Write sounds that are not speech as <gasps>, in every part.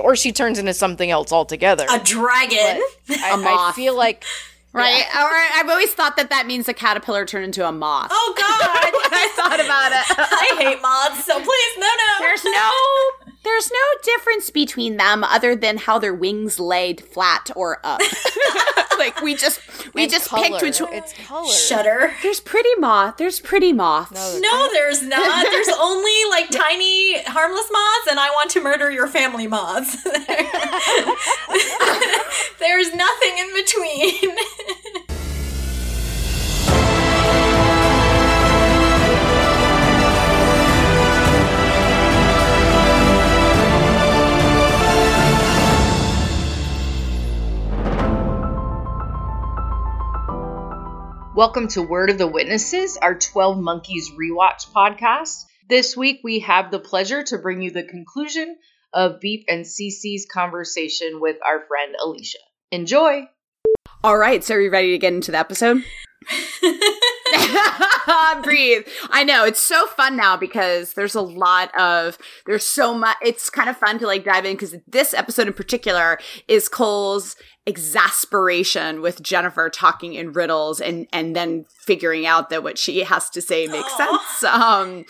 or she turns into something else altogether. A dragon. I, I feel like Right. Yeah. Or I've always thought that that means a caterpillar turned into a moth. Oh God! <laughs> I thought about it, I hate moths. So please, no, no. There's no, there's no difference between them other than how their wings laid flat or up. <laughs> like we just, we and just color. picked which. It's color. Shudder. There's pretty moth. There's pretty moths. No, No, there's not. There's <laughs> only like tiny, harmless moths, and I want to murder your family moths. <laughs> there's nothing in between. Welcome to Word of the Witnesses, our 12 Monkeys rewatch podcast. This week we have the pleasure to bring you the conclusion of Beep and CC's conversation with our friend Alicia. Enjoy! All right, so are you ready to get into the episode? <laughs> <laughs> Breathe. I know it's so fun now because there's a lot of there's so much. It's kind of fun to like dive in because this episode in particular is Cole's exasperation with Jennifer talking in riddles and and then figuring out that what she has to say makes sense. Um,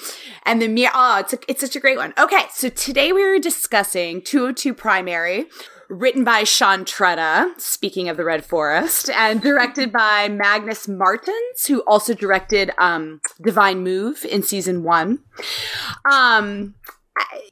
and then me, oh, it's a, it's such a great one. Okay, so today we were discussing 202 primary written by Sean Tretta, speaking of the Red Forest, and directed by Magnus Martens, who also directed um, Divine Move in season one. Um, I,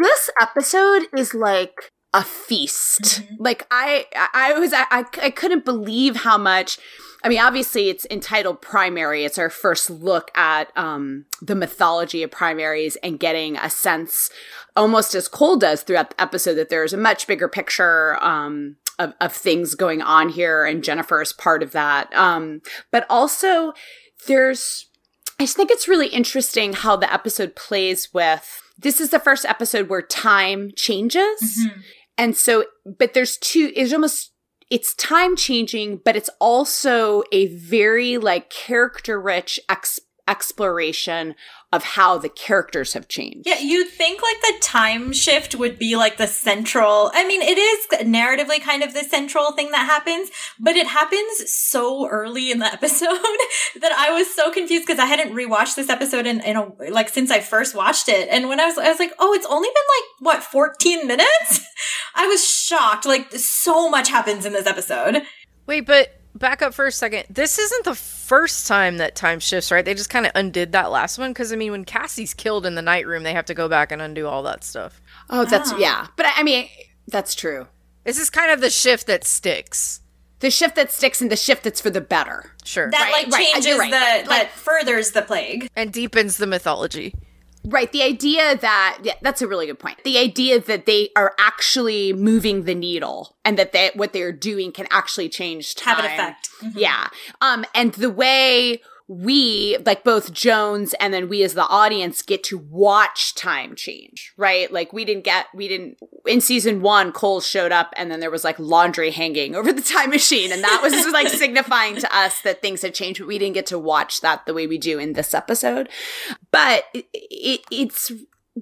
this episode is like a feast. Mm-hmm. Like I, I was, I, I couldn't believe how much. I mean, obviously, it's entitled Primary. It's our first look at um, the mythology of primaries and getting a sense, almost as Cole does throughout the episode, that there's a much bigger picture um, of, of things going on here, and Jennifer is part of that. Um, but also, there's, I just think it's really interesting how the episode plays with. This is the first episode where time changes. Mm-hmm. And so, but there's two, it's almost it's time changing, but it's also a very like character rich ex- exploration of how the characters have changed. Yeah, you'd think like the time shift would be like the central. I mean, it is narratively kind of the central thing that happens, but it happens so early in the <laughs> episode that I was so confused because I hadn't rewatched this episode in, in a, like since I first watched it. And when I was, I was like, oh, it's only been like what 14 minutes. <laughs> I was shocked. Like so much happens in this episode. Wait, but back up for a second. This isn't the first time that time shifts, right? They just kind of undid that last one because I mean, when Cassie's killed in the night room, they have to go back and undo all that stuff. Oh, that's oh. yeah. But I mean, that's true. This is kind of the shift that sticks. The shift that sticks and the shift that's for the better. Sure. That right, like changes right, right, the that furthers the plague and deepens the mythology. Right. The idea that, yeah, that's a really good point. The idea that they are actually moving the needle and that they, what they're doing can actually change time. Have an effect. Mm-hmm. Yeah. Um, and the way we, like both Jones and then we as the audience get to watch time change, right? Like we didn't get, we didn't, in season one, Cole showed up and then there was like laundry hanging over the time machine. And that was <laughs> like signifying to us that things had changed, but we didn't get to watch that the way we do in this episode. But it, it, it's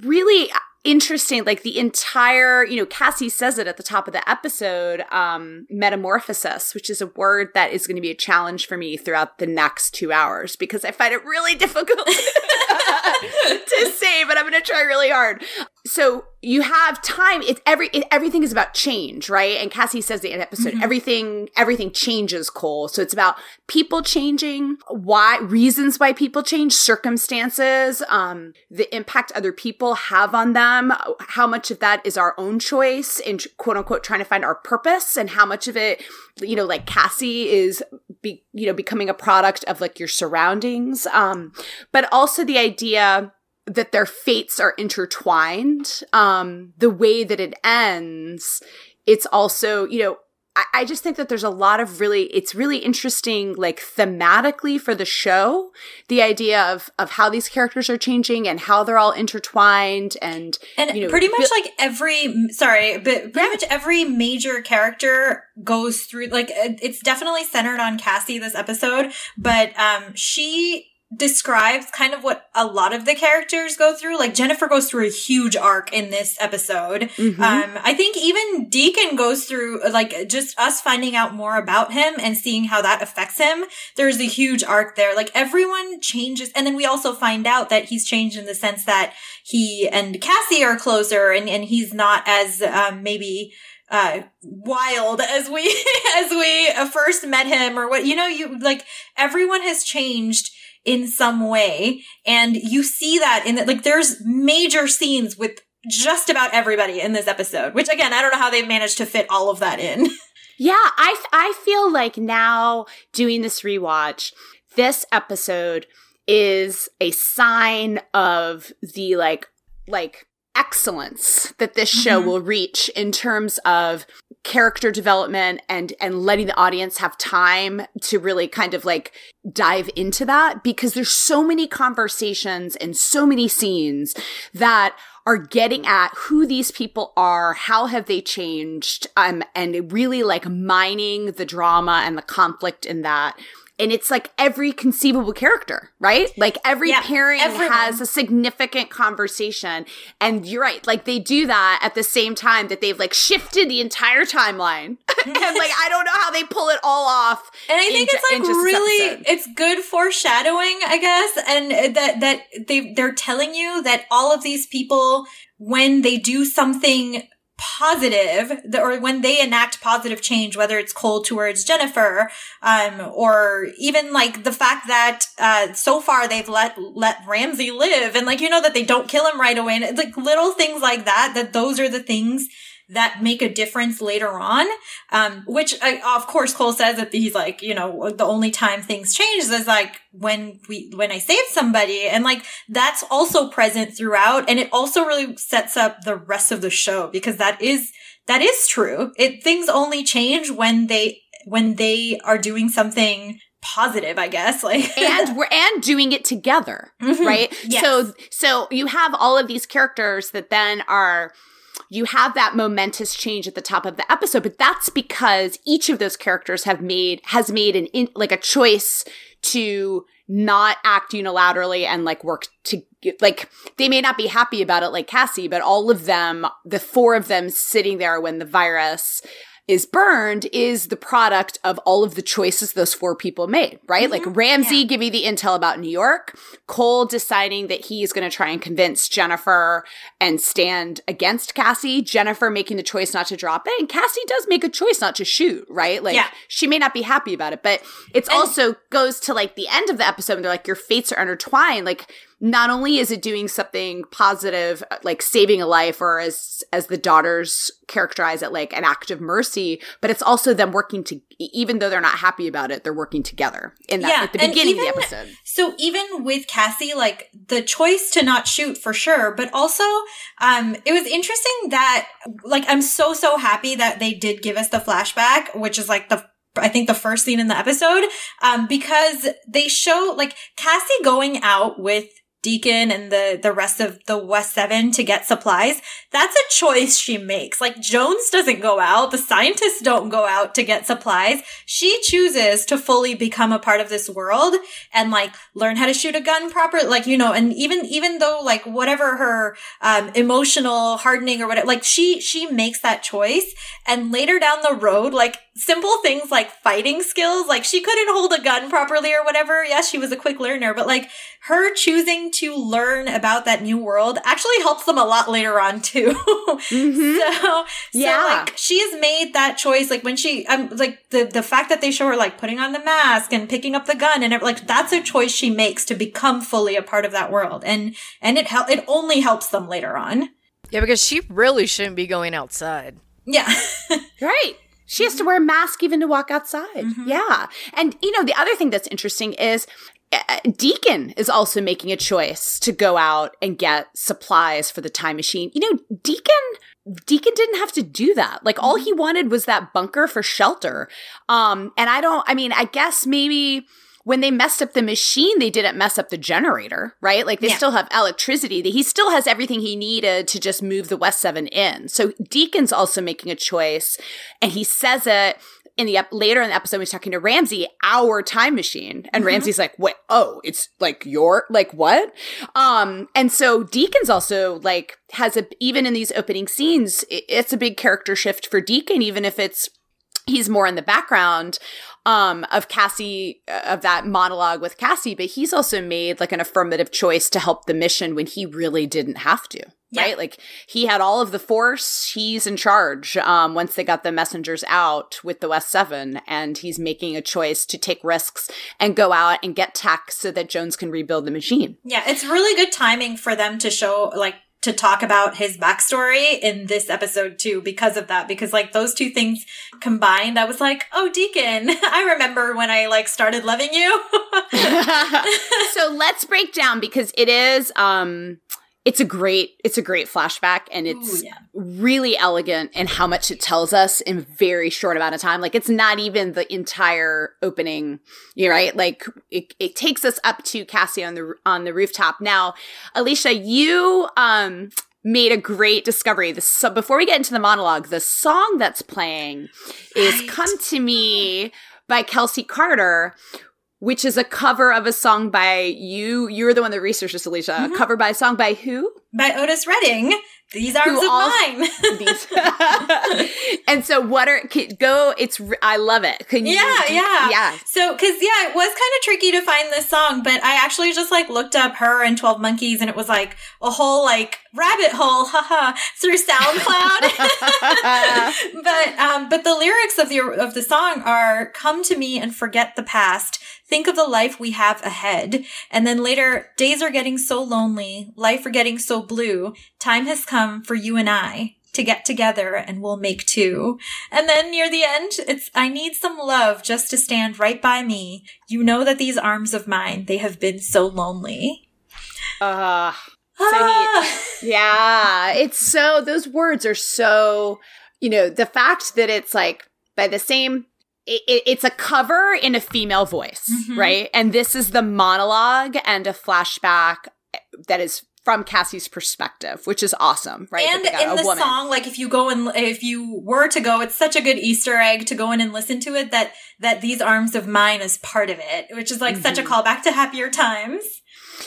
really interesting like the entire you know cassie says it at the top of the episode um metamorphosis which is a word that is going to be a challenge for me throughout the next two hours because i find it really <laughs> difficult <laughs> to say but i'm going to try really hard so you have time it's every it, everything is about change right? And cassie says in the episode mm-hmm. everything everything changes cole. So it's about people changing why reasons why people change circumstances um the impact other people have on them how much of that is our own choice in quote unquote trying to find our purpose and how much of it you know like cassie is be you know becoming a product of like your surroundings. Um but also the idea that their fates are intertwined. Um, the way that it ends, it's also, you know, I, I just think that there's a lot of really, it's really interesting, like thematically for the show, the idea of of how these characters are changing and how they're all intertwined, and and you know, pretty much like every sorry, but pretty yeah. much every major character goes through. Like it's definitely centered on Cassie this episode, but um, she describes kind of what a lot of the characters go through. Like Jennifer goes through a huge arc in this episode. Mhm. Um, I think even Deacon goes through like just us finding out more about him and seeing how that affects him. There's a huge arc there. Like everyone changes. And then we also find out that he's changed in the sense that he and Cassie are closer and, and he's not as, um, maybe, uh, wild as we, <laughs> as we first met him or what, you know, you like everyone has changed in some way. And you see that in that, like, there's major scenes with just about everybody in this episode, which again, I don't know how they've managed to fit all of that in. <laughs> Yeah, I I feel like now doing this rewatch, this episode is a sign of the like like excellence that this show Mhm. will reach in terms of character development and and letting the audience have time to really kind of like dive into that because there's so many conversations and so many scenes that are getting at who these people are, how have they changed, um, and really like mining the drama and the conflict in that. And it's like every conceivable character, right? Like every Yeah, pairing everyone. has a significant conversation. And you're right, like they do that at the same time that they've like shifted the entire timeline. <laughs> and like I don't know how they pull it all off. And I think ju- it's like really, episode. it's good foreshadowing, I guess, and that that they they're telling you that all of these people, when they do something positive, or when they enact positive change, whether it's Cole towards Jennifer, um, or even like the fact that uh, so far they've let let Ramsey live, and like you know that they don't kill him right away, and it's like little things like that. That those are the things that make a difference later on. Um, which uh, of course Cole says that he's like, you know, the only time things change is like when we, when I save somebody. And like, that's also present throughout. And it also really sets up the rest of the show because that is, that is true. It, things only change when they, when they are doing something positive, I guess. <laughs> Like, and we're and doing it together. Mhm. right Yes. so so you have all of these characters that then are you have that momentous change at the top of the episode but that's because each of those characters have made has made an in, like a choice to not act unilaterally and like work to like they may not be happy about it like Cassie but all of them the four of them sitting there when the virus is burned is the product of all of the choices those four people made, right? Like mm-hmm. Ramsey Yeah. giving the intel about New York, Cole deciding that he's going to try and convince Jennifer and stand against Cassie, Jennifer making the choice not to drop it, and Cassie does make a choice not to shoot, right? Like Yeah. she may not be happy about it, but it's And- also goes to like the end of the episode and they're like your fates are intertwined. Like not only is it doing something positive like saving a life or as as the daughters characterize it like an act of mercy but it's also them working to even though they're not happy about it they're working together in that Yeah, at the beginning of even- the episode. So even with Cassie, like the choice to not shoot for sure, but also, um, it was interesting that, like, I'm so, so happy that they did give us the flashback, which is like the, I think the first scene in the episode, um, because they show like Cassie going out with Deacon and the, the rest of the West Seven to get supplies. That's a choice she makes. Like Jones doesn't go out. The scientists don't go out to get supplies. She chooses to fully become a part of this world and like learn how to shoot a gun proper. Like, you know, and even, even though like whatever her, um, emotional hardening or whatever, like she, she makes that choice. And later down the road, like simple things like fighting skills, like she couldn't hold a gun properly or whatever. Yes, she was a quick learner, but like her choosing to learn about that new world actually helps them a lot later on too. Mhm. <laughs> So, so Yeah. like she has made that choice. Like when she, um, like the the fact that they show her like putting on the mask and picking up the gun and it, like that's a choice she makes to become fully a part of that world, and and it hel- it only helps them later on. Yeah, because she really shouldn't be going outside. Yeah, <laughs> Right. She has to wear a mask even to walk outside. Mhm. Yeah. And, you know, the other thing that's interesting is uh, Deacon is also making a choice to go out and get supplies for the time machine. You know, Deacon Deacon didn't have to do that. Like all he wanted was that bunker for shelter. Um and I don't I mean, I guess maybe when they messed up the machine, they didn't mess up the generator, right? Like they Yeah. still have electricity. He still has everything he needed to just move the West 7 in. So Deacon's also making a choice and he says it in the later in the episode, he's talking to Ramsey, our time machine, and Ramsey's like, what oh, it's like your like what?" Um, and so Deacon's also like has a even in these opening scenes, it's a big character shift for Deacon, even if it's he's more in the background um of Cassie uh, of that monologue with Cassie but he's also made like an affirmative choice to help the mission when he really didn't have to Yeah. right? Like he had all of the force. He's in charge um once they got the messengers out with the West 7 and he's making a choice to take risks and go out and get tech so that Jones can rebuild the machine. Yeah, it's really good timing for them to show like to talk about his backstory in this episode too because of that because like those two things combined i was like oh deacon <laughs> i remember when i like started loving you. <laughs> <laughs> So let's break down because it is um it's a great it's a great flashback and it's Ooh, yeah. really elegant in how much it tells us in very short amount of time like it's not even the entire opening you're right like it, it takes us up to cassie on the on the rooftop now alicia you um made a great discovery the so before we get into the monologue the song that's playing is Right. come to me by kelsey carter which is a cover of a song by you. You're the one that researched this, Alicia. Mhm. A cover by a song by who? By otis redding these arms Who of also- mine <laughs> <laughs> and so, what are can, go? It's I love it. Can you? Yeah, do- yeah. yeah. So, cause yeah, it was kind of tricky to find this song, but I actually just like looked up her and 12 Monkeys and it was like a whole like rabbit hole, <laughs> haha, through SoundCloud. but, um, but the lyrics of the, of the song are come to me and forget the past. Think of the life we have ahead. And then later, days are getting so lonely, life are getting so blue. Time has come for you and I to get together and we'll make two. And then near the end, it's, I need some love just to stand right by me. You know that these arms of mine, they have been so lonely. Uh, Ah! yeah. It's so those words are so. You know the fact that it's like by the same. It, it- it's a cover in a female voice, Mhm. right? And this is the monologue and a flashback that is from Cassie's perspective, which is awesome, right? And in the woman. song, like if you go and if you were to go, it's such a good Easter egg to go in and listen to it that that these arms of mine is part of it, which is like such a Mhm. callback to happier times.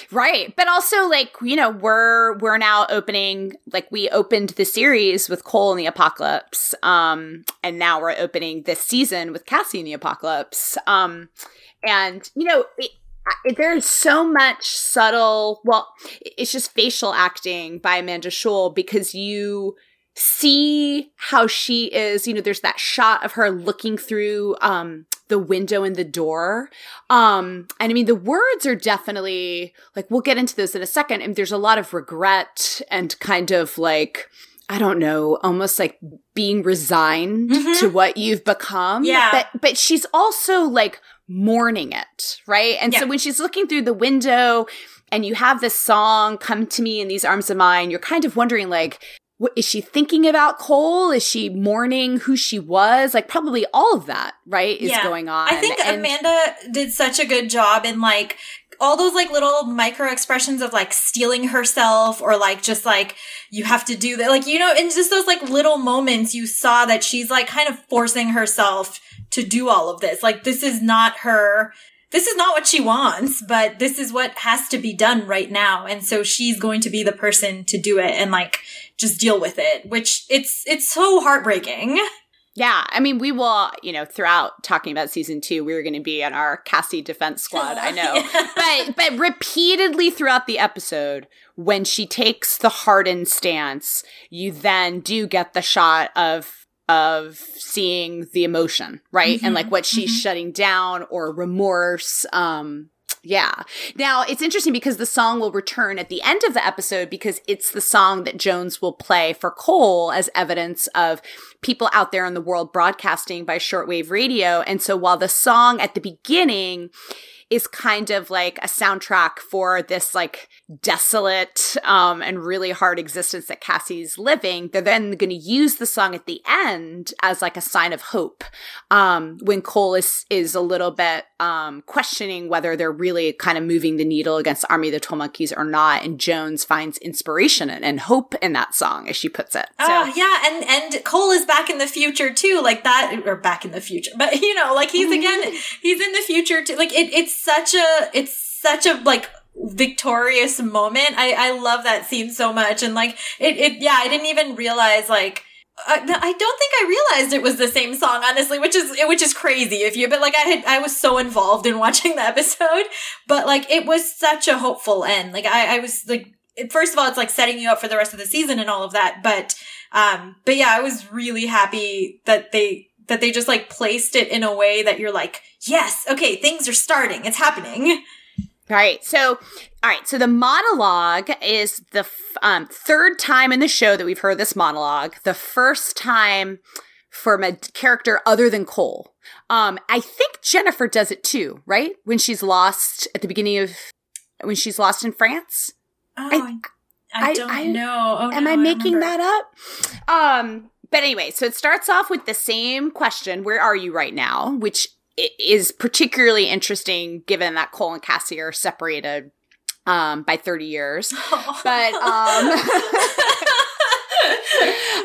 Right. But also like, you know, we're we're now opening like we opened the series with Cole in the Apocalypse. Um and now we're opening this season with Cassie in the Apocalypse. Um and you know, it, there's so much subtle, well, it's just facial acting by Amanda Schull because you see how she is, you know, there's that shot of her looking through um the window and the door. Um and I mean the words are definitely like we'll get into those in a second and there's a lot of regret and kind of like I don't know, almost like being resigned Mhm. to what you've become. Yeah. But but she's also like mourning it, right? And so when she's looking through the window and you have this song come to me in these arms of mine, you're kind of wondering like what is she thinking about Cole? Is she mourning who she was? Like probably all of that, right, is Yeah. going on. I think And- Amanda did such a good job in like all those like little micro expressions of like steeling herself or like just like you have to do that like you know in just those like little moments you saw that she's like kind of forcing herself to do all of this. Like this is not her this is not what she wants but this is what has to be done right now. And so she's going to be the person to do it and like just deal with it which it's it's so heartbreaking. Yeah, I mean, we will, you know, throughout talking about season two, we're going to be on our Cassie defense squad. I <laughs> know, but but repeatedly throughout the episode, when she takes the hardened stance, you then do get the shot of of seeing the emotion, right, and Mhm, like what she's mhm. shutting down or remorse. Um, yeah. Now it's interesting because the song will return at the end of the episode because it's the song that Jones will play for Cole as evidence of people out there in the world broadcasting by shortwave radio. And so while the song at the beginning is kind of like a soundtrack for this like desolate um, and really hard existence that Cassie's living, they're then going to use the song at the end as like a sign of hope. Um, when Cole is is a little bit um, questioning whether they're really kind of moving the needle against Army of the Twelve Monkeys or not, and Jones finds inspiration and, and hope in that song, as she puts it. So. Oh yeah, and and Cole is back in the future too, like that, or back in the future, but <laughs> you know, like he's again, he's in the future too. Like it, it's such a, it's such a like victorious moment. I, I love that scene so much. And like, it, it, yeah, I didn't even realize like, I, I don't think I realized it was the same song, honestly, which is, which is crazy if you, but like I had, I was so involved in <laughs> watching the episode, but like it was such a hopeful end. Like I, I was like, first of all, it's like setting you up for the rest of the season and all of that. But, um, but yeah, I was really happy that they, that they just like placed it in a way that you're like, yes, okay, things are starting. It's happening. All right. So, all right. So the monologue is the f- um, third time in the show that we've heard this monologue. The first time from a character other than Cole. Um, I think Jennifer does it too, right? When she's lost at the beginning of when she's lost in France. Oh, I, I, I don't I, know. Oh, am no, I making that up? Um, but anyway, so it starts off with the same question: Where are you right now? Which is particularly interesting given that Cole and Cassie are separated um, by 30 years. <laughs> But um, <laughs>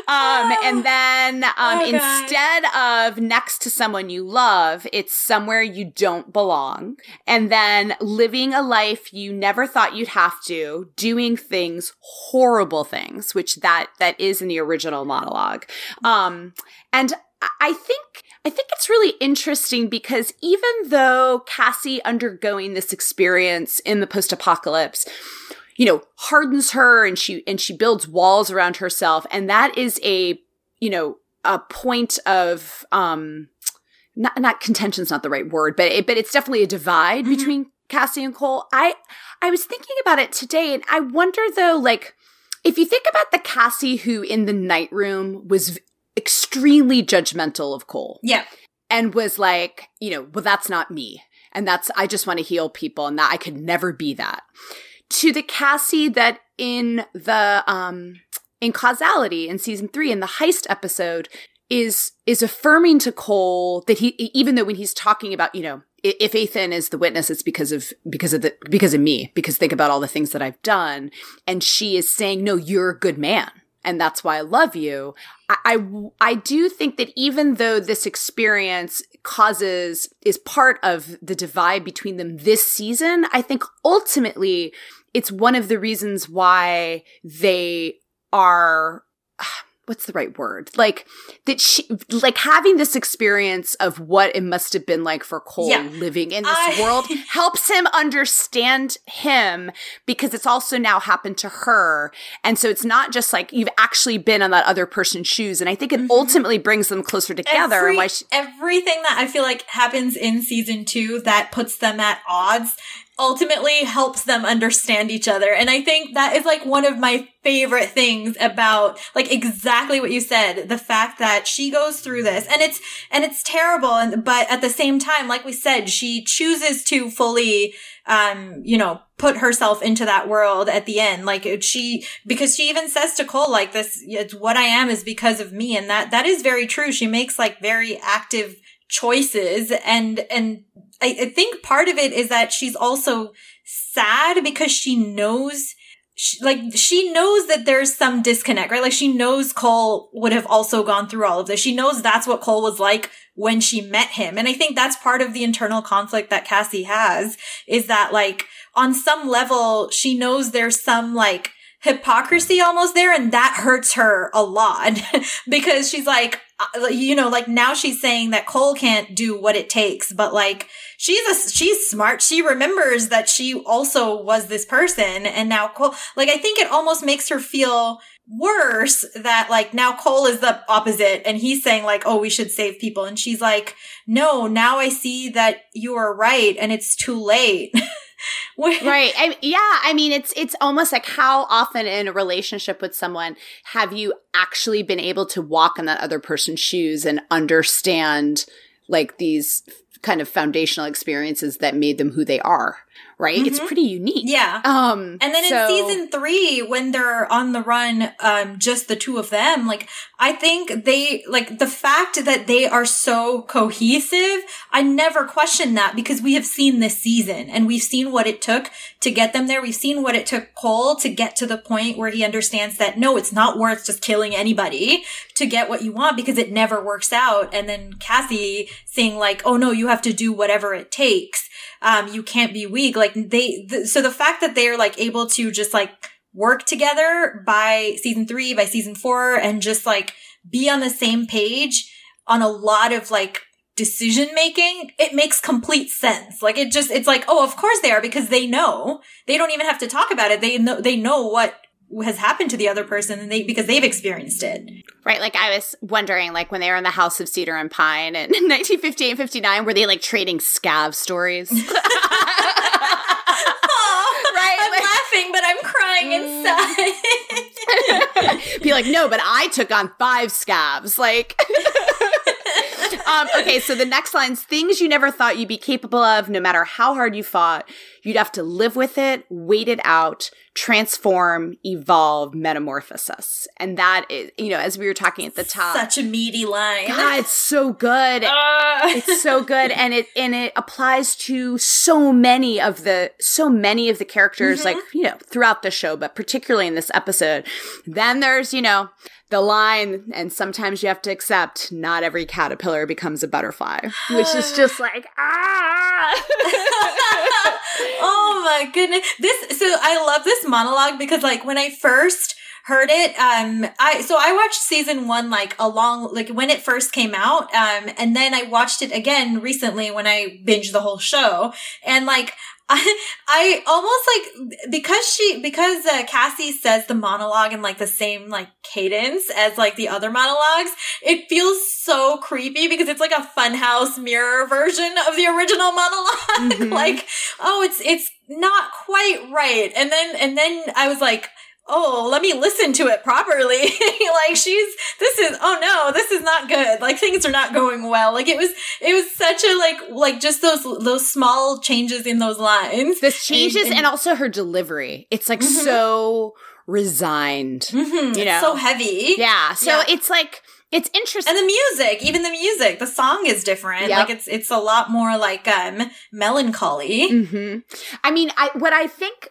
um, and then um, oh, instead of next to someone you love, it's somewhere you don't belong. And then living a life you never thought you'd have to, doing things, horrible things, which that that is in the original monologue. Um, and I think I think it's really interesting because even though Cassie undergoing this experience in the post-apocalypse, you know, hardens her and she and she builds walls around herself and that is a, you know, a point of um not not contention's not the right word, but it, but it's definitely a divide mm-hmm. between Cassie and Cole. I I was thinking about it today and I wonder though like if you think about the Cassie who in the night room was extremely judgmental of Cole. Yeah. And was like, you know, well, that's not me. And that's, I just want to heal people and that I could never be that. To the Cassie that in the, um, in causality in season three, in the heist episode, is, is affirming to Cole that he, even though when he's talking about, you know, if Ethan is the witness, it's because of because of the because of me. Because think about all the things that I've done, and she is saying, "No, you're a good man and that's why I love you. I, I, I do think that even though this experience causes is part of the divide between them this season, I think ultimately it's one of the reasons why they are what's the right word? Like that she like having this experience of what it must have been like for Cole yeah. living in this I... <laughs> world helps him understand him because it's also now happened to her. And so it's not just like you've actually been on that other person's shoes. And I think it mm-hmm. ultimately brings them closer together. Every, why she- everything that I feel like happens in season two that puts them at odds ultimately helps them understand each other. And I think that is like one of my favorite things about like exactly what you said, the fact that she goes through this and it's, and it's terrible. And, but at the same time, like we said, she chooses to fully, um, you know, put herself into that world at the end. Like she, because she even says to Cole, like this, it's what I am is because of me. And that, that is very true. She makes like very active choices and, and I, I think part of it is that she's also sad because she knows she, like she knows that there's some disconnect, right? Like she knows Cole would have also gone through all of this. She knows that's what Cole was like when she met him. And I think that's part of the internal conflict that Cassie has is that like on some level, she knows there's some like hypocrisy almost there and that hurts her a lot <laughs> because she's like Uh, you know like now she's saying that Cole can't do what it takes but like she's a she's smart. She remembers that she also was this person and now Cole like I think it almost makes her feel worse that like now Cole is the opposite and he's saying like oh we should save people and she's like no now I see that you are right and it's too late <laughs> <laughs> right. I, yeah. I mean, it's it's almost like how often in a relationship with someone have you actually been able to walk in that other person's shoes and understand like these kind of foundational experiences that made them who they are right it's pretty unique Yeah. um And then so- in season three, when they're on the run, um, just the two of them, like, I think they, like, the fact that they are so cohesive, I never questioned that because we have seen this season and we've seen what it took to get them there. We've seen what it took Cole to get to the point where he understands that no, it's not worth just killing anybody to get what you want because it never works out. And then Cassie saying like, oh no, you have to do whatever it takes um, you can't be weak. Like they, th- so the fact that they're like able to just like work together by season three, by season four, and just like be on the same page on a lot of like decision making, it makes complete sense. Like it just, it's like, oh, of course they are because they know. They don't even have to talk about it. They know, they know what has happened to the other person and they, because they've experienced it. Right, like I was wondering, like when they were in the House of Cedar and Pine in <laughs> 1958 and 59, were they like trading scav stories? <laughs> right. I'm like- laughing, but I'm crying mm. inside. <laughs> Be like, no, but I took on five scavs. Like, um, okay, so the next line's things you never thought you'd be capable of, no matter how hard you fought. You'd have to live with it, wait it out, transform, evolve, metamorphosis. And that is, you know, as we were talking at the top. Such a meaty line. God, it's so good. <laughs> it's so good and it and it applies to so many of the so many of the characters like you know throughout the show but particularly in this episode then there's you know the line and sometimes you have to accept not every caterpillar becomes a butterfly which is <sighs> just like ah <laughs> oh my goodness. This so I love this monologue because like when I first heard it um i so i watched season one like along like when it first came out um and then i watched it again recently when i binged the whole show and like I, I almost like because she because uh, Cassie says the monologue in like the same like cadence as like the other monologues. It feels so creepy because it's like a funhouse mirror version of the original monologue. <laughs> Mhm. like oh, it's it's not quite right. And then and then I was like oh, let me listen to it properly. <laughs> like she's, this is, oh no, this is not good. Like things are not going well. Like it was, it was such a like, like just those, those small changes in those lines. this changes and, And- and- also her delivery it's like Mhm. so resigned Mhm. You know. It's so heavy. yeah so Yeah. it's like it's interesting And the music, even the music, the song is different. Yep. Like it's, it's a lot more like, um, melancholy. hmm I mean, I what I think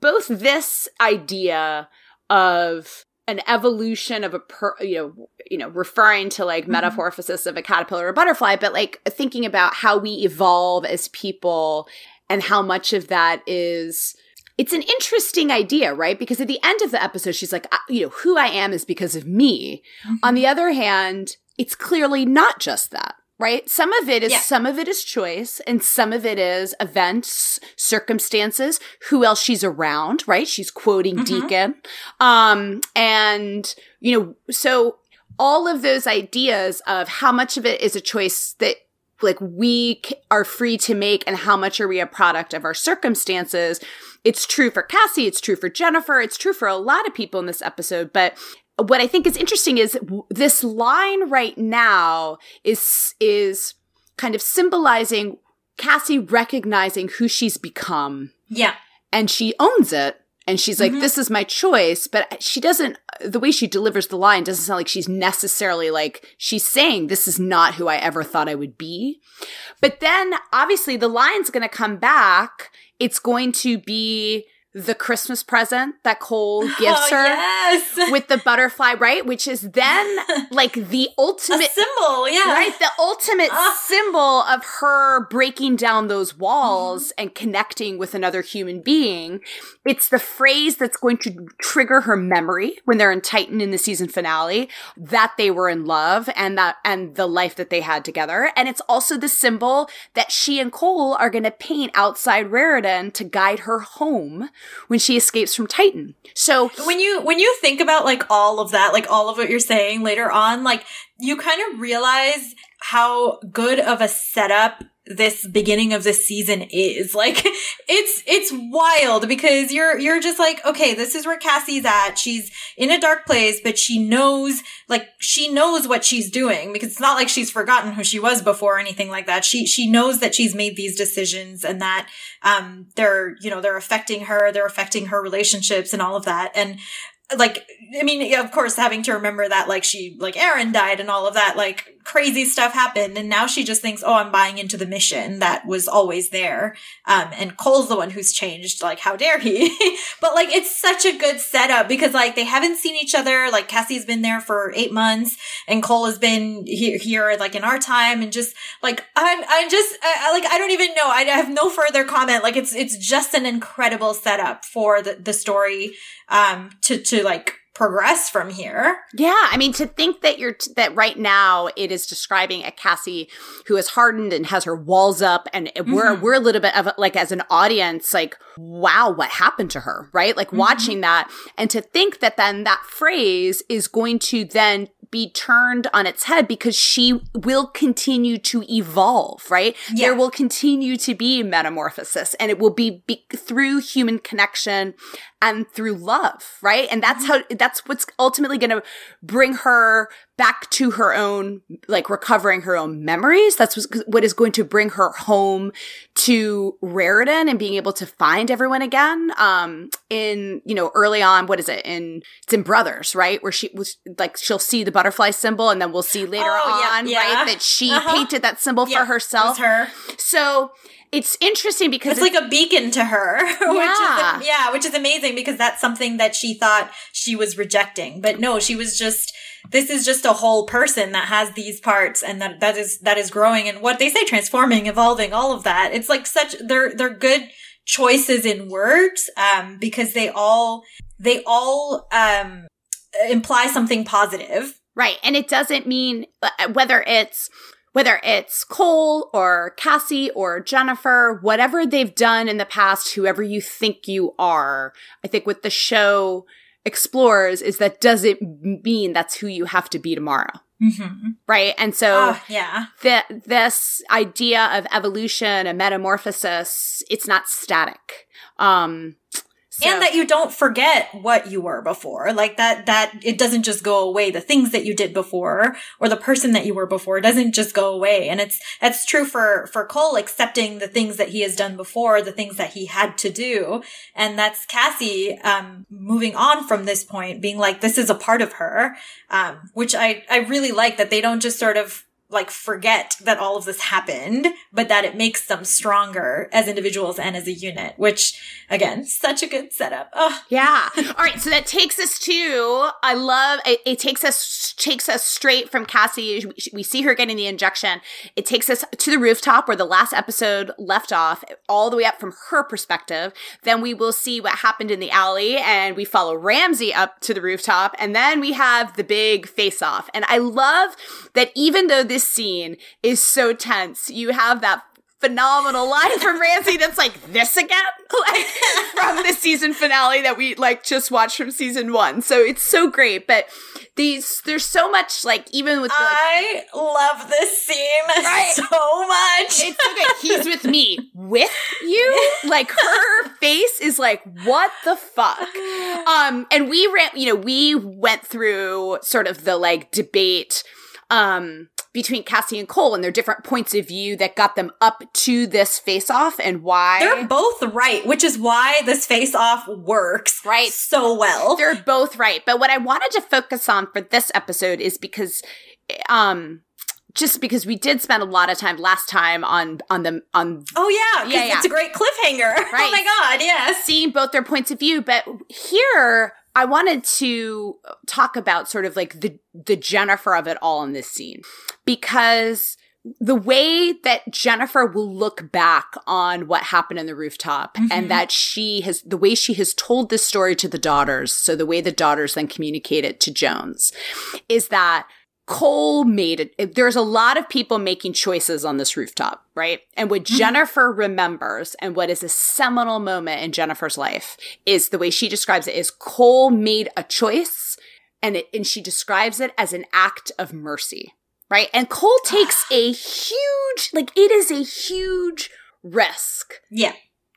both this idea of an evolution of a per, you know you know referring to like Mhm. metamorphosis of a caterpillar or butterfly, but like thinking about how we evolve as people and how much of that is it's an interesting idea, right? Because at the end of the episode, she's like, I- you know, who I am is because of me. On the other hand, it's clearly not just that, right? Some of it is Yeah. some of it is choice and some of it is events, circumstances, who else she's around, right? She's quoting Mhm. Deacon. Um and you know, so all of those ideas of how much of it is a choice that like we c- are free to make and how much are we a product of our circumstances it's true for cassie it's true for jennifer it's true for a lot of people in this episode but what i think is interesting is this line right now is is kind of symbolizing cassie recognizing who she's become Yeah. and she owns it and she's like Mhm. this is my choice but she doesn't the way she delivers the line doesn't sound like she's necessarily like she's saying this is not who i ever thought i would be but then obviously the line's going to come back it's going to be the christmas present that cole <laughs> gives Oh, her Yes. <laughs> with the butterfly right which is then <laughs> like the a ultimate symbol. Yeah. Right? The ultimate Ah. symbol of her breaking down those Mm-hmm. walls and connecting with another human being. It's the phrase that's going to trigger her memory when they're in Titan in the season finale that they were in love and that and the life that they had together. And it's also the symbol that she and Cole are going to paint outside Raritan to guide her home when she escapes from Titan. So when you when you think about like all of that like all of what you're saying later on like you kind of realize how good of a setup this beginning of this season is. <laughs> Like it's it's wild because you're you're just like, okay, this is where Cassie's at. She's in a dark place, but she knows like she knows what she's doing because it's not like she's forgotten who she was before or anything like that. She she knows that she's made these decisions and that um they're, you know, they're affecting her, they're affecting her relationships and all of that. And like I mean, of course, having to remember that like she like Aaron died and all of that like crazy stuff happened, and now she just thinks, oh, I'm buying into the mission that was always there. Um, and Cole's the one who's changed. Like, how dare he? <laughs> but like, it's such a good setup because like they haven't seen each other. Like Cassie's been there for eight months, and Cole has been here, here like in our time, and just like I'm, I'm just I, like I don't even know. I have no further comment. Like it's it's just an incredible setup for the the story um to to like progress from here. Yeah, I mean to think that you're t- that right now it is describing a Cassie who is hardened and has her walls up and mm-hmm. we're we're a little bit of like as an audience like wow what happened to her, right? Like mm-hmm. watching that and to think that then that phrase is going to then be turned on its head because she will continue to evolve, right? Yeah. There will continue to be metamorphosis and it will be, be through human connection and through love, right? And that's how, that's what's ultimately going to bring her back to her own, like recovering her own memories. That's what is going to bring her home to Raritan and being able to find everyone again. Um, in, you know, early on, what is it? In, it's in Brothers, right? Where she was like, she'll see the butterfly symbol and then we'll see later oh, on, yeah, right? That she uh-huh. painted that symbol yeah, for herself. her. So, it's interesting because it's, it's, like a beacon to her. Yeah. <laughs> Which is, yeah, which is amazing because that's something that she thought she was rejecting. But no, she was just this is just a whole person that has these parts and that that is that is growing and what they say transforming, evolving, all of that. It's like such they're they're good choices in words um because they all they all um imply something positive. Right. And it doesn't mean uh, whether it's whether it's Cole or Cassie or Jennifer, whatever they've done in the past, whoever you think you are, I think what the show explores is that doesn't mean that's who you have to be tomorrow. Mm-hmm. Right. And so, oh, yeah, the, this idea of evolution and metamorphosis, it's not static. Um, so. And that you don't forget what you were before. Like that, that it doesn't just go away. The things that you did before or the person that you were before doesn't just go away. And it's, that's true for, for Cole accepting the things that he has done before, the things that he had to do. And that's Cassie, um, moving on from this point, being like, this is a part of her. Um, which I, I really like that they don't just sort of like forget that all of this happened, but that it makes them stronger as individuals and as a unit, which again, such a good setup. Oh. Yeah. All right. So that takes us to, I love, it, it takes us, takes us straight from Cassie. We, we see her getting the injection. It takes us to the rooftop where the last episode left off, all the way up from her perspective. Then we will see what happened in the alley and we follow Ramsey up to the rooftop. And then we have the big face off. And I love that even though this this scene is so tense. You have that phenomenal line from Ramsey that's like this again, <laughs> like from the season finale that we like just watched from season one. So it's so great, but these there's so much like even with the, like, I love this scene <laughs> right? so much. It's okay. He's with me, with you. Like her face is like what the fuck. Um, and we ran, you know, we went through sort of the like debate um between Cassie and Cole and their different points of view that got them up to this face off and why. They're both right, which is why this face off works right so well. They're both right. But what I wanted to focus on for this episode is because um just because we did spend a lot of time last time on on the on oh yeah yeah, yeah. it's a great cliffhanger right. <laughs> oh my god yes seeing both their points of view but here I wanted to talk about sort of like the the Jennifer of it all in this scene because the way that Jennifer will look back on what happened in the rooftop mm-hmm. and that she has the way she has told this story to the daughters so the way the daughters then communicate it to Jones is that Cole made it. There's a lot of people making choices on this rooftop, right? And what mm-hmm. Jennifer remembers and what is a seminal moment in Jennifer's life is the way she describes it is Cole made a choice and it, and she describes it as an act of mercy. right? And Cole takes a huge, like, it is a huge risk. Yeah.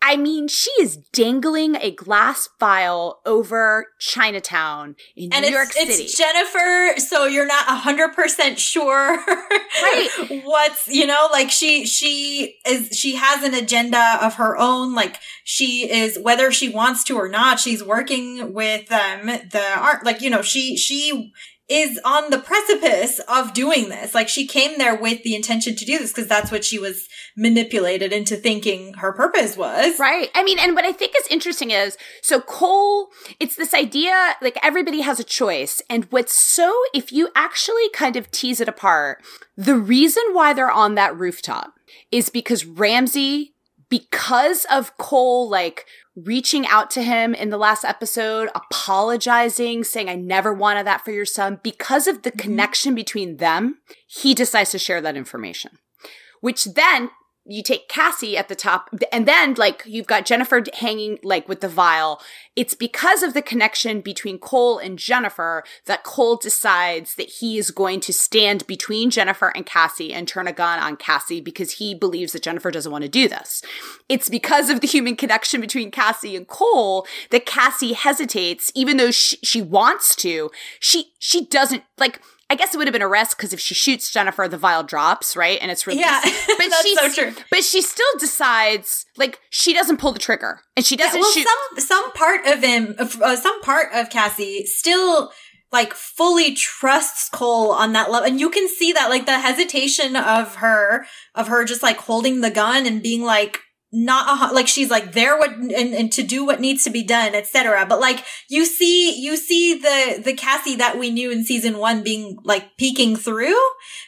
I mean, she is dangling a glass vial over Chinatown in And New York City. it's Jennifer, so you're not hundred percent sure Right. <laughs> what's you know, like she she is she has an agenda of her own, like she is whether she wants to or not, she's working with um the art like, you know, she she is on the precipice of doing this. Like she came there with the intention to do this because that's what she was manipulated into thinking her purpose was. Right. I mean, and what I think is interesting is so Cole, it's this idea like everybody has a choice. And what's so, if you actually kind of tease it apart, the reason why they're on that rooftop is because Ramsey, because of Cole, like, reaching out to him in the last episode, apologizing, saying, I never wanted that for your son, because of the mm-hmm. connection between them, he decides to share that information. Which then you take Cassie at the top, and then like you've got Jennifer hanging like with the vial. It's because of the connection between Cole and Jennifer that Cole decides that he is going to stand between Jennifer and Cassie and turn a gun on Cassie because he believes that Jennifer doesn't want to do this. It's because of the human connection between Cassie and Cole that Cassie hesitates, even though she, she wants to. She she doesn't like. I guess it would have been a risk because if she shoots Jennifer, the vial drops, right? And it's really Yeah, <laughs> But <laughs> she's, so true. But she still decides, like, she doesn't pull the trigger, and she doesn't well, shoot. some some part of him, uh, some part of Cassie still like fully trusts Cole on that level, and you can see that like the hesitation of her, of her just like holding the gun and being like not a, like she's like there what and, and to do what needs to be done etc but like you see you see the the cassie that we knew in season one being like peeking through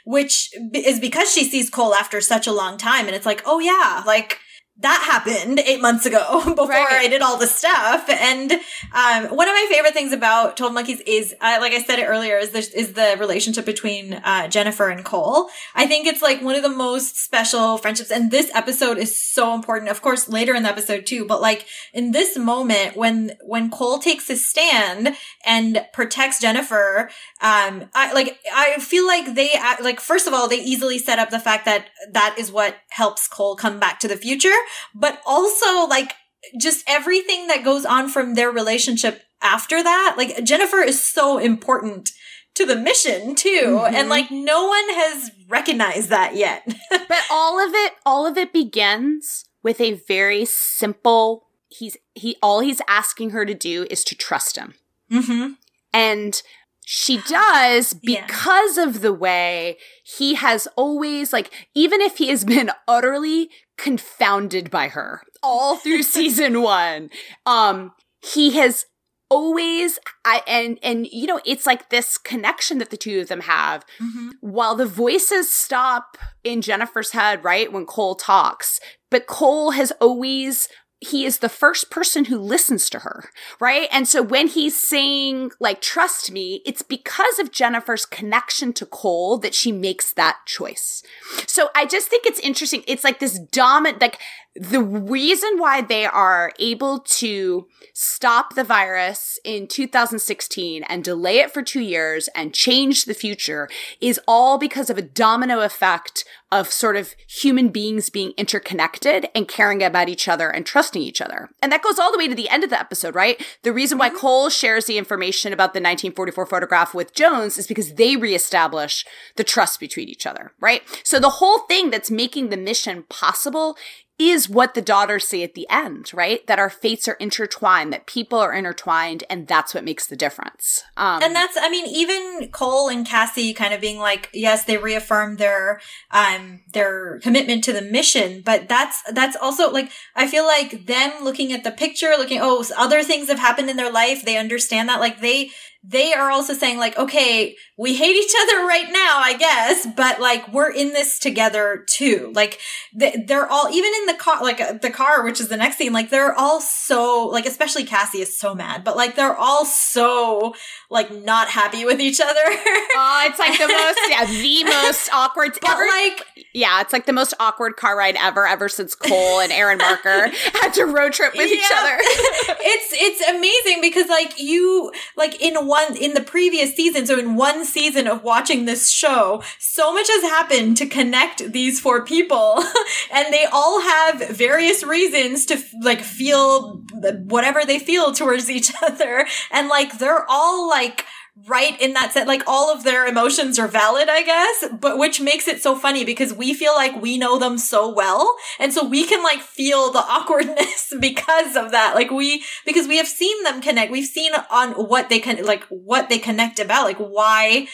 which is because she sees cole after such a long time and it's like oh yeah like that happened eight months ago <laughs> before Right. I did all the stuff. And um, one of my favorite things about Twelve Monkeys is, uh, like I said it earlier, is this is the relationship between uh, Jennifer and Cole. I think it's like one of the most special friendships, and this episode is so important. Of course, later in the episode too, but like in this moment when when Cole takes his stand and protects Jennifer, um, I like I feel like they act- like first of all they easily set up the fact that that is what helps Cole come back to the future, but also like just everything that goes on from their relationship after that. Like Jennifer is so important to the mission too, Mhm. and like no one has recognized that yet. <laughs> but all of it, all of it begins with a very simple. He's he. All he's asking her to do is to trust him. mm-hmm. And she does <gasps> Yeah. because of the way he has always, like, even if he has been <laughs> utterly confounded by her all through <laughs> season one, um, he has always I and and you know it's like this connection that the two of them have Mm-hmm. while the voices stop in Jennifer's head right when Cole talks but Cole has always he is the first person who listens to her, right? And so when he's saying, like, trust me, it's because of Jennifer's connection to Cole that she makes that choice. So I just think it's interesting. It's like this dominant, like, the reason why they are able to stop the virus in 2016 and delay it for two years and change the future is all because of a domino effect of sort of human beings being interconnected and caring about each other and trusting each other. And that goes all the way to the end of the episode, right? The reason why mm-hmm. Cole shares the information about the 1944 photograph with Jones is because they reestablish the trust between each other, right? So the whole thing that's making the mission possible is what the daughters say at the end, right? That our fates are intertwined, that people are intertwined, and that's what makes the difference. Um, and that's i mean even cole and cassie kind of being like yes they reaffirmed their um their commitment to the mission but that's that's also like i feel like them looking at the picture looking oh other things have happened in their life they understand that like they they are also saying like okay we hate each other right now i guess but like we're in this together too like they, they're all even in the car like uh, the car which is the next scene like they're all so like especially cassie is so mad but like they're all so like not happy with each other <laughs> Oh, it's like the most, yeah, the most awkward. but ever, like yeah, it's like the most awkward car ride ever, ever since Cole and Aaron Marker <laughs> had to road trip with each other. <laughs> it's it's amazing because like you like in one one in the previous season, so in one season of watching this show, so much has happened to connect these four people, <laughs> and they all have various reasons to like feel whatever they feel towards each <laughs> other, and like they're all like right in that set like all of their emotions are valid i guess but which makes it so funny because we feel like we know them so well. And so we can like feel the awkwardness <laughs> because of that. Like we because we have seen them connect. We've seen on what they can like what they connect about like why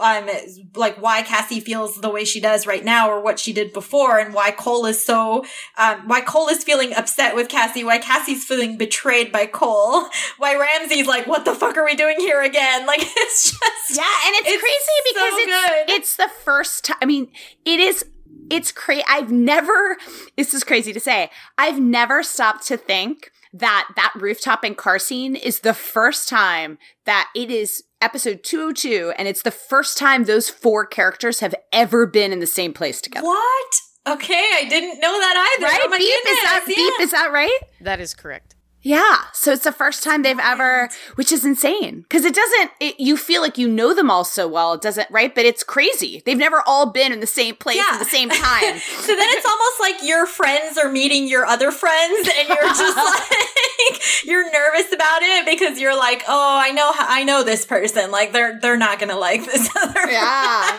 um like why cassie feels the way she does right now or what she did before and why cole is so um why cole is feeling upset with cassie why cassie's feeling betrayed by cole <laughs> why ramse's like what the fuck are we doing here again? <laughs> Like <laughs> it's just yeah, and it's, it's crazy because so it's good. it's the first time. I mean, it is. It's crazy. I've never. This is crazy to say. I've never stopped to think that that rooftop and car scene is the first time that it is episode 202 and it's the first time those four characters have ever been in the same place together. what okay i didn't know that either Right? oh my Beep, is that goodness, beep? Is that right? That is correct. Yeah. So it's the first time they've ever, which is insane because it doesn't, it, you feel like you know them all so well. It doesn't, right? But it's crazy. They've never all been in the same place Yeah. at the same <laughs> time. so then it's almost like your friends are meeting your other friends and you're just <laughs> like you're nervous about it because you're like oh i know i know this person like they're they're not gonna like <laughs> this other yeah.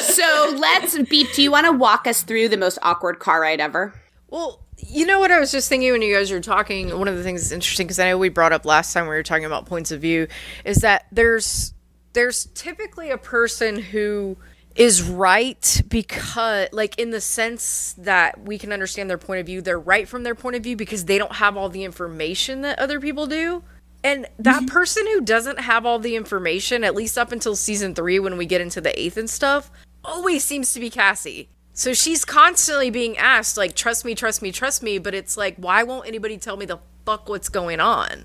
So let's beep. Do you want to walk us through the most awkward car ride ever? Well, you know what I was just thinking when you guys were talking. One of the things that's interesting because I know we brought up last time we were talking about points of view is that there's there's typically a person who is right because like in the sense that we can understand their point of view they're right from their point of view because they don't have all the information that other people do. And that mm-hmm. person who doesn't have all the information at least up until season three when we get into the eighth and stuff always seems to be cassie so she's constantly being asked like trust me trust me trust me but it's like why won't anybody tell me the fuck what's going on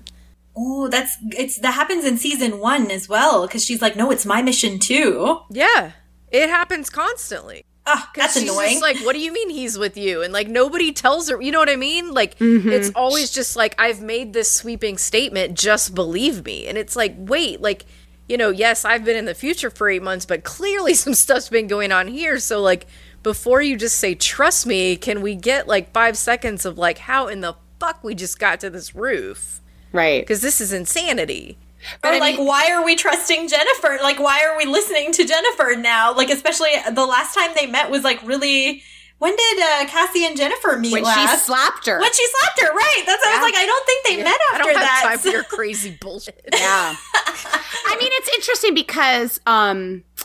oh that's it's that happens in season one as well because she's like no it's my mission too yeah it happens constantly ah that's she's annoying Just like, what do you mean he's with you? And like nobody tells her. You know what I mean? Like it's always just like I've made this sweeping statement. Just believe me. And it's like, wait, like you know, yes, I've been in the future for eight months, but clearly <laughs> some stuff's been going on here. So like, before you just say trust me, can we get like five seconds of like how in the fuck we just got to this roof? Right. Because this is insanity. or I like mean- why are we trusting jennifer like why are we listening to jennifer now like especially the last time they met was like really when did uh, cassie and jennifer meet When she last slapped her. when she slapped her right that's i was like i don't think they met I after don't have that time for <laughs> your crazy bullshit. yeah. <laughs> I mean, it's interesting because um, I-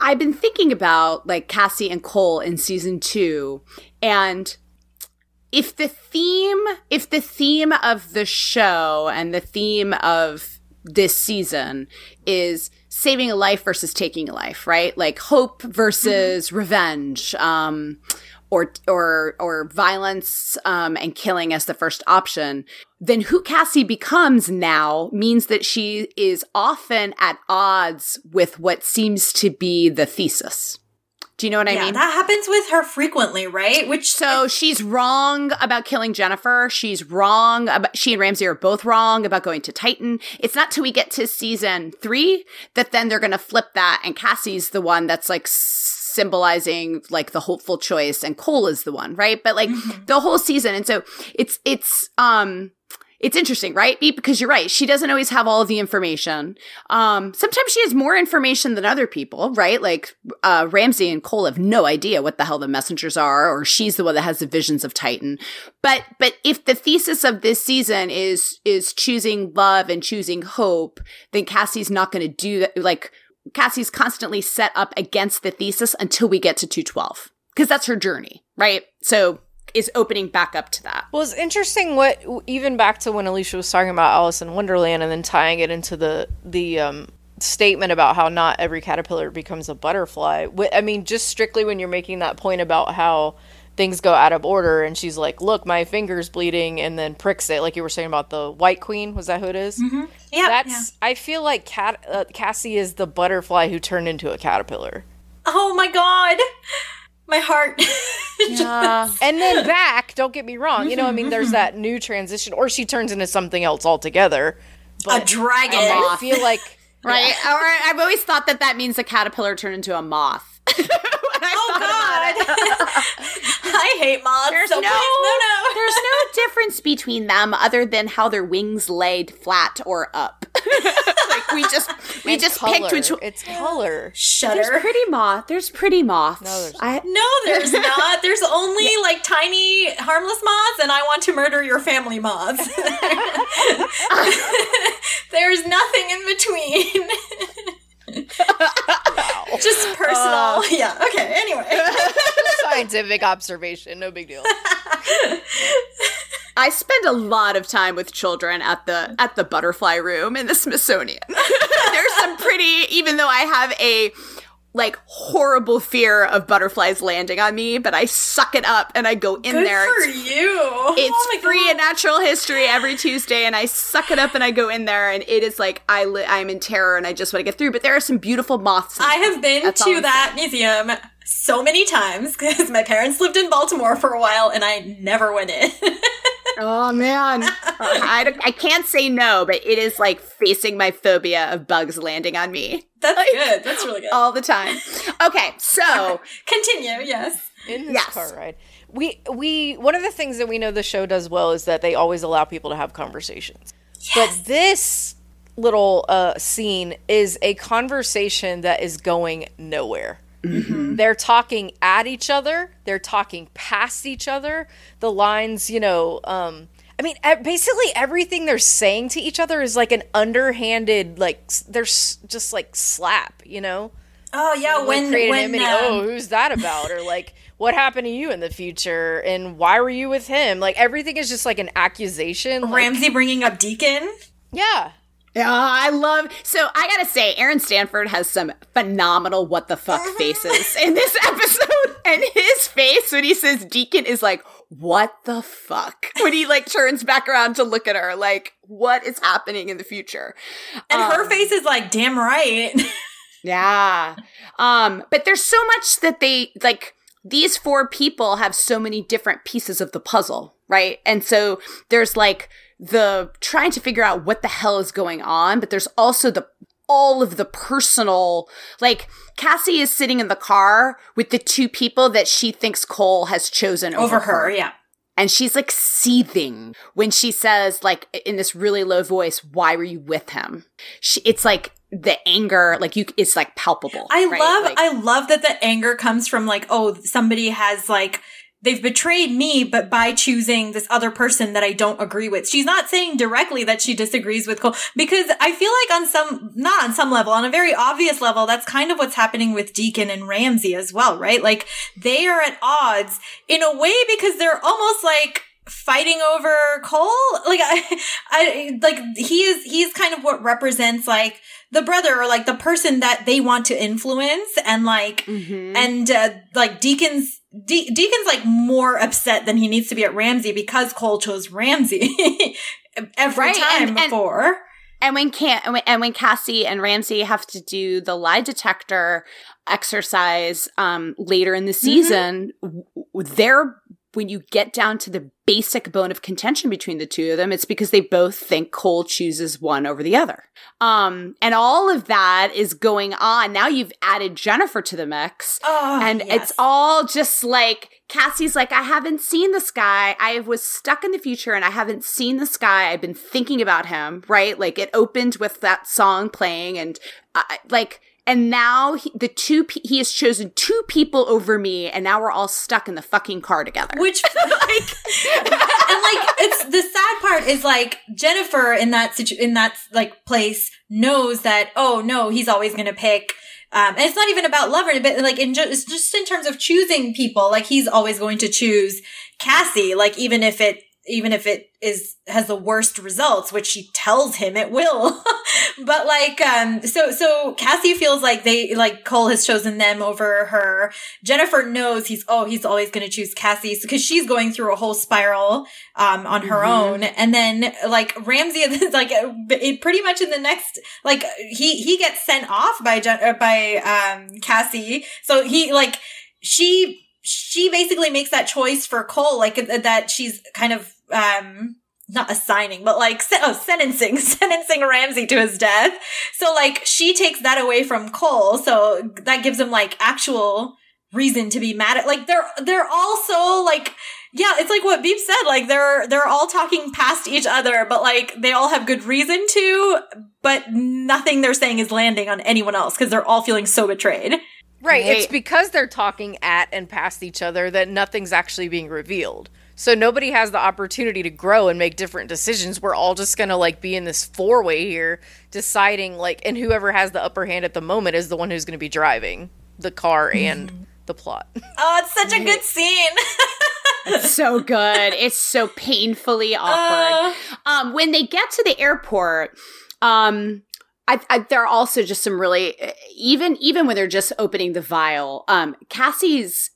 I've been thinking about like Cassie and Cole in season two, and if the theme, if the theme of the show and the theme of this season is saving a life versus taking a life, right? Like hope versus revenge, um, or or or violence um, and killing as the first option, then who Cassie becomes now means that she is often at odds with what seems to be the thesis. Do you know what I yeah, mean? that happens with her frequently, right? Which So she's wrong about killing Jennifer. She's wrong about she and Ramse are both wrong about going to Titan. It's not till we get to season three that then they're gonna flip that and Cassie's the one that's like symbolizing like the hopeful choice and Cole is the one, right? But like the whole season. And so it's it's um it's interesting, right? Because you're right. She doesn't always have all of the information. Um, sometimes she has more information than other people, right? Like uh, Ramse and Cole have no idea what the hell the messengers are, or she's the one that has the visions of Titan. But but if the thesis of this season is is choosing love and choosing hope, then Cassie's not going to do that. Like Cassie's constantly set up against the thesis until we get to 212 because that's her journey, right? So is opening back up to that. Well, it's interesting what even back to when Alicia was talking about Alice in Wonderland and then tying it into the the um, statement about how not every caterpillar becomes a butterfly. I mean, just strictly when you're making that point about how things go out of order, and she's like, "Look, my finger's bleeding," and then pricks it, like you were saying about the White Queen. Was that who it is? yeah, That's. yeah. I feel like Cat uh, Cassie is the butterfly who turned into a caterpillar. Oh my god, my heart. <laughs> Yeah. and then back. Don't get me wrong. You know, I mean, Mm-hmm, there's that new transition, or she turns into something else altogether. a dragon. I feel like <laughs> right? Or I've always thought that that means a caterpillar turned into a moth. <laughs> oh God! <laughs> I hate moths. There's so no, no, no. there's no difference between them other than how their wings laid flat or up. <laughs> like we just we And just color. picked which. It's color. There's pretty moth. There's pretty moths. No, there's I, No, there's <laughs> not. There's only like tiny, harmless moths, and I want to murder your family moths. there's nothing in between. <laughs> Just personal. Uh, yeah. Okay. Anyway. <laughs> Scientific observation. No big deal. I spend a lot of time with children at the at the butterfly room in the Smithsonian. <laughs> There's some pretty even though I have a like horrible fear of butterflies landing on me, but I suck it up and I go in Good there. for It's- you. Oh it's Oh free God. and natural history every Tuesday, and I suck it up and I go in there, and it is like I li- I'm in terror and I just want to get through. But there are some beautiful moths. I have been That's to that museum so many times <laughs> because my parents lived in Baltimore for a while and I never went in. <laughs> Oh man, <laughs> I, I can't say no, but it is like facing my phobia of bugs landing on me That's good. That's really good. all the time. Okay, so <laughs> Continue. Yes. in this Yes. car ride. We we one of the things that we know the show does well is that they always allow people to have conversations. But this little uh, scene is a conversation that is going nowhere. They're talking at each other. They're talking past each other. The lines, you know, um, I mean, basically everything they're saying to each other is like an underhanded, like they're just like slap, you know Oh yeah. like when create when an um, oh, who's that about? or like, what happened to you in the future? And why were you with him? Like everything is just like an accusation. Like, Ramse bringing up Deacon. yeah, yeah, I love. So I gotta say, Aaron Stanford has some phenomenal what the fuck <laughs> faces in this episode, <laughs> and his face when he says Deacon is like, "What the fuck?" When he like turns back around to look at her, like, "What is happening in the future?" And her Um, face is like, damn right. <laughs> Yeah. Um, but there's so much that they like these four people have so many different pieces of the puzzle, right? And so there's like the trying to figure out what the hell is going on, but there's also the all of the personal like Cassie is sitting in the car with the two people that she thinks Cole has chosen over, Over her, yeah. and she's like seething when she says like in this really low voice why were you with him she, it's like the anger like you it's like palpable I right? love Like, I love that the anger comes from like, oh, somebody has like they've betrayed me, but by choosing this other person that I don't agree with. She's not saying directly that she disagrees with Cole because I feel like on some not on some level, on a very obvious level, that's kind of what's happening with Deacon and Ramse as well, right? Like they are at odds in a way because they're almost like fighting over Cole. Like <laughs> I, I like he is he's kind of what represents like the brother or like the person that they want to influence and like mhm. and uh, like Deacon's De- Deacon's like more upset than he needs to be at Ramse because Cole chose Ramse <laughs> every Right, time and- and- before. and when can and when, Cassie and Ramse have to do the lie detector exercise um later in the season w- w- they're when you get down to the basic bone of contention between the two of them it's because they both think Cole chooses one over the other um and all of that is going on now you've added Jennifer to the mix Oh, and yes. it's all just like Cassie's like, I haven't seen the sky. I was stuck in the future and I haven't seen the sky. I've been thinking about him, right? Like it opened with that song playing and I like, and now he, the two, pe- he has chosen two people over me and now we're all stuck in the fucking car together. Which <laughs> like and like it's the sad part is like Jennifer in that situ- in that like place knows that oh no he's always gonna pick um and it's not even about lover but like in ju- just in terms of choosing people like he's always going to choose Cassie like even if it even if it is has the worst results which she tells him it will. <laughs> But like um so so Cassie feels like they like Cole has chosen them over her. Jennifer knows he's oh he's always going to choose Cassie because she's going through a whole spiral um on her Mhm. own. And then like Ramse <laughs> is like it pretty much in the next like he he gets sent off by Jen, uh, by um Cassie. So he like she she basically makes that choice for Cole like uh, that she's kind of um not assigning, but like oh, sentencing, <laughs> sentencing Ramse to his death. So like she takes that away from Cole, so that gives him like actual reason to be mad at. Like they're they're also like yeah, it's like what Beep said. Like they're they're all talking past each other, but like they all have good reason to, but nothing they're saying is landing on anyone else because they're all feeling so betrayed. Right. It's because they're talking at and past each other that nothing's actually being revealed. So nobody has the opportunity to grow and make different decisions. We're all just going to like be in this four way here deciding like and whoever has the upper hand at the moment is the one who's going to be driving the car and mm. the plot. Oh, it's such a good scene. it's so good. It's so painfully awkward. Uh, um when they get to the airport, um I, I, there are also just some really even even when they're just opening the vial. Um, Cassie's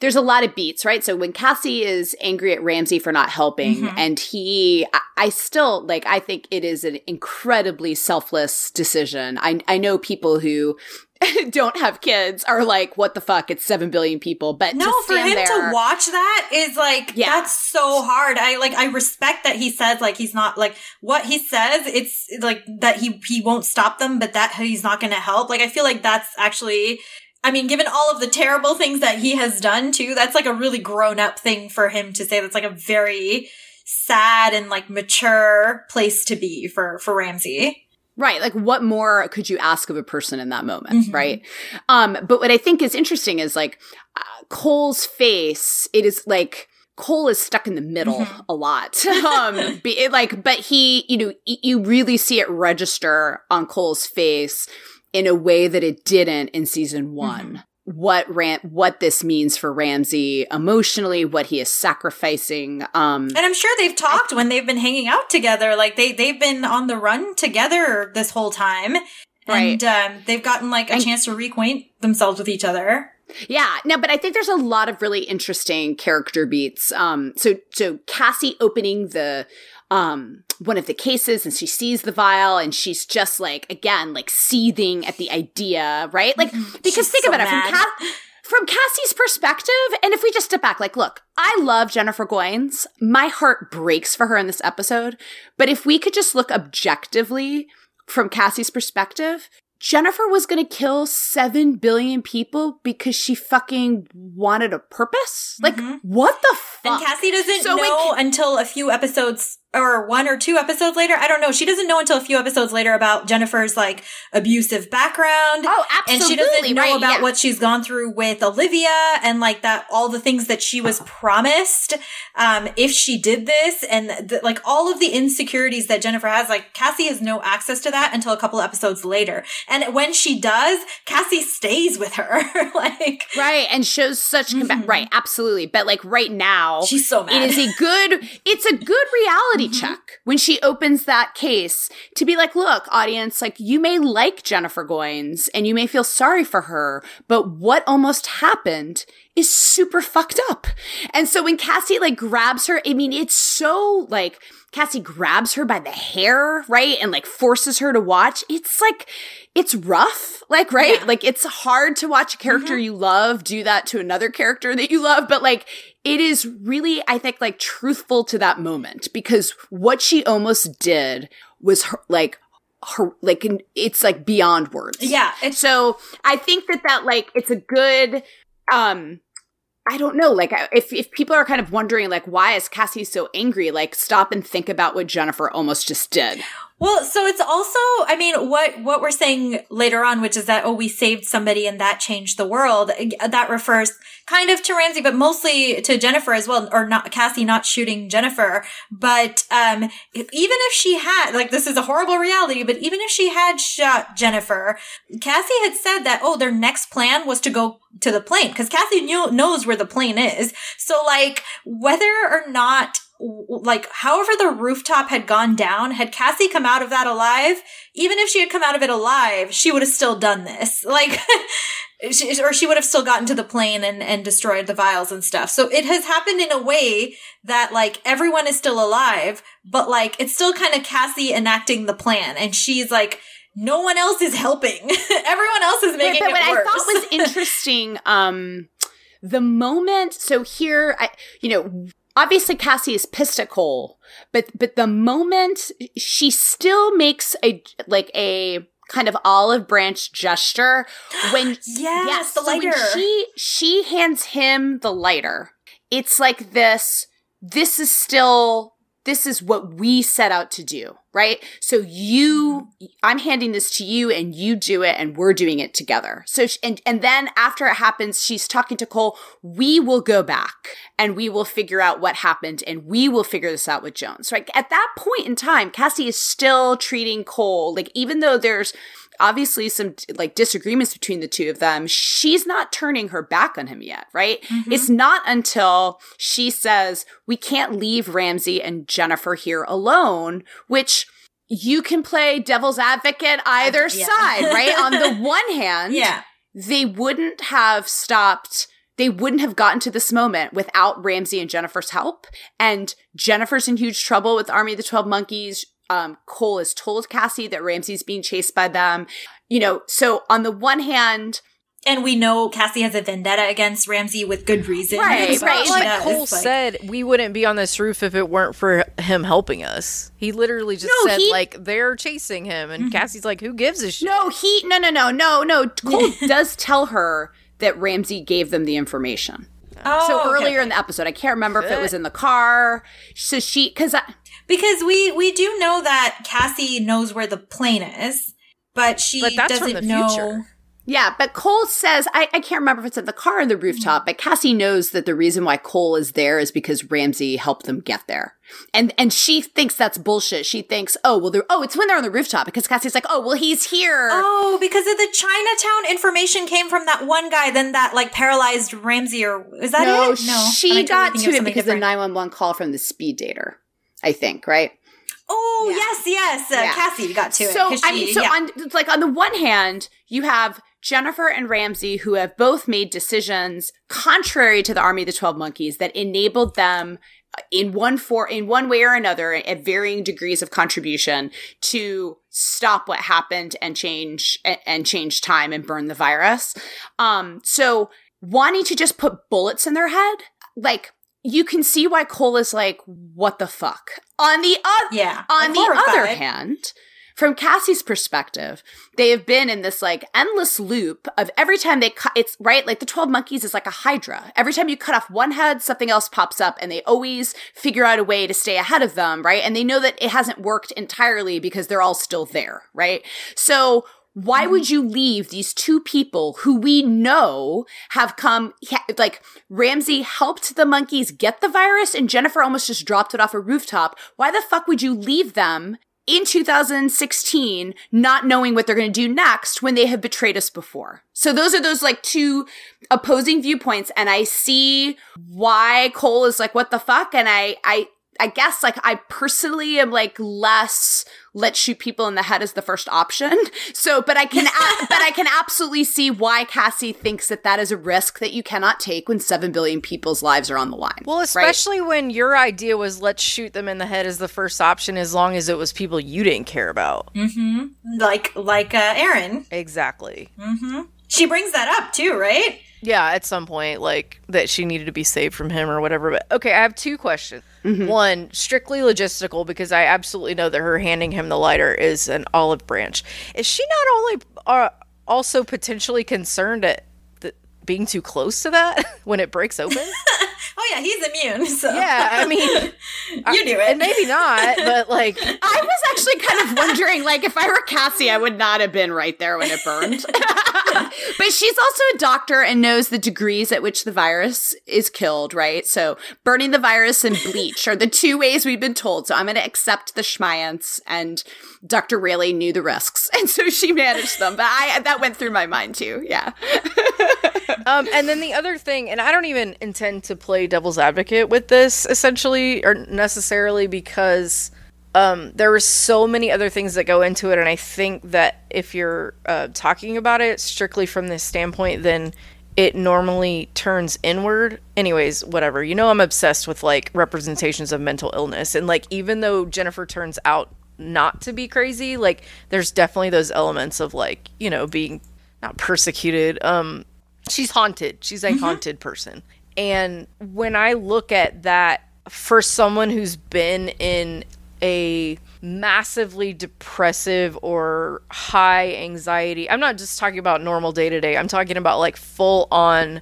there's a lot of beats, right? So when Cassie is angry at Ramsey for not helping, mm-hmm. and he, I, I, still like, I think it is an incredibly selfless decision. I, I know people who <laughs> don't have kids are like, what the fuck? It's seven billion people. But no, for him there, to watch that is like, yeah. that's so hard. I like, I respect that he says like he's not like what he says. It's like that he he won't stop them, but that he's not going to help. Like, I feel like that's actually I mean, given all of the terrible things that he has done too, that's like a really grown up thing for him to say. That's like a very sad and like mature place to be for, for Ramse. Right. Like what more could you ask of a person in that moment? Mm-hmm. Right. Um, but what I think is interesting is like uh, Cole's face, it is like, Cole is stuck in the middle mm-hmm. a lot. <laughs> um, be, like, but he, you know, you really see it register on Cole's face in a way that it didn't in season one. Mm-hmm. What Ram- what this means for Ramse emotionally, what he is sacrificing. Um, and I'm sure they've talked I, when they've been hanging out together. Like they they've been on the run together this whole time, right. and um, they've gotten like a and, chance to reacquaint themselves with each other. Yeah, no, but I think there's a lot of really interesting character beats. Um, so so Cassie opening the um one of the cases and she sees the vial and she's just like again like seething at the idea right like <laughs> because think so about mad. it from Ca- from Cassie's perspective and if we just step back like look I love Jennifer Goines my heart breaks for her in this episode but if we could just look objectively from Cassie's perspective Jennifer was going to kill 7 billion people because she fucking wanted a purpose? Like, mm-hmm. what the fuck? And Cassie doesn't so know until a few episodes or one or two episodes later. I don't know. She doesn't know until a few episodes later about Jennifer's like abusive background. Oh, absolutely. And she doesn't know right, about yeah. what she's gone through with Olivia and like that, all the things that she was promised. Um, if she did this and the, like all of the insecurities that Jennifer has, like Cassie has no access to that until a couple episodes later. And when she does, Cassie stays with her. <laughs> like, right. And shows such, mm-hmm. right. Absolutely. But like right now, she's so mad. It is a good, it's a good reality mm-hmm. check when she opens that case to be like, look, audience, like you may like Jennifer Goines and you may feel sorry for her, but what almost happened is super fucked up. And so when Cassie like grabs her, I mean, it's so like, Cassie grabs her by the hair, right? And like forces her to watch. It's like, it's rough, like, right? Yeah. Like, it's hard to watch a character mm-hmm. you love do that to another character that you love, but like, it is really, I think, like truthful to that moment because what she almost did was her, like, her, like, it's like beyond words. Yeah. so I think that that, like, it's a good, um, I don't know. Like, if if people are kind of wondering, like, why is Cassie so angry? Like, stop and think about what Jennifer almost just did. Well, so it's also, I mean, what, what we're saying later on, which is that, oh, we saved somebody and that changed the world. That refers kind of to Ramse, but mostly to Jennifer as well, or not Cassie not shooting Jennifer. But, um, even if she had, like, this is a horrible reality, but even if she had shot Jennifer, Cassie had said that, oh, their next plan was to go to the plane because Cassie knew, knows where the plane is. So, like, whether or not like however the rooftop had gone down had cassie come out of that alive even if she had come out of it alive she would have still done this. <laughs> Like she, or she would have still gotten to the plane and and destroyed the vials and stuff. So it has happened in a way that like everyone is still alive but like it's still kind of cassie enacting the plan and she's like no one else is helping. <laughs> Everyone else is making but, but it what worse. i thought was <laughs> interesting um the moment so here i you know obviously Cassie is pissed at Cole, but but the moment she still makes a like a kind of olive branch gesture <gasps> when Yes, the so when lighter. she she hands him the lighter. It's like this this is still this is what we set out to do, right? So you I'm handing this to you and you do it and we're doing it together. So sh- and and then after it happens she's talking to Cole, we will go back and we will figure out what happened and we will figure this out with Jones. Right? At that point in time, Cassie is still treating Cole like even though there's obviously some like disagreements between the two of them she's not turning her back on him yet right mm-hmm. it's not until she says we can't leave ramse and jennifer here alone which you can play devil's advocate either Yeah. side right on the <laughs> one hand Yeah. they wouldn't have stopped they wouldn't have gotten to this moment without Ramse and Jennifer's help. And Jennifer's in huge trouble with Army of the 12 Monkeys. Um, Cole has told Cassie that Ramse's being chased by them. You know, so on the one hand, And we know Cassie has a vendetta against Ramse with good reason. Right, It's right. like does, Cole like- said we wouldn't be on this roof if it weren't for him helping us. He literally just No, said he- like they're chasing him, and Cassie's like, "Who gives a shit?" no, he, no, no, no, no, no. Cole <laughs> does tell her that Ramse gave them the information. Oh, So okay. earlier in the episode, I can't remember if it was in the car. So she, cause I, Because we we do know that Cassie knows where the plane is, but she But that's doesn't from the know. future. Yeah, but Cole says, I, I can't remember if it's at the car or the rooftop, but Cassie knows that the reason why Cole is there is because Ramse helped them get there. And and she thinks that's bullshit. She thinks, oh, well, they're, oh, it's when they're on the rooftop because Cassie's like, oh, well, he's here. Oh, because of the Chinatown information came from that one guy, then that like paralyzed Ramse, or is that no, it? No, she got thinking to of it because of the 911 call from the speed dater, I think, right? Oh Yeah. yes, yes, uh, Yeah. Cassie got to it. So I mean, so yeah. on it's like on the one hand, you have Jennifer and Ramse who have both made decisions contrary to the Army of the Twelve Monkeys that enabled them uh, in one for in one way or another at varying degrees of contribution to stop what happened and change and, and change time and burn the virus. Um, so wanting to just put bullets in their head, like you can see why Cole is like, what the fuck? On the other yeah. on I'm the other hand, from Cassie's perspective, they have been in this like endless loop of every time they cut, it's right, like the 12 monkeys is like a hydra. Every time you cut off one head, something else pops up and they always figure out a way to stay ahead of them, right? And they know that it hasn't worked entirely because they're all still there, right? So why mm. would you leave these two people who we know have come like Ramse helped the monkeys get the virus and Jennifer almost just dropped it off a rooftop. Why the fuck would you leave them in 2016 not knowing what they're going to do next when they have betrayed us before? So those are those like two opposing viewpoints and I see why Cole is like what the fuck and I I I guess like I personally am like less let's shoot people in the head as the first option. So, but I can, a- <laughs> but I can absolutely see why Cassie thinks that that is a risk that you cannot take when seven billion people's lives are on the line. Well, right? especially when your idea was let's shoot them in the head as the first option, as long as it was people you didn't care about. Mhm. like like uh, Aaron. Exactly. Mm-hmm. She brings that up too, right? Yeah, at some point, like that she needed to be saved from him or whatever. But okay, I have two questions. One, strictly logistical, because I absolutely know that her handing him the lighter is an olive branch. Is she not only uh, also potentially concerned at being too close to that <laughs> when it breaks open? <laughs> Oh yeah, he's immune. <laughs> So yeah, I mean, you do it. and maybe not, but like, I was actually kind of wondering, like, if I were Cassie, I would not have been right there when it burned. but she's also a doctor and knows the degrees at which the virus is killed, right? So burning the virus and bleach are the two ways we've been told. So I'm going to accept the schmiance, and Dr. Railly knew the risks, <laughs> and so she managed them. But I that went through my mind too. Yeah. <laughs> Um, and then the other thing, and I don't even intend to play devil's advocate with this essentially or necessarily because um, there are so many other things that go into it. And I think that if you're uh, talking about it strictly from this standpoint, then it normally turns inward. Anyways, whatever. You know, I'm obsessed with like representations of mental illness. And like, even though Jennifer turns out not to be crazy, like, there's definitely those elements of like, you know, being not persecuted, um, she's haunted. She's a haunted person. And when I look at that for someone who's been in a massively depressive or high anxiety. I'm not just talking about normal day to day. I'm talking about like full on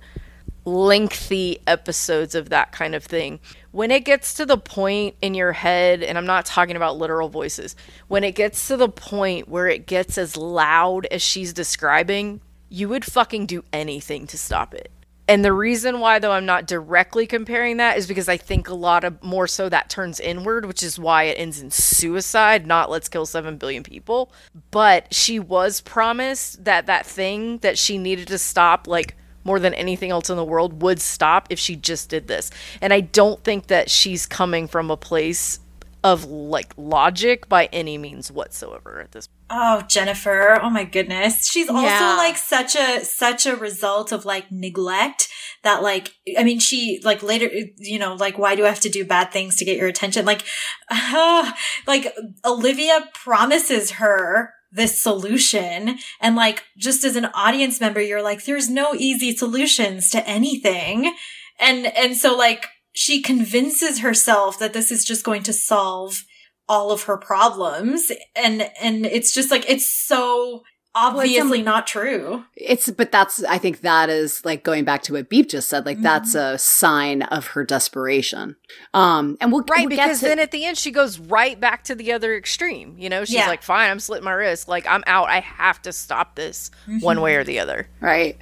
lengthy episodes of that kind of thing. When it gets to the point in your head, and I'm not talking about literal voices, when it gets to the point where it gets as loud as she's describing, you would fucking do anything to stop it. And the reason why, though, I'm not directly comparing that is because I think a lot of more so that turns inward, which is why it ends in suicide, not let's kill 7 billion people. But she was promised that that thing that she needed to stop, like, more than anything else in the world would stop if she just did this. And I don't think that she's coming from a place of like logic by any means whatsoever at this point. Oh, Jennifer. Oh my goodness. She's also Yeah. like such a such a result of like neglect that like I mean she like later you know like why do I have to do bad things to get your attention? Like <sighs> like Olivia promises her this solution and like just as an audience member you're like there's no easy solutions to anything. And and so like she convinces herself that this is just going to solve all of her problems and and it's just like it's so obviously not true It's but that's I think that is like going back to what Beep just said. Like that's a sign of her desperation. Um, and we'll Right, we'll get because to- then at the end she goes right back to the other extreme. You know, she's Yeah. like, "Fine, I'm slitting my wrist. Like I'm out. I have to stop this one way or the other." right.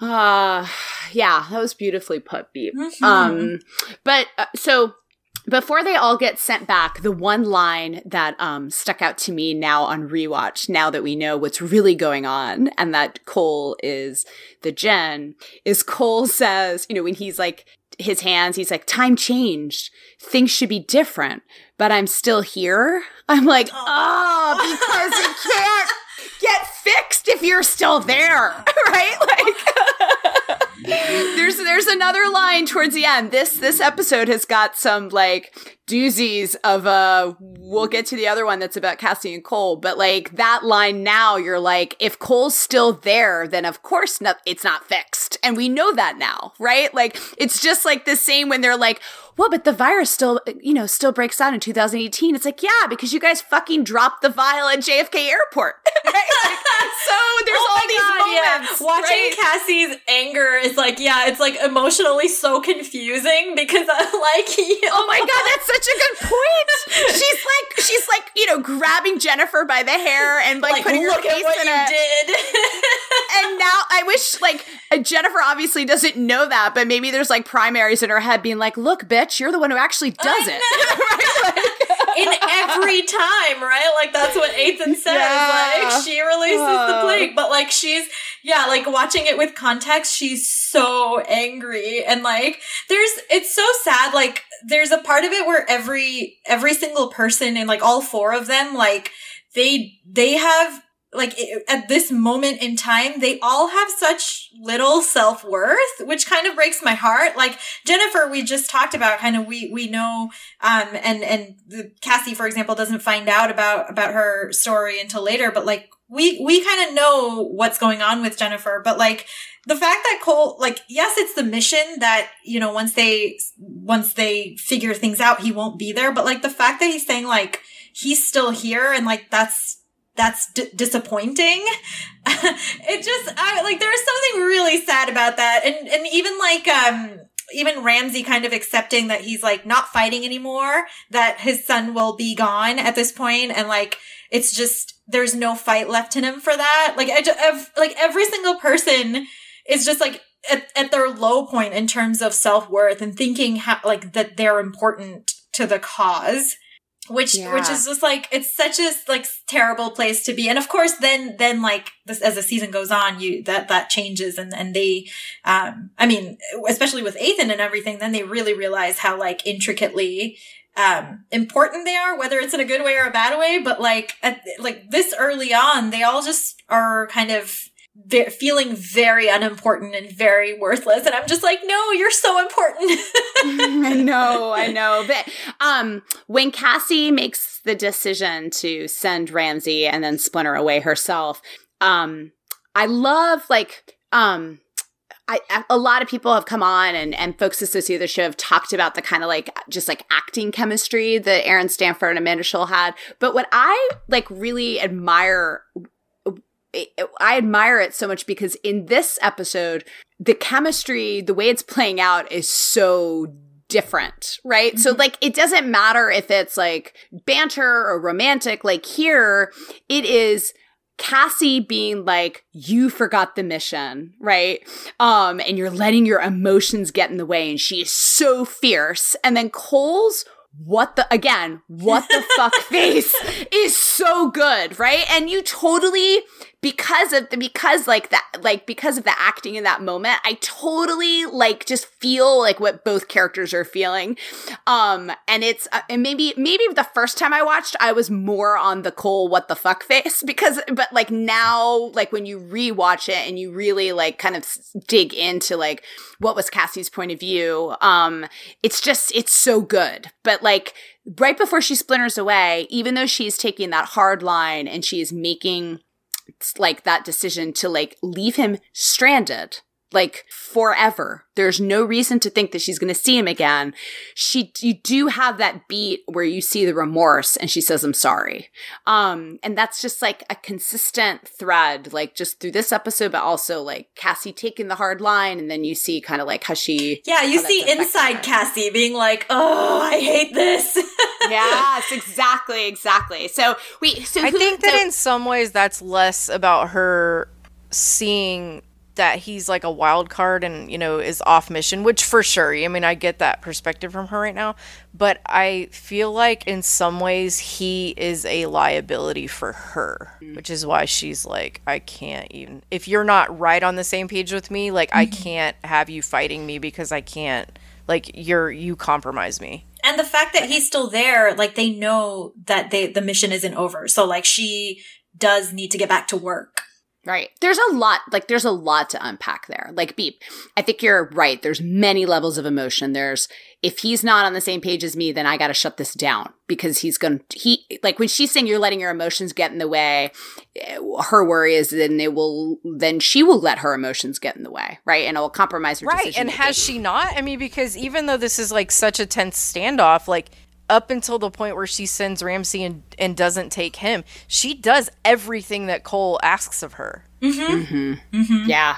Uh yeah, that was beautifully put, Beep. Um, but uh, so before they all get sent back, the one line that um, stuck out to me now on rewatch, now that we know what's really going on, and that Cole is the Jen, is Cole <laughs> says, you know, when he's like his hands, he's like, time changed, things should be different, but I'm still here. I'm like, oh, because it can't <laughs> get fixed if you're still there, <laughs> right? Like. There's there's another line towards the end. This this episode has got some like doozies of uh we'll get to the other one that's about Cassie and Cole, but like that line now you're like if Cole's still there, then of course not it's not fixed. And we know that now, right? Like it's just like the same when they're like, well, but the virus still, you know, still breaks out in 2018. It's like, yeah, because you guys fucking dropped the vial at JFK Airport. <laughs> right? Like, <laughs> so there's Oh all these God, moments. yeah. Watching right? Cassie's anger is like, yeah, it's like emotionally so confusing because I'm <laughs> like, Oh my god, that's such a good point. She's like, she's like, you know, grabbing Jennifer by the hair and like, like, putting her face at what in you a. did. And now I wish like uh, Jennifer obviously doesn't know that, but maybe there's like primaries in her head being like, "Look, bitch, you're the one who actually does it." <laughs> right? Like, in every time, right? Like that's what Ethan says. Yeah. Like she releases the plague, but like she's yeah, like watching it with context, she's so angry and like there's it's so sad. Like there's a part of it where every every single person and like all four of them, like they they have like at this moment in time, they all have such little self worth, which kind of breaks my heart. Like Jennifer, we just talked about, kind of we we know um and and the, cassie for example doesn't find out about about her story until later but like we we kind of know what's going on with jennifer but like the fact that cole like yes it's the mission that you know once they once they figure things out he won't be there but like the fact that he's saying like he's still here and like that's that's d- disappointing <laughs> it just I, like there's something really sad about that and and even like um even Ramse kind of accepting that he's like not fighting anymore, that his son will be gone at this point, and like it's just there's no fight left in him for that. Like I ju- ev- like every single person is just like at, at their low point in terms of self worth and thinking how like that they're important to the cause. Which Yeah. which is just like it's such a like terrible place to be, and of course then then like this as the season goes on, you that that changes and and they um i mean especially with ethan and everything then they really realize how like intricately um important they are whether it's in a good way or a bad way but like at, like this early on they all just are kind of ve- feeling very unimportant and very worthless and i'm just like no you're so important <laughs> I know, I <laughs> know. But um, when Cassie makes the decision to send Ramse and then splinter away herself, um, I love like um. I, a lot of people have come on and, and folks associated with the show have talked about the kind of like just like acting chemistry that Aaron Stanford and Amanda Schull had. But what I like really admire I admire it so much because in this episode, the chemistry, the way it's playing out is so different, right? Mm-hmm. So like it doesn't matter if it's like banter or romantic, like here it is Cassie being like, you forgot the mission, right? Um, and you're letting your emotions get in the way, and she is so fierce. And then Cole's what the again what the fuck <laughs> face is so good right and you totally because of the because like that like because of the acting in that moment i totally like just feel like what both characters are feeling. Um and it's uh, and maybe maybe the first time i watched i was more on the cole what the fuck face <laughs> because but like now like when you rewatch it and you really like kind of dig into like what was cassie's point of view um it's just it's so good. But like right before she splinters away even though she's taking that hard line and she is making like that decision to like leave him stranded like forever. There's no reason to think that she's going to see him again. She, you do have that beat where you see the remorse and she says, I'm sorry. Um, and that's just like a consistent thread, like just through this episode, but also like Cassie taking the hard line. And then you see kind of like how she. Yeah, you see inside her. Cassie being like, oh, I hate this. <laughs> yes, exactly, exactly. So we, so I who, think that so, in some ways that's less about her seeing that he's like a wild card and you know is off mission which for sure i mean i get that perspective from her right now but i feel like in some ways he is a liability for her mm. which is why she's like i can't even if you're not right on the same page with me like mm-hmm. i can't have you fighting me because i can't like you're you compromise me and the fact that he's still there like they know that they the mission isn't over so like she does need to get back to work Right. There's a lot, like, there's a lot to unpack there. Like, Beep, I think you're right. There's many levels of emotion. There's, if he's not on the same page as me, then I got to shut this down because he's going to, he, like, when she's saying you're letting your emotions get in the way, eh, her worry is then it will, then she will let her emotions get in the way, right? And it will compromise her Right. And has she not? I mean, because even though this is like such a tense standoff, like, up until the point where she sends Ramse and, and doesn't take him, she does everything that Cole asks of her. Mm-hmm. Mm-hmm. Mm-hmm. Yeah.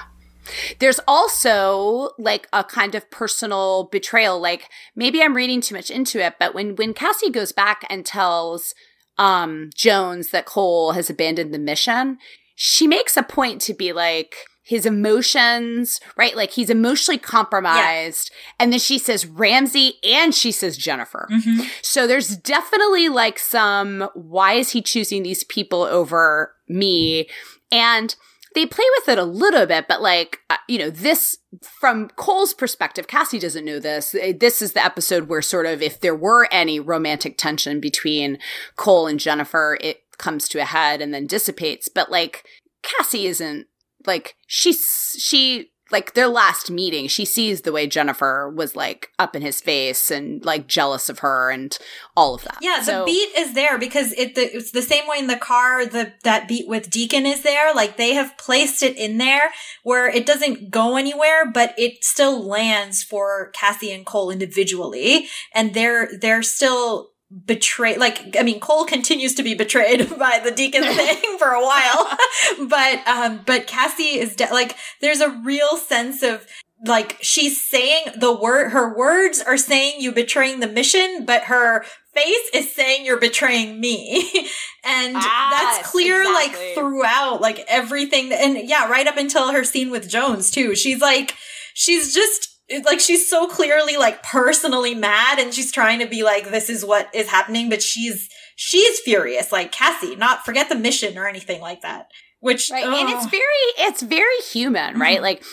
There's also like a kind of personal betrayal. Like maybe I'm reading too much into it, but when when Cassie goes back and tells um Jones that Cole has abandoned the mission, she makes a point to be like, his emotions, right? Like he's emotionally compromised. Yeah. And then she says Ramse and she says Jennifer. Mm-hmm. So there's definitely like some, why is he choosing these people over me? And they play with it a little bit, but like, uh, you know, this from Cole's perspective, Cassie doesn't know this. Eh, this is the episode where sort of if there were any romantic tension between Cole and Jennifer, it comes to a head and then dissipates. But like, Cassie isn't like she's she like their last meeting, she sees the way Jennifer was like up in his face and like jealous of her and all of that. Yeah, so, the beat is there because it the, it's the same way in the car. The that beat with Deacon is there. Like they have placed it in there where it doesn't go anywhere, but it still lands for Cassie and Cole individually, and they're they're still betrayed like i mean cole continues to be betrayed <laughs> by the deacon <laughs> thing for a while. <laughs> But um but cassie is de- like there's a real sense of like she's saying the word her words are saying you betraying the mission but her face is saying you're betraying me. And ah, that's clear exactly. like throughout like everything. And yeah right up until her scene with jones too. She's like she's just like she's so clearly like personally mad and she's trying to be like this is what is happening but she's she's furious like cassie not forget the mission or anything like that which right. and it's very it's very human right mm-hmm. like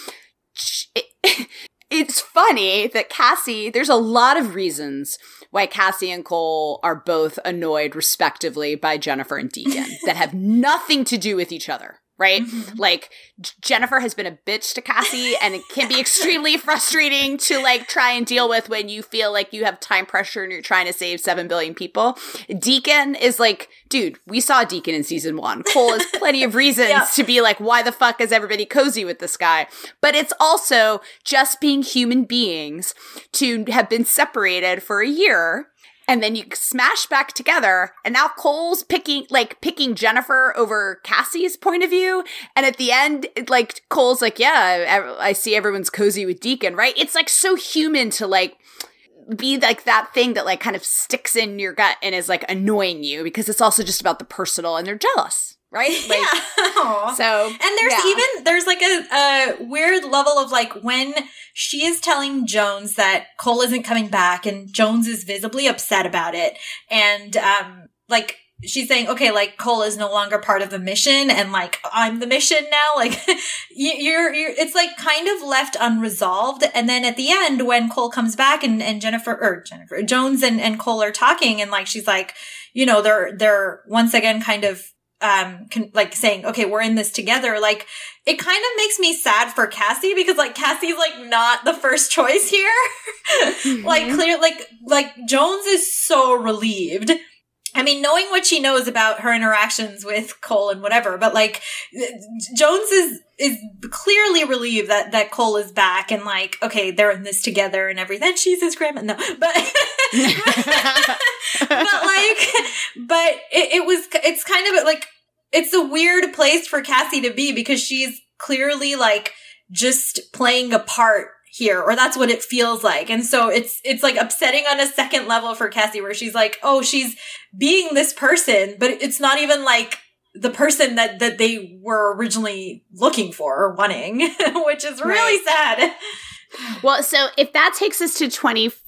it, <laughs> it's funny that cassie there's a lot of reasons why cassie and cole are both annoyed respectively by jennifer and deacon <laughs> that have nothing to do with each other right? Mm-hmm. Like Jennifer has been a bitch to Cassie and it can be extremely <laughs> frustrating to like try and deal with when you feel like you have time pressure and you're trying to save 7 billion people. Deacon is like, dude, we saw Deacon in season 1. Cole has <laughs> plenty of reasons Yeah. to be like why the fuck is everybody cozy with this guy? But it's also just being human beings to have been separated for a year and then you smash back together and now cole's picking like picking jennifer over cassie's point of view. And at the end it, like cole's like yeah I, I see everyone's cozy with deacon right? It's like so human to like be like that thing that like kind of sticks in your gut and is like annoying you because it's also just about the personal and they're jealous right? <laughs> Like yeah. So And there's yeah. even there's like a, a weird level of like when she is telling Jones that Cole isn't coming back and Jones is visibly upset about it. And um like she's saying okay like Cole is no longer part of the mission and like I'm the mission now. <laughs> Like you're you're it's like kind of left unresolved. And then at the end when Cole comes back and and Jennifer or Jennifer Jones and and Cole are talking and like she's like you know they're they're once again kind of um con- like saying okay we're in this together like it kind of makes me sad for cassie because like cassie's like not the first choice here. <laughs> Like clear like like jones is so relieved. I mean, knowing what she knows about her interactions with Cole and whatever, but like Jones is is clearly relieved that that Cole is back and like, okay, they're in this together and everything. She's his grandma, no, but <laughs> but like, <laughs> but it, it was, it's kind of like, it's a weird place for Cassie to be because she's clearly like just playing a part here, or that's what it feels like. And so it's, it's like upsetting on a second level for Cassie where she's like, oh, she's being this person, but it's not even like, the person that that they were originally looking for or wanting, <laughs> which is really sad. Well, so if that takes us to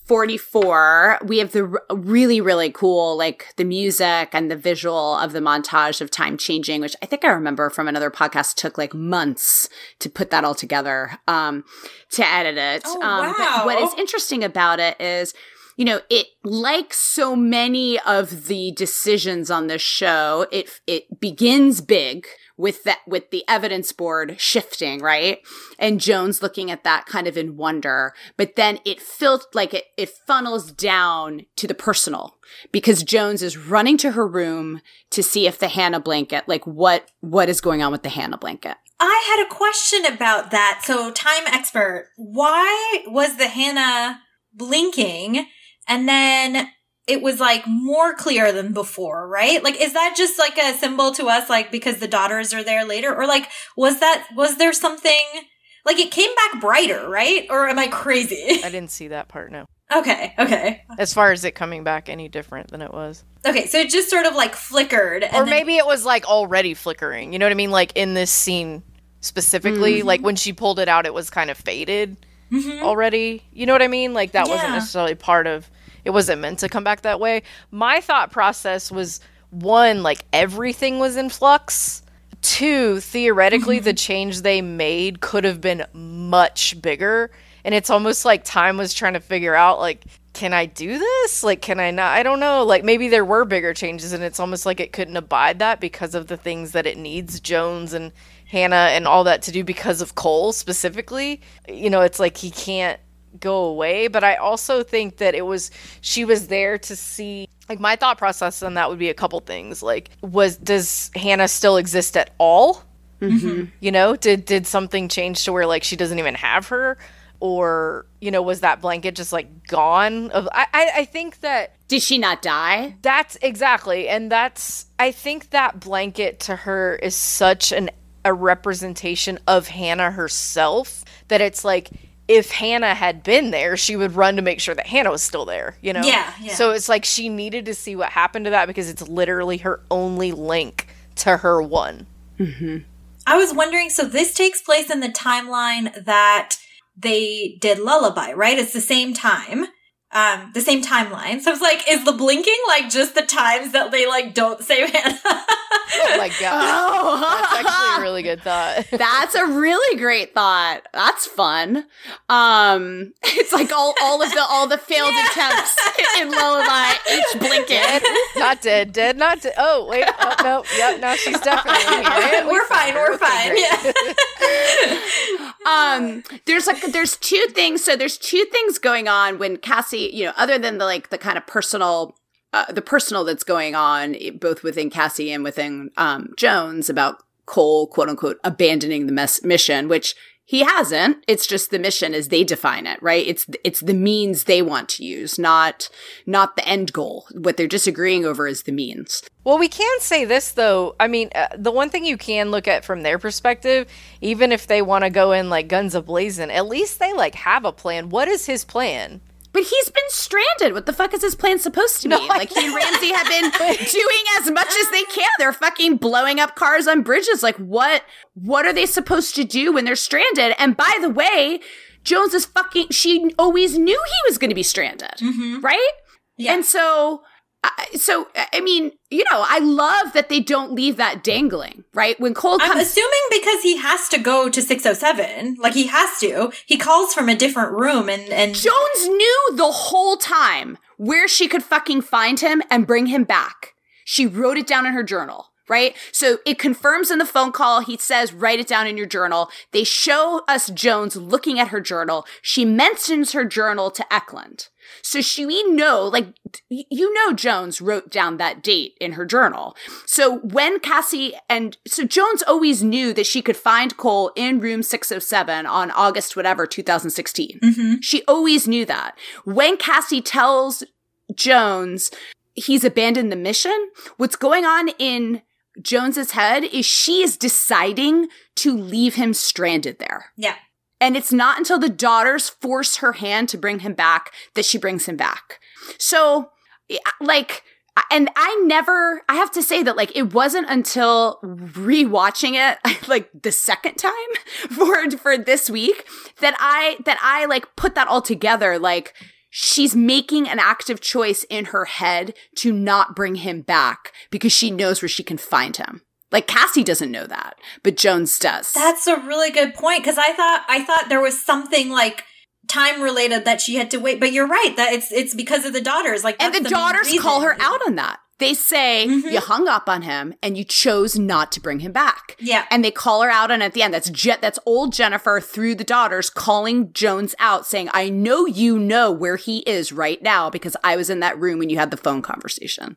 2044, we have the r- really, really cool, like the music and the visual of the montage of time changing, which I think I remember from another podcast took like months to put that all together, um, to edit it. Oh, um, wow. But what is interesting about it is, you know, it like so many of the decisions on this show, it it begins big with that with the evidence board shifting, right? And Jones looking at that kind of in wonder, but then it felt like it it funnels down to the personal because Jones is running to her room to see if the Hannah blanket, like what what is going on with the Hannah blanket. I had a question about that. So, time expert, why was the Hannah blinking and then it was like more clear than before, right? Like, is that just like a symbol to us, like because the daughters are there later? Or like, was that, was there something, like it came back brighter, right? Or am I crazy? <laughs> I didn't see that part, no. okay, okay. As far as it coming back any different than it was. Okay, so it just sort of like flickered. And or then- maybe it was like already flickering. You know what I mean? Like in this scene specifically, mm-hmm. like when she pulled it out, it was kind of faded mm-hmm. already. You know what I mean? Like that wasn't necessarily part of. It wasn't meant to come back that way. My thought process was one, like everything was in flux. Two, theoretically, the <laughs> change they made could have been much bigger. And it's almost like time was trying to figure out, like, can I do this? Like, can I not? I don't know. Like, maybe there were bigger changes, and it's almost like it couldn't abide that because of the things that it needs Jones and Hannah and all that to do because of Cole specifically. You know, it's like he can't go away. But I also think that it was, she was there to see. Like, my thought process on that would be a couple things. Like, was, does Hannah still exist at all? Mm-hmm. you know did did something change to where like she doesn't even have her or you know was that blanket just like gone of i i, I think that Did she not die? that's exactly and that's i think that blanket to her is such an a representation of hannah herself that it's like if hannah had been there she would run to make sure that hannah was still there you know Yeah, yeah. so it's like she needed to see what happened to that because it's literally her only link to her one mm-hmm. I was wondering, so this takes place in the timeline that they did Lullaby, right? It's the same time. Um, the same timeline. So I was like, is the blinking like just the times that they like don't save Hannah? Oh my <laughs> god. That's actually a really good thought. <laughs> That's a really great thought. That's fun. Um, it's like all, all of the all the failed <laughs> Yeah. attempts in Lullaby, each blinking. Dead, not dead, dead, not dead. Oh wait, oh no, yep, now she's definitely here. And we We're fine, her. we're fine, great. There's like there's two things so there's two things going on when cassie you know other than the like the kind of personal uh, the personal that's going on eh, both within cassie and within um jones about cole quote unquote abandoning the mess- mission which he hasn't it's just the mission as they define it right it's it's the means they want to use not not the end goal what they're disagreeing over is the means Well, we can say this though. I mean, uh, the one thing you can look at from their perspective, even if they want to go in like guns a blazing, at least they like have a plan. What is his plan? But he's been stranded. What the fuck is his plan supposed to be? like he and Ramse have been <laughs> doing as much as they can. They're fucking blowing up cars on bridges. Like what what are they supposed to do when they're stranded? And by the way, Jones is fucking she always knew he was going to be stranded. Right? Yeah. And so so I mean, you know, I love that they don't leave that dangling, right? When Cole I'm assuming because he has to go to 607. Like he has to. He calls from a different room and and Jones knew the whole time where she could fucking find him and bring him back. She wrote it down in her journal, right? So it confirms in the phone call. He says, write it down in your journal. They show us Jones looking at her journal. She mentions her journal to Eklund. So she, we know, like, you know, Jones wrote down that date in her journal. So when Cassie and so Jones always knew that she could find Cole in room 607 on August, whatever, 2016. Mm-hmm. She always knew that. When Cassie tells Jones he's abandoned the mission, what's going on in Jones's head is she is deciding to leave him stranded there. yeah. And it's not until the daughters force her hand to bring him back that she brings him back. So, like, and I never, I have to say that, like, it wasn't until rewatching it, <laughs> like, the second time <laughs> for, for this week that I, that I, like, put that all together. Like, she's making an active choice in her head to not bring him back because she knows where she can find him. Like Cassie doesn't know that, but Jones does. That's a really good point because I thought I thought there was something like time related that she had to wait, but you're right that it's it's because of the daughters. Like and that's the, daughters call her out on that. They say Mhm. you hung up on him and you chose not to bring him back. Yeah. And they call her out on it at the end. That's Je- that's old Jennifer through the daughters calling Jones out saying, "I know you know where he is right now because I was in that room when you had the phone conversation."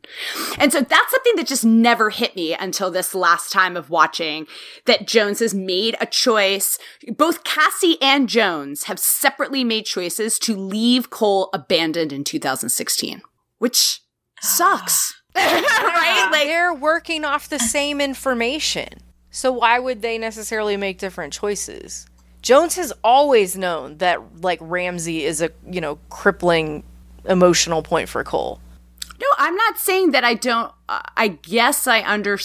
And so that's something that just never hit me until this last time of watching that Jones has made a choice. Both Cassie and Jones have separately made choices to leave Cole abandoned in 2016, which sucks. <laughs> right? Like they're working off the same information. So why would they necessarily make different choices? Jones has always known that like Ramse is a, you know, crippling emotional point for Cole. No, I'm not saying that I don't. Uh, I guess I under.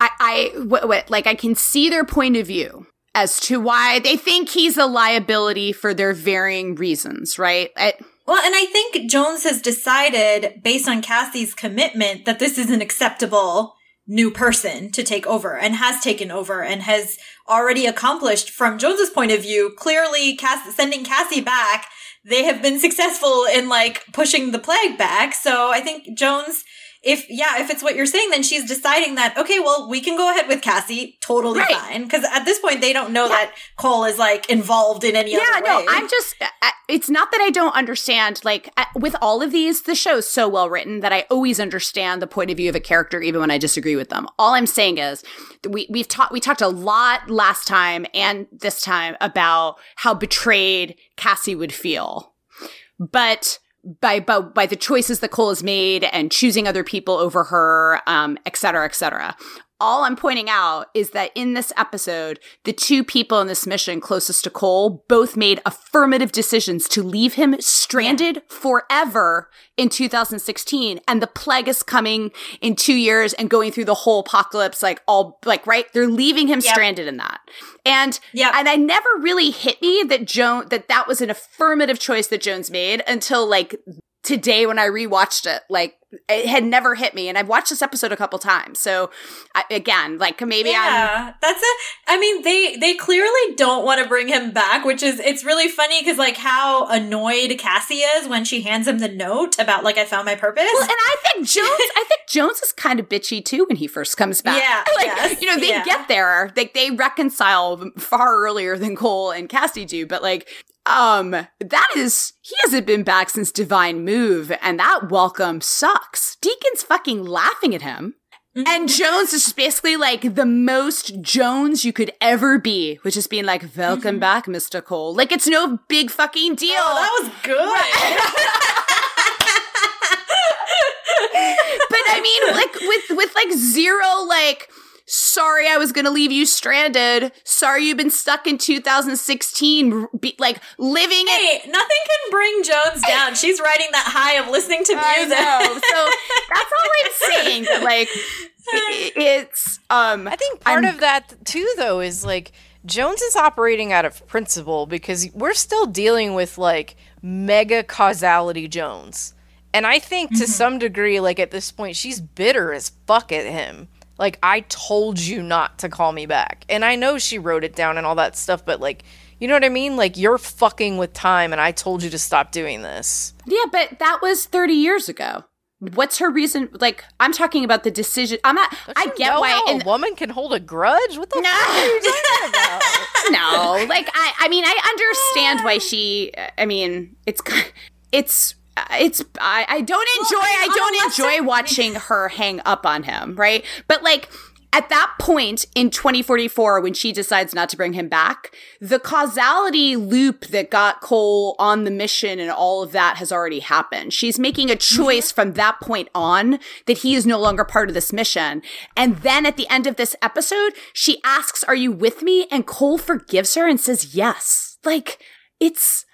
I, I what, what, like I can see their point of view as to why they think he's a liability for their varying reasons, right? I, Well, and I think Jones has decided, based on Cassie's commitment, that this is an acceptable new person to take over and has taken over and has already accomplished, from Jones's point of view, clearly Cass- sending Cassie back. They have been successful in like pushing the plague back. So I think Jones, if, yeah, if it's what you're saying, then she's deciding that, okay, well, we can go ahead with Cassie. Totally Right. fine. Cause at this point, they don't know that Cole is like involved in any yeah, other no, way. I'm just. It's not that I don't understand. Like with all of these, the show's so well written that I always understand the point of view of a character, even when I disagree with them. All I'm saying is we we've talked we talked a lot last time and this time about how betrayed Cassie would feel, but. By, by by the choices that Cole has made and choosing other people over her, um, et cetera, et cetera. All I'm pointing out is that in this episode, the two people in this mission closest to Cole both made affirmative decisions to leave him stranded forever in 2016. And the plague is coming in two years and going through the whole apocalypse, like all, like, right? They're leaving him Yep. stranded in that. And, yeah, and I never really hit me that Joan, that that was an affirmative choice that Jones made until like today when I rewatched it. Like, it had never hit me. And I've watched this episode a couple times. So I, again, like maybe I'm, yeah, that's a. I mean, they they clearly don't want to bring him back, which is it's really funny because like how annoyed Cassie is when she hands him the note about like I found my purpose. Well, and I think Jones, I think Jones is kind of bitchy too when he first comes back. Yeah, <laughs> like yes, you know they yeah. get there, like they reconcile far earlier than Cole and Cassie do. But like, um, that is he hasn't been back since Divine Move, and that welcome sucks. Deacon's fucking laughing at him. Mm-hmm. And Jones is just basically like the most Jones you could ever be, which is being like, "Welcome back, Mr. Cole." Like it's no big fucking deal. oh, that was good. <laughs> but I mean, like with with like zero like. Sorry, I was going to leave you stranded. Sorry, you've been stuck in 2016, be, like living it. hey, nothing can bring Jones down. She's riding that high of listening to I music. So that's all I'm <laughs> saying. But like, it's um. I think part I'm- of that too, though, is like Jones is operating out of principle because we're still dealing with like mega causality Jones, and I think to some degree, like at this point, she's bitter as fuck at him. Like I told you not to call me back, and I know she wrote it down and all that stuff, but like. You know what I mean? Like you're fucking with time, and I told you to stop doing this. Yeah, but that was 30 years ago. What's her reason? Like, I'm talking about the decision. I'm not. I You get why. how and- a woman can hold a grudge. What the fuck are you talking about? <laughs> no, like I, I mean, I understand why she. I mean, it's, it's, Uh, it's. I, I don't enjoy. I on a don't enjoy watching her hang up on him, right? But like. At that point in 2044, when she decides not to bring him back, the causality loop that got Cole on the mission and all of that has already happened. She's making a choice from that point on that he is no longer part of this mission. And then at the end of this episode, she asks, Are you with me? And Cole forgives her and says yes. Like, it's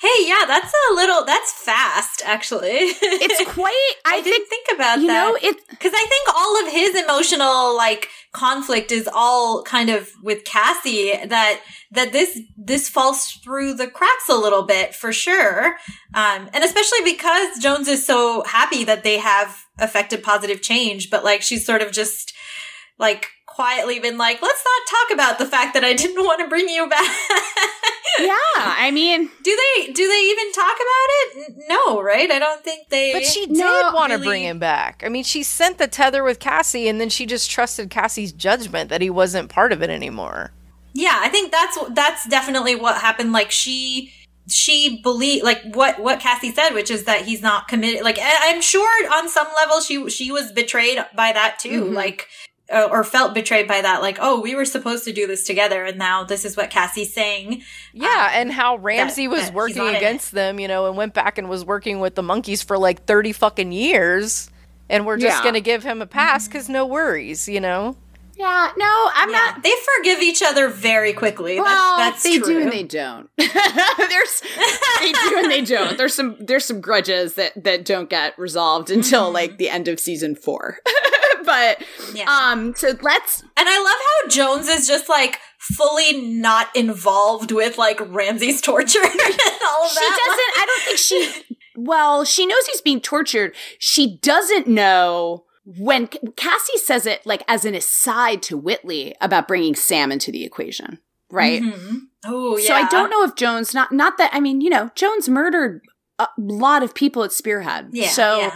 Hey, yeah, that's a little. That's fast, actually. it's <laughs> quite I, I, think didn't think about you that. know, it Because I think all of his emotional like conflict is all kind of with Cassie that that this this falls through the cracks a little bit for sure, um, and especially because Jones is so happy that they have affected positive change, but like she's sort of just like quietly been like, let's not talk about the fact that I didn't want to bring you back. <laughs> Yeah, I mean do they do they even talk about it? No, right? I don't think they. But she did No, want to really- bring him back. I mean, she sent the tether with Cassie, and then she just trusted Cassie's judgment that he wasn't part of it anymore. yeah i think that's that's definitely what happened like she she believed like what what cassie said which is that he's not committed like I- i'm sure on some level she she was betrayed by that too Mhm. like Uh, or felt betrayed by that like oh we were supposed to do this together and now this is what cassie's saying Yeah, um, and how Ramse that was he's working not in it. against them, you know, and went back and was working with the monkeys for like 30 fucking years. And we're just Yeah. going to give him a pass because no worries, you know? Yeah, no, I'm yeah, not they forgive each other very quickly well, that's, that's they true do and they don't. <laughs> there's they do and they don't. There's some there's some grudges that that don't get resolved until Mm-hmm. like the end of season four. <laughs> but Yeah. um, so let's And I love how Jones is just like fully not involved with like Ramse's torture <laughs> and all of she that. doesn't. I don't think she. Well, she knows he's being tortured. She doesn't know when Cassie says it like as an aside to Whitley about bringing Sam into the equation, right? Mm-hmm. Oh, yeah. So I don't know if Jones not not that I mean you know Jones murdered a lot of people at Spearhead. Yeah. So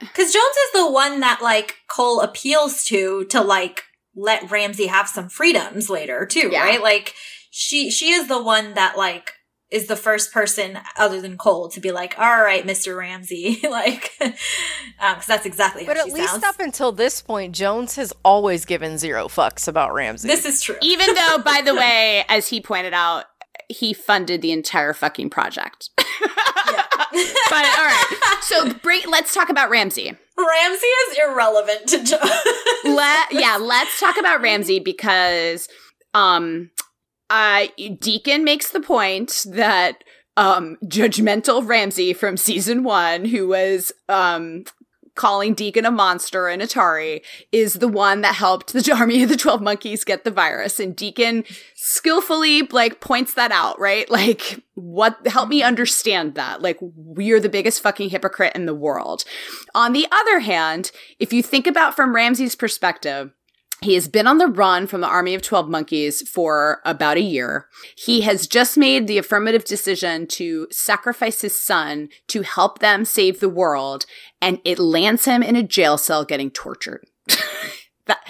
Because Jones is the one that like Cole appeals to to like let Ramse have some freedoms later too, Yeah. right? Like she she is the one that like is the first person other than Cole to be like, all right, Mr. Ramse, <laughs> like, because that's exactly how But at least sounds. up until this point, Jones has always given zero fucks about Ramse. this is true. even though, by the <laughs> way, as he pointed out, he funded the entire fucking project. <laughs> but all right, so bring, let's talk about Ramse. Ramse is irrelevant to Jones. Let yeah, let's talk about Ramse because um uh Deacon makes the point that um judgmental Ramse from season 1 who was um calling Deacon a monster in Atari is the one that helped the <laughs> army of the 12 monkeys get the virus. And Deacon skillfully like points that out, right? <laughs> Like what, help me understand that. Like we're the biggest fucking hypocrite in the world. On the other hand, if you think about from Ramse's perspective, he has been on the run from the army of 12 monkeys for about a year. He has just made the affirmative decision to sacrifice his son to help them save the world, and it lands him in a jail cell getting tortured. <laughs> that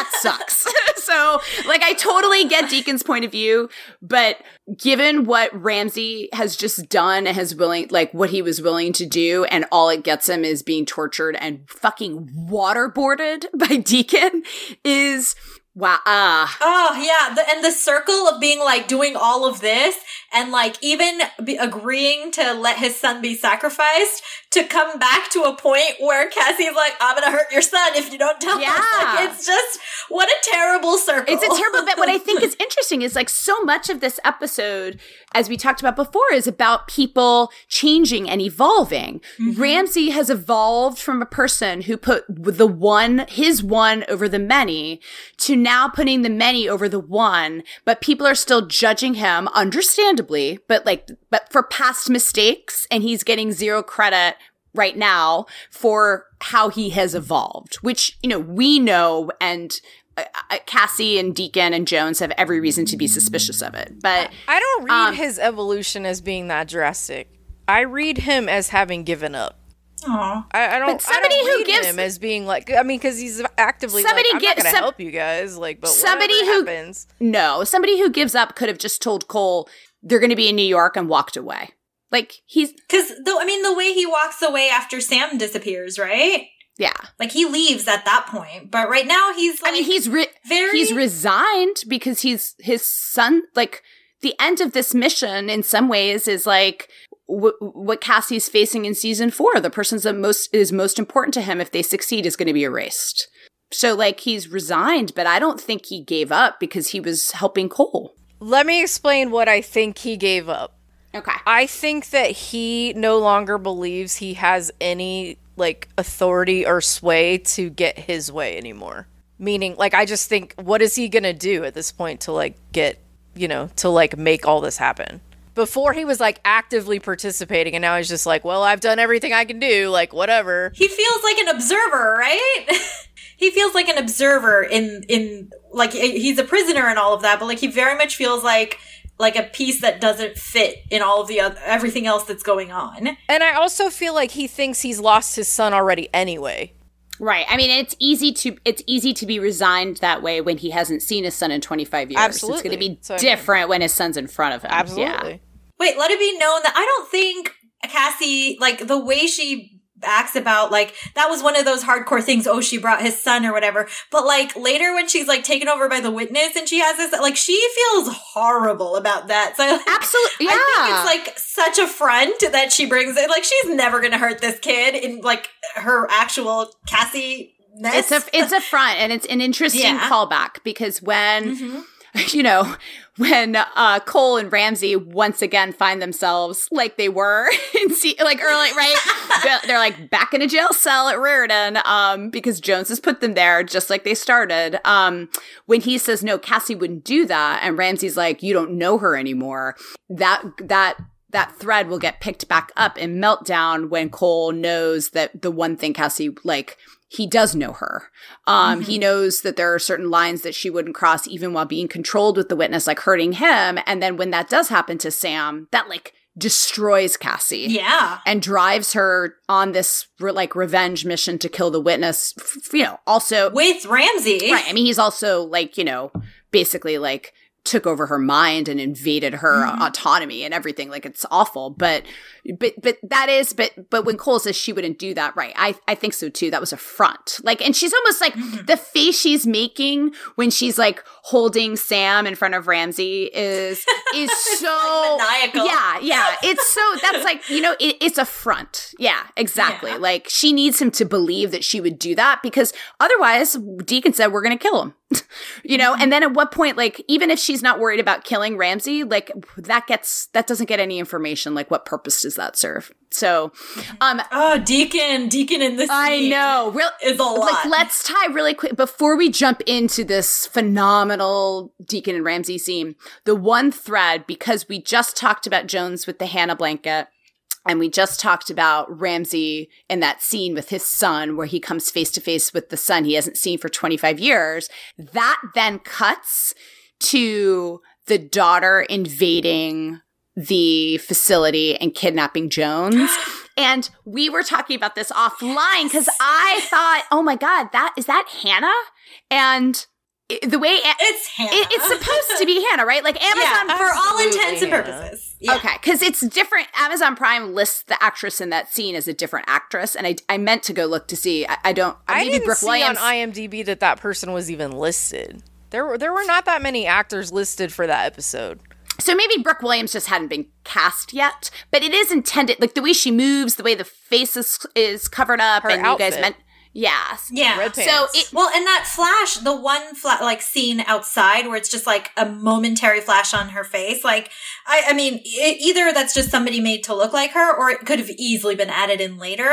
that sucks. <laughs> so, like I totally get Deacon's point of view, but given what Ramse has just done and has willing like what he was willing to do and all it gets him is being tortured and fucking waterboarded <laughs> by Deacon is Wow. Uh. Oh, yeah. The, and the circle of being like doing all of this and like even be agreeing to let his son be sacrificed to come back to a point where Cassie's like, I'm going to hurt your son if you don't tell Yeah. us. Like, it's just, what a terrible circle. It's a terrible bit. What I think is <laughs> interesting is like so much of this episode, as we talked about before, is about people changing and evolving. Mm-hmm. Ramse has evolved from a person who put the one, his one over the many to now putting the many over the one, but people are still judging him understandably, but like, but for past mistakes and he's getting zero credit right now for how he has evolved, which, you know, we know and uh, uh, Cassie and Deacon and Jones have every reason to be suspicious of it. But I don't read Um, his evolution as being that drastic. I read him as having given up. Aw. I, I don't. But somebody I don't who read gives- him as being like. I mean, because he's actively Somebody like, I'm get- not gonna some- help you guys. Like, but Somebody somebody who- who happens. no, somebody who gives up could have just told Cole they're going to be in New York and walked away. Like he's, Cause though, I mean, the way he walks away after Sam disappears, right? yeah. Like he leaves at that point, but right now he's like, I mean, he's re- very, he's resigned because he's his son. Like the end of this mission, in some ways, is like w- what Cassie's facing in season four. The person's that most is most important to him. If they succeed, is going to be erased. So, like, he's resigned, but I don't think he gave up because he was helping Cole. Let me explain what I think he gave up. Okay. I think that he no longer believes he has any like authority or sway to get his way anymore. Meaning, like, I just think, what is he gonna do at this point to like get, you know, to like make all this happen? Before he was like actively participating, and now he's just like, well, I've done everything I can do, like whatever. he feels like an observer, right? <laughs> he feels like an observer in in like he's a prisoner and all of that, but like he very much feels like like a piece that doesn't fit in all of the other, everything else that's going on. And I also feel like he thinks he's lost his son already anyway. Right. I mean, it's easy to it's easy to be resigned that way when he hasn't seen his son in 25 years. It's going to be So, I mean- different when his son's in front of him. Absolutely. Yeah. Wait, let it be known that I don't think Cassie, like the way she acts about, like, that was one of those hardcore things. Oh, she brought his son or whatever. But like later when she's like taken over by the witness and she has this, like, she feels horrible about that. So <laughs> Absolutely. Yeah. I think it's like such a front that she brings it. Like, she's never going to hurt this kid in like her actual Cassie. it's a it's a front and it's an interesting Yeah. callback because when Mhm. <laughs> you know when uh Cole and Ramse once again find themselves like they were <laughs> in see like early right? <laughs> They're, they're like back in a jail cell at Raritan um because Jones has put them there just like they started. Um when he says no Cassie wouldn't do that and Ramse's like you don't know her anymore that that that thread will get picked back up in meltdown when Cole knows that the one thing Cassie like he does know her. Um, He knows that there are certain lines that she wouldn't cross even while being controlled with the witness, like hurting him. And then when that does happen to Sam, that like destroys Cassie Yeah. and drives her on this like revenge mission to kill the witness. F- you know, also With Ramse. right. I mean, he's also like you know basically like took over her mind and invaded her mm-hmm. autonomy and everything. Like it's awful, but but but that is but but when Cole says she wouldn't do that, right? I I think so too. That was a front. Like, and she's almost like mm-hmm. the face she's making when she's like holding Sam in front of Ramse is is <laughs> so maniacal. Yeah, yeah. It's it's so that's like you know it, it's a front yeah exactly Yeah. like she needs him to believe that she would do that because otherwise deacon said we're gonna kill him <laughs> you know and then at what point like even if she's not worried about killing ramse like that gets that doesn't get any information like what purpose does that serve so um Oh, Deacon, Deacon in this. I know. Real, is a lot. Like, let's tie really quick before we jump into this phenomenal Deacon and Ramse scene. The one thread, because we just talked about Jones with the Hannah blanket, and we just talked about Ramse in that scene with his son, where he comes face to face with the son he hasn't seen for 25 years. That then cuts to the daughter invading the facility and kidnapping Jones. <gasps> And we were talking about this offline because I thought, oh my God, that is that Hannah? And the way A- it's Hannah. it, it's supposed to be Hannah, right? Like Amazon yeah, for all Absolutely intents and purposes. Yeah. Okay, because it's different. Amazon Prime lists the actress in that scene as a different actress, and I, I meant to go look to see. I, I don't. I maybe didn't Brooke see Williams. on IMDb that that person was even listed. There were there were not that many actors listed for that episode. so maybe Brooke Williams just hadn't been cast yet, but it is intended. Like the way she moves, the way the face is, is covered up, Her and you guys meant. Yes. Yeah. Red So it, Well, and that flash, the one flat like scene outside where it's just like a momentary flash on her face, like I, I mean, e either that's just somebody made to look like her, or it could have easily been added in later.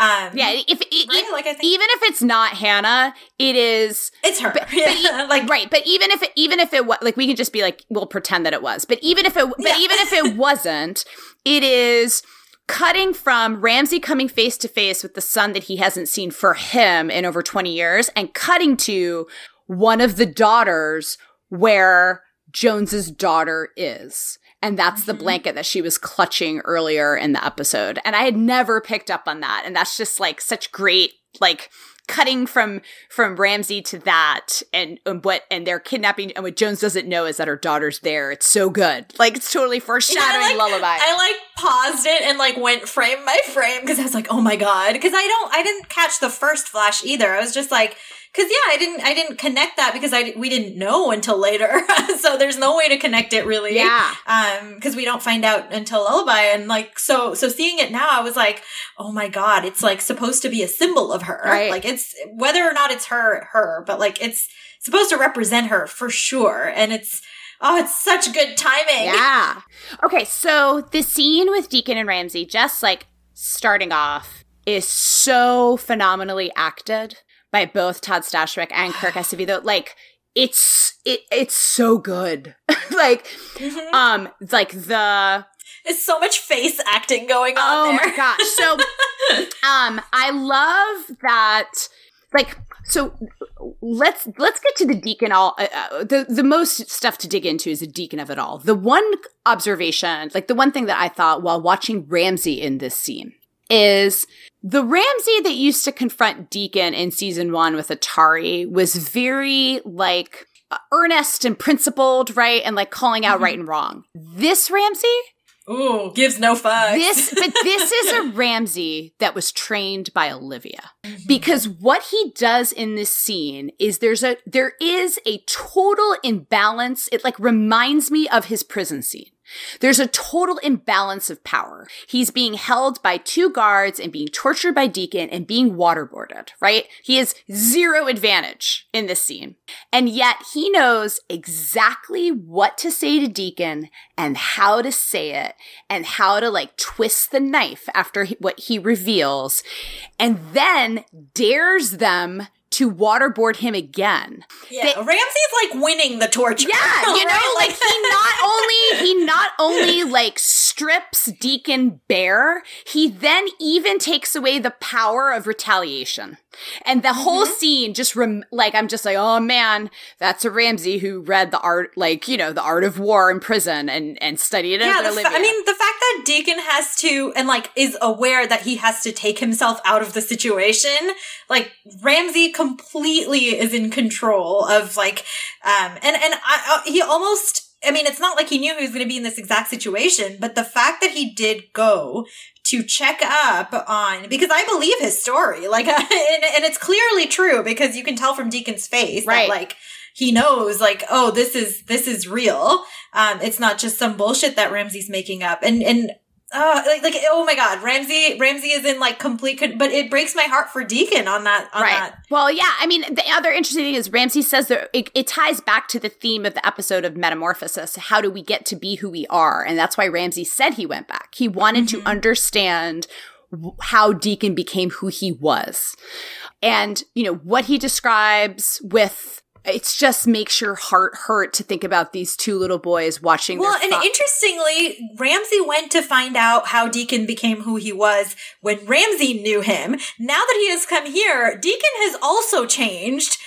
Um, yeah, if e- right? Like I think even if it's not Hannah, it is it's her. but <laughs> yeah. like right. But even if it, even if it was like we can just be like we'll pretend that it was. But even if it but Yeah. even if it <laughs> wasn't, it is cutting from Ramse coming face to face with the son that he hasn't seen for him in over 20 years and cutting to one of the daughters where Jones's daughter is. And that's the Mhm. blanket that she was clutching earlier in the episode. And I had never picked up on that. And that's just like such great, like cutting from from Ramse to that and, and what and they're kidnapping and what Jones doesn't know is that her daughter's there. It's so good. Like it's totally Yeah, I, foreshadowing like, lullaby. I like paused it and like went frame by frame because I was like, oh my god, because I don't, I didn't catch the first flash either. I was just like, because yeah, I didn't, I didn't connect that because I we didn't know until later, <laughs> so there's no way to connect it really. yeah. um because we don't find out until lullaby and like so so seeing it now i was like oh my god it's like supposed to be a symbol of her Right. like it's whether or not it's her her but like it's supposed to represent her for sure and it's oh it's such good timing Yeah. Okay, so the scene with Deacon and Ramse, just like starting off, is so phenomenally acted by both Todd Stashwick and Kirk <sighs> Acevedo. Like it's it it's so good. <laughs> like Mhm. um like the it's so much face acting going on oh there my gosh. So <laughs> um I love that like so let's let's get to the deacon all uh, uh, the the most stuff to dig into is the deacon of it all the one observation like the one thing that i thought while watching ramse in this scene is the ramse that used to confront deacon in season one with atari was very like earnest and principled right? And like calling out Mhm. right and wrong. This ramse? Ooh gives no fucks. This but <laughs> this is a ramse that was trained by olivia. Mm-hmm. because what he does in this scene is there's a there is a total imbalance. It like reminds me of his prison scene there's a total imbalance of power. He's being held by two guards and being tortured by Deacon and being waterboarded, right? He has zero advantage in this scene. And yet he knows exactly what to say to Deacon and how to say it and how to like twist the knife after he, what he reveals and then dares them to waterboard him again. yeah they- ramse's like winning the torture Yeah, <laughs> you know, like he <laughs> not only he not only like strips Deacon bare, he then even takes away the power of retaliation. And the whole Mm-hmm. scene just rem- like I'm just like, oh man, that's a Ramse who read the art, like you know, the art of war in prison and and studied it. yeah, I mean, the fact that Deacon has to and like is aware that he has to take himself out of the situation, like Ramse completely is in control of like, um, and and I, uh, he almost. I mean, it's not like he knew he was going to be in this exact situation, but the fact that he did go to check up on because I believe his story, like, <laughs> and, and it's clearly true because you can tell from Deacon's face Right. that like he knows like oh this is this is real um it's not just some bullshit that ramse's making up and and uh, like, like oh my god, Ramse Ramse is in like complete, con- but it breaks my heart for Deacon on that. On right. That. Well, yeah. I mean, the other interesting thing is Ramse says that it, it ties back to the theme of the episode of Metamorphosis. How do we get to be who we are? And that's why Ramse said he went back. He wanted Mm-hmm. to understand how Deacon became who he was. And, you know, what he describes with it's just makes your heart hurt to think about these two little boys watching Well, and interestingly, Ramse went to find out how Deacon became who he was when Ramse knew him. Now that he has come here, Deacon has also changed.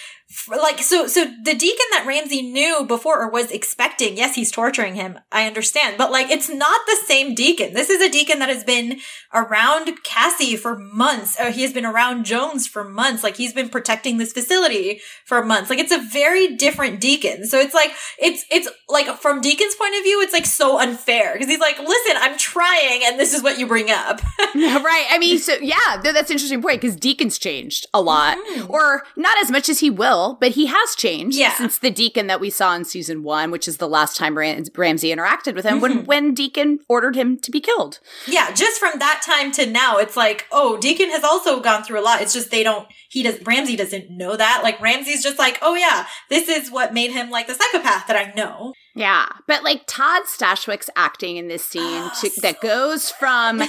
Like so, so the deacon that Ramse knew before or was expecting, yes, he's torturing him. I understand, but like, it's not the same deacon. This is a deacon that has been around Cassie for months. Or he has been around Jones for months. Like he's been protecting this facility for months. Like it's a very different deacon. So it's like it's it's like from Deacon's point of view, it's like so unfair because he's like, listen, I'm trying, and this is what you bring up. <laughs> <laughs> right. I mean, so yeah, th- that's an interesting point because Deacon's changed a lot, mm-hmm. or not as much as he will, but he has changed Yeah. since the Deacon that we saw in season one, which is the last time Ram- Ramse interacted with him when mm-hmm. when Deacon ordered him to be killed. yeah, just from that time to now, it's like, oh, Deacon has also gone through a lot. It's just they don't. He does. Ramse doesn't know that. Like Ramse's just like, oh yeah, this is what made him like the psychopath that I know. Yeah, but like Todd Stashwick's acting in this scene to, <gasps> that goes from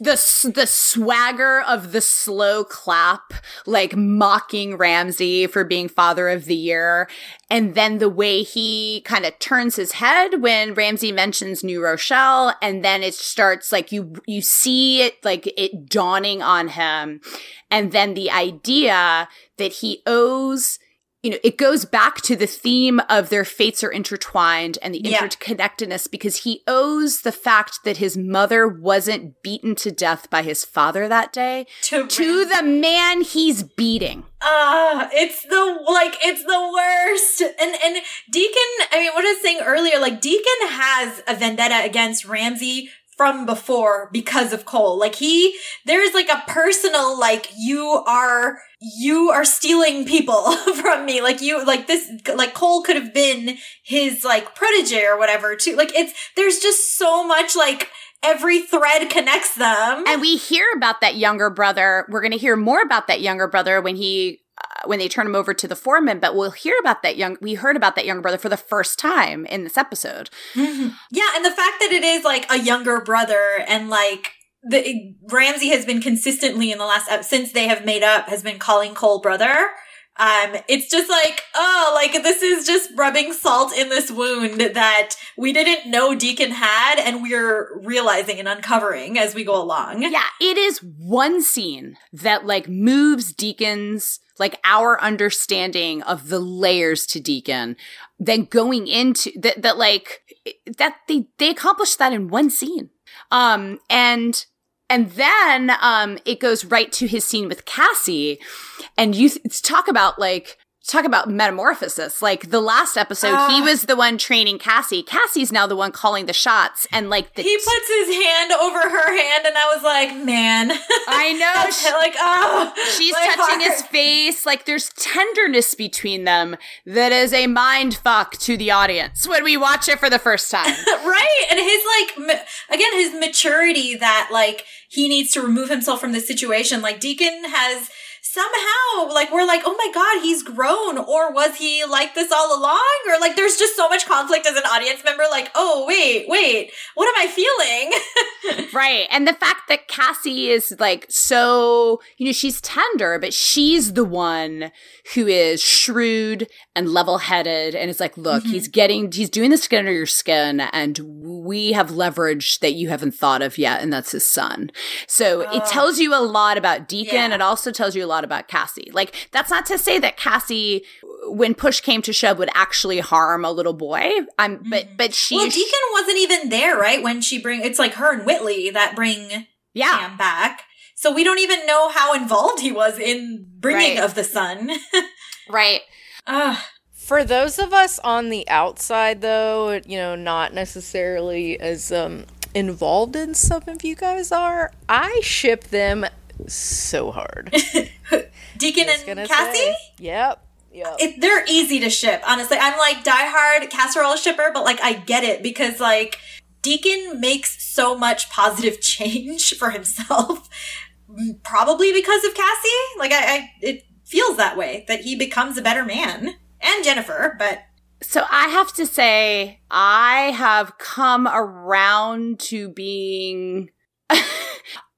the the swagger of the slow clap, like mocking Ramse for being father of the year, and then the way he kind of turns his head when Ramse mentions New Rochelle, and then it starts like you you see it like it dawning on him, and then the idea that he owes you know, it goes back to the theme of their fates are intertwined and the Yeah. interconnectedness because he owes the fact that his mother wasn't beaten to death by his father that day To, to the man he's beating. Ah, it's the like it's the worst. And and Deacon, I mean, what I was saying earlier, like Deacon has a vendetta against Ramse from before because of Cole. Like he, there's like a personal like you are you are stealing people <laughs> from me. Like you, like this, like Cole could have been his like protege or whatever too. Like it's there's just so much like every thread connects them. And we hear about that younger brother. We're going to hear more about that younger brother when he uh, when they turn him over to the foreman, but we'll hear about that young we heard about that younger brother for the first time in this episode. Yeah, and the fact that it is like a younger brother and like the Ramse has been consistently in the last since they have made up has been calling Cole brother. Um, it's just like, oh, like this is just rubbing salt in this wound that we didn't know Deacon had and we're realizing and uncovering as we go along. Yeah, it is one scene that like moves Deacon's like our understanding of the layers to Deacon, then going into that that like that they they accomplished that in one scene. Um and and then um it goes right to his scene with Cassie and you th- talk about like talk about metamorphosis like the last episode he Ah. was the one training Cassie Cassie's now the one calling the shots and like the He puts his hand over her hand and I was like, man. I <laughs> know she- like, oh. She's touching his face. Like there's tenderness between them that is a mind fuck to the audience when we watch it for the first time. <laughs> right and his like ma- again his maturity that like he needs to remove himself from this situation like deacon has somehow like we're like oh my god he's grown or was he like this all along or like there's just so much conflict as an audience member like oh wait wait what am i feeling <laughs> right. And the fact that Cassie is like so, you know, she's tender, but she's the one who is shrewd and level headed and is like, look, he's mm-hmm. getting, he's doing this to get under your skin and we have leverage that you haven't thought of yet. And that's his son. So it Oh. tells you a lot about Deacon. Yeah. It also tells you a lot about Cassie. Like, that's not to say that Cassie, when push came to shove, would actually harm a little boy. I'm, but, but she, well deacon wasn't even there right when she bring it's like her and whitley that bring yeah. Sam back so we don't even know how involved he was in bringing Right. of the son <laughs> Right. Ah. For those of us on the outside, though, you know, not necessarily as um, involved in some of you guys are, I ship them so hard. <laughs> Deacon Just and gonna Cassie? say. Yep. Yep. It, they're easy to ship, honestly. I'm like diehard casserole shipper, but like I get it because like Deacon makes so much positive <laughs> change for himself, probably because of Cassie. Like I, I it feels that way that he becomes a better man and Jennifer, but so I have to say, I have come around to being.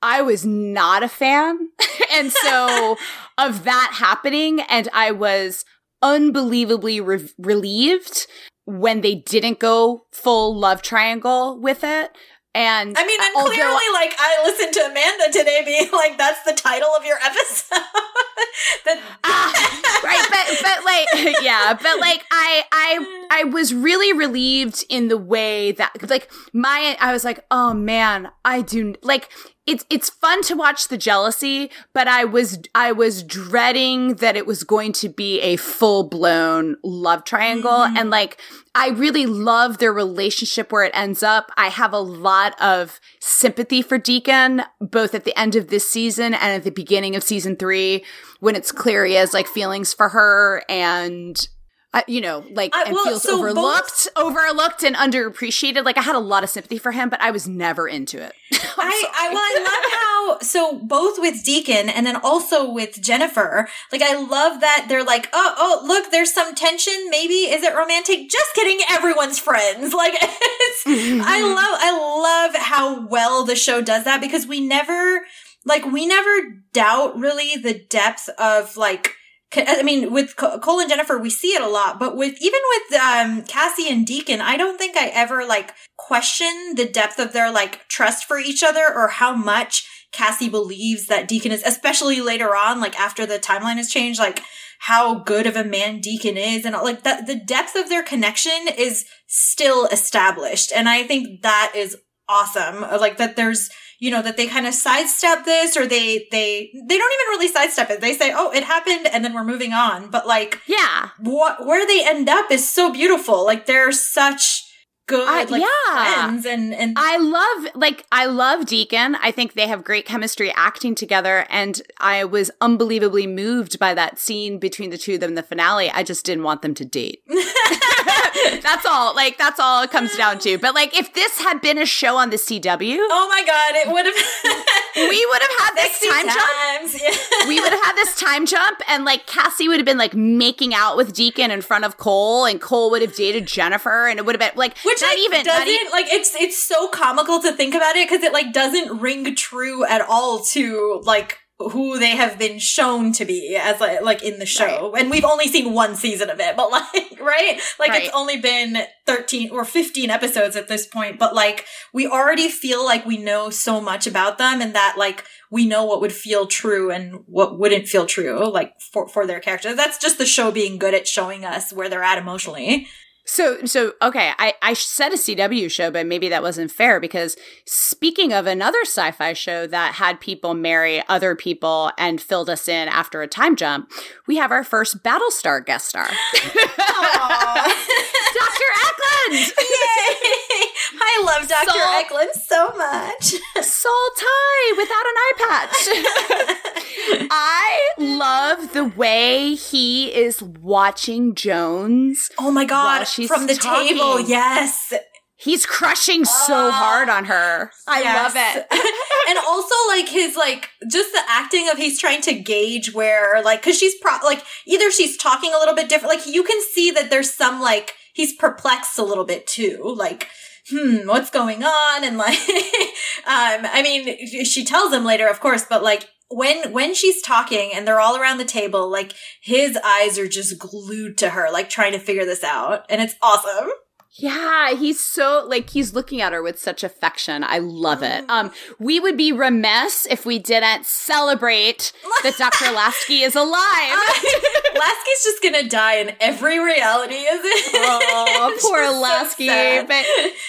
I was not a fan. <laughs> and so of that happening, and I was unbelievably re- relieved when they didn't go full love triangle with it. And I mean, and although, clearly, like I listened to Amanda today being like, "That's the title of your episode." <laughs> that- ah, right, but but like, <laughs> yeah, but like, I I I was really relieved in the way that like my I was like, oh man, I do like it's it's fun to watch the jealousy, but I was I was dreading that it was going to be a full blown love triangle, mm-hmm. and like I really love their relationship where it ends up. I have a lot of sympathy for Deacon, both at the end of this season and at the beginning of season three, when it's clear he has like feelings for her and uh, you know, like and well, feels so overlooked, both- overlooked and underappreciated. Like I had a lot of sympathy for him, but I was never into it. <laughs> I, I well, I love <laughs> how so both with Deacon and then also with Jennifer. Like I love that they're like, oh, oh, look, there's some tension. Maybe is it romantic? Just kidding. Everyone's friends. <laughs> Like mm-hmm. I love, I love how well the show does that because we never, like, we never doubt really the depth of like I mean, with Cole and Jennifer, we see it a lot, but with even with um, Cassie and Deacon, I don't think I ever like question the depth of their like trust for each other or how much Cassie believes that Deacon is, especially later on, like after the timeline has changed, like how good of a man Deacon is, and like that the depth of their connection is still established, and I think that is awesome. Like that, there's you know, that they kind of sidestep this or they, they, they don't even really sidestep it. They say, oh, it happened and then we're moving on. But like, yeah, what, where they end up is so beautiful. Like they're such, good uh, like yeah. friends and and I love like I love Deacon. I think they have great chemistry acting together and I was unbelievably moved by that scene between the two of them in the finale. I just didn't want them to date. <laughs> <laughs> that's all. Like that's all it comes down to. But like if this had been a show on the CW, oh my god, it would have <laughs> we would have had this time times. jump. Yeah. We would have had this time jump and like Cassie would have been like making out with Deacon in front of Cole and Cole would have dated Jennifer and it would have been like Which not even doesn't not like it's it's so comical to think about it because it like doesn't ring true at all to like who they have been shown to be as like, like in the show right. and we've only seen one season of it but <laughs> like right like right. it's only been 13 or 15 episodes at this point but like we already feel like we know so much about them and that like we know what would feel true and what wouldn't feel true like for for their characters that's just the show being good at showing us where they're at emotionally so, so okay, I, I said a CW show, but maybe that wasn't fair because speaking of another sci fi show that had people marry other people and filled us in after a time jump, we have our first Battlestar guest star. <laughs> <laughs> Dr. Eklund! Yay! I love Dr. Saul, Eklund so much. <laughs> Saul Tigh without an eye patch. <laughs> I love the way he is watching Jones. Oh my god, from the talking. table, yes. He's crushing so uh, hard on her. I yes. love it. <laughs> and also like his like just the acting of he's trying to gauge where like cuz she's pro- like either she's talking a little bit different like you can see that there's some like he's perplexed a little bit too. Like hmm, what's going on? And like, <laughs> um, I mean, she tells him later, of course, but like, when when she's talking and they're all around the table like his eyes are just glued to her like trying to figure this out and it's awesome yeah, he's so like he's looking at her with such affection. I love it. Mm. Um, we would be remiss if we didn't celebrate that Dr. <laughs> Lasky is alive. <laughs> Lasky's just gonna die in every reality, is it? Oh, <laughs> poor Lasky. So but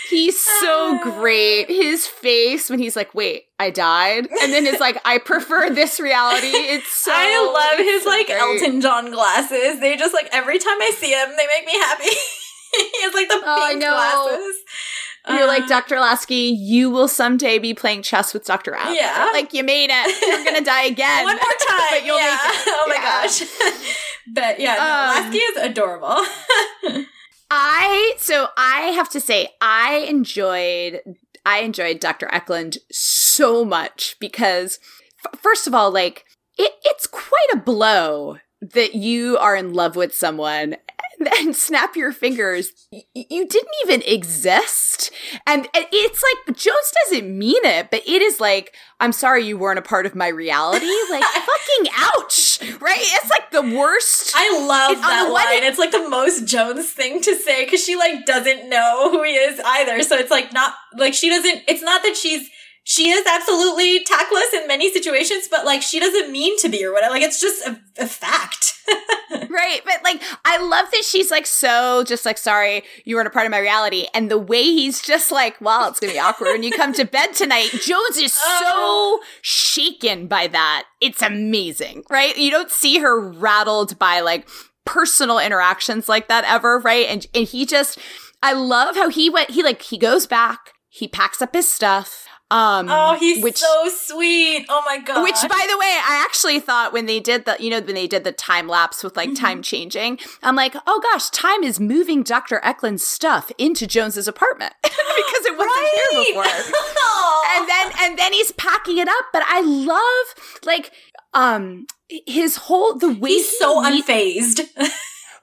he's so great. His face when he's like, "Wait, I died," and then it's like, "I prefer this reality." It's so. I love his so like great. Elton John glasses. They just like every time I see him, they make me happy. <laughs> he has like the oh, pink glasses. You're uh, like Dr. Lasky. You will someday be playing chess with Dr. Abbott. Yeah, like you made it. You're gonna die <laughs> again. One more <laughs> time. but you'll yeah. make it. Oh my yeah. gosh. but yeah, no, um, Lasky is adorable. I so I have to say I enjoyed I enjoyed Dr. Eklund so much because f- first of all like it, it's quite a blow that you are in love with someone <laughs> and then snap your fingers y- you didn't even exist and and it's like jones doesn't mean it but it is like i'm sorry you weren't a part of my reality <laughs> like fucking ouch right it's like the worst I love on that line. It's like the most Jones thing to say because she like doesn't know who he is either. So it's like not like she doesn't. It's not that she's she is absolutely tactless in many situations, but like she doesn't mean to be or whatever. Like it's just a, a fact. <laughs> Right. But like, I love that she's like so just like, sorry, you weren't a part of my reality. And the way he's just like, well, it's going to be awkward when you come to bed tonight. Jones is <laughs> so oh. shaken by that. It's amazing. Right. You don't see her rattled by like personal interactions like that ever. Right. And, and he just, I love how he went, he like, he goes back, he packs up his stuff. Um, oh, he's which, so sweet. Oh my god. which, by the way, I actually thought when they did the, you know, when they did the time lapse with like time changing, I'm like, oh gosh, time is moving Dr. Eklund's stuff into Jones's apartment <laughs> because it wasn't there before. <laughs> And then, and then he's packing it up. But I love like, um, his whole the way he's he so unfazed. <laughs>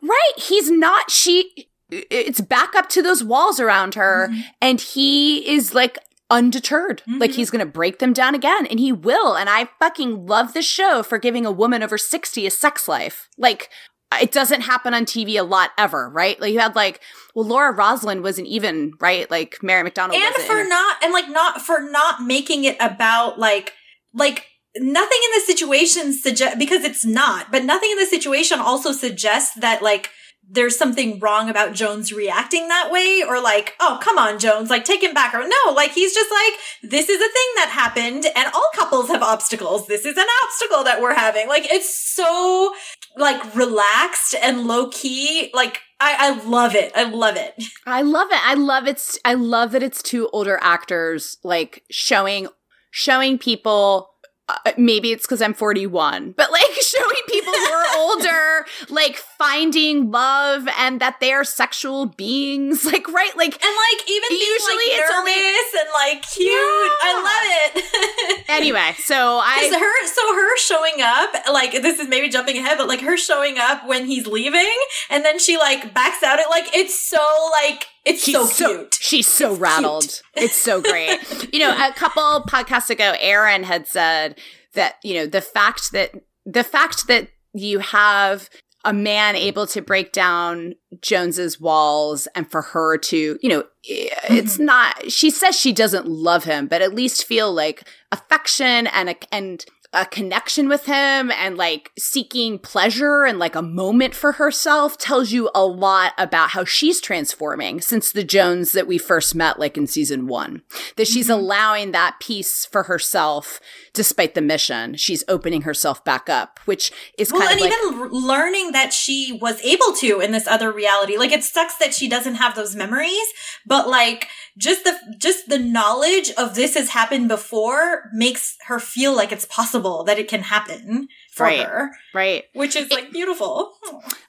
Right. He's not, she, it's back up to those walls around her, and he is like undeterred. Like mm-hmm. he's going to break them down again, and he will. And I fucking love this show for giving a woman over 60 a sex life. Like, uh, it doesn't happen on TV a lot ever, right? Like you had like, well, Laura Roslin wasn't even right. Like Mary McDonnell and wasn't. for not and like not for not making it about like like nothing in the situation suggest because it's not but nothing in the situation also suggests that like there's something wrong about Jones reacting that way or like, oh, come on, Jones, like take him back. Or no, like he's just like, this is a thing that happened and all couples have obstacles. This is an obstacle that we're having. Like it's so like relaxed and low key. Like I, I love it. I love it. <laughs> I love it. I love it's I love that it's two older actors like showing showing people uh, maybe it's because I'm 41, but like <laughs> showing people who are <laughs> older, like finding love and that they are sexual beings, <laughs> like right, like And like even Usually like it's only- and like cute. I love it. <laughs> <laughs> anyway. So I her, so her showing up, like this is maybe jumping ahead, but like her showing up when he's leaving, and then she like backs out. It like it's so like it's she's so so, cute. she's so It's rattled. cute. It's so great. you know, a couple podcasts ago, Aaron had said that you know the fact that the fact that you have a man able to break down Jones's walls and for her to, you know, it's mm-hmm. not she says she doesn't love him, but at least feel like affection and a and a connection with him and like seeking pleasure and like a moment for herself tells you a lot about how she's transforming since the Jones that we first met like in season 1. That she's mm-hmm. allowing that piece for herself despite the mission. She's opening herself back up, which is Well, kind and like even learning that she was able to in this other reality, like it sucks that she doesn't have those memories, but like just the just the knowledge of this has happened before makes her feel like it's possible that it can happen for Right. her, right. which is like beautiful.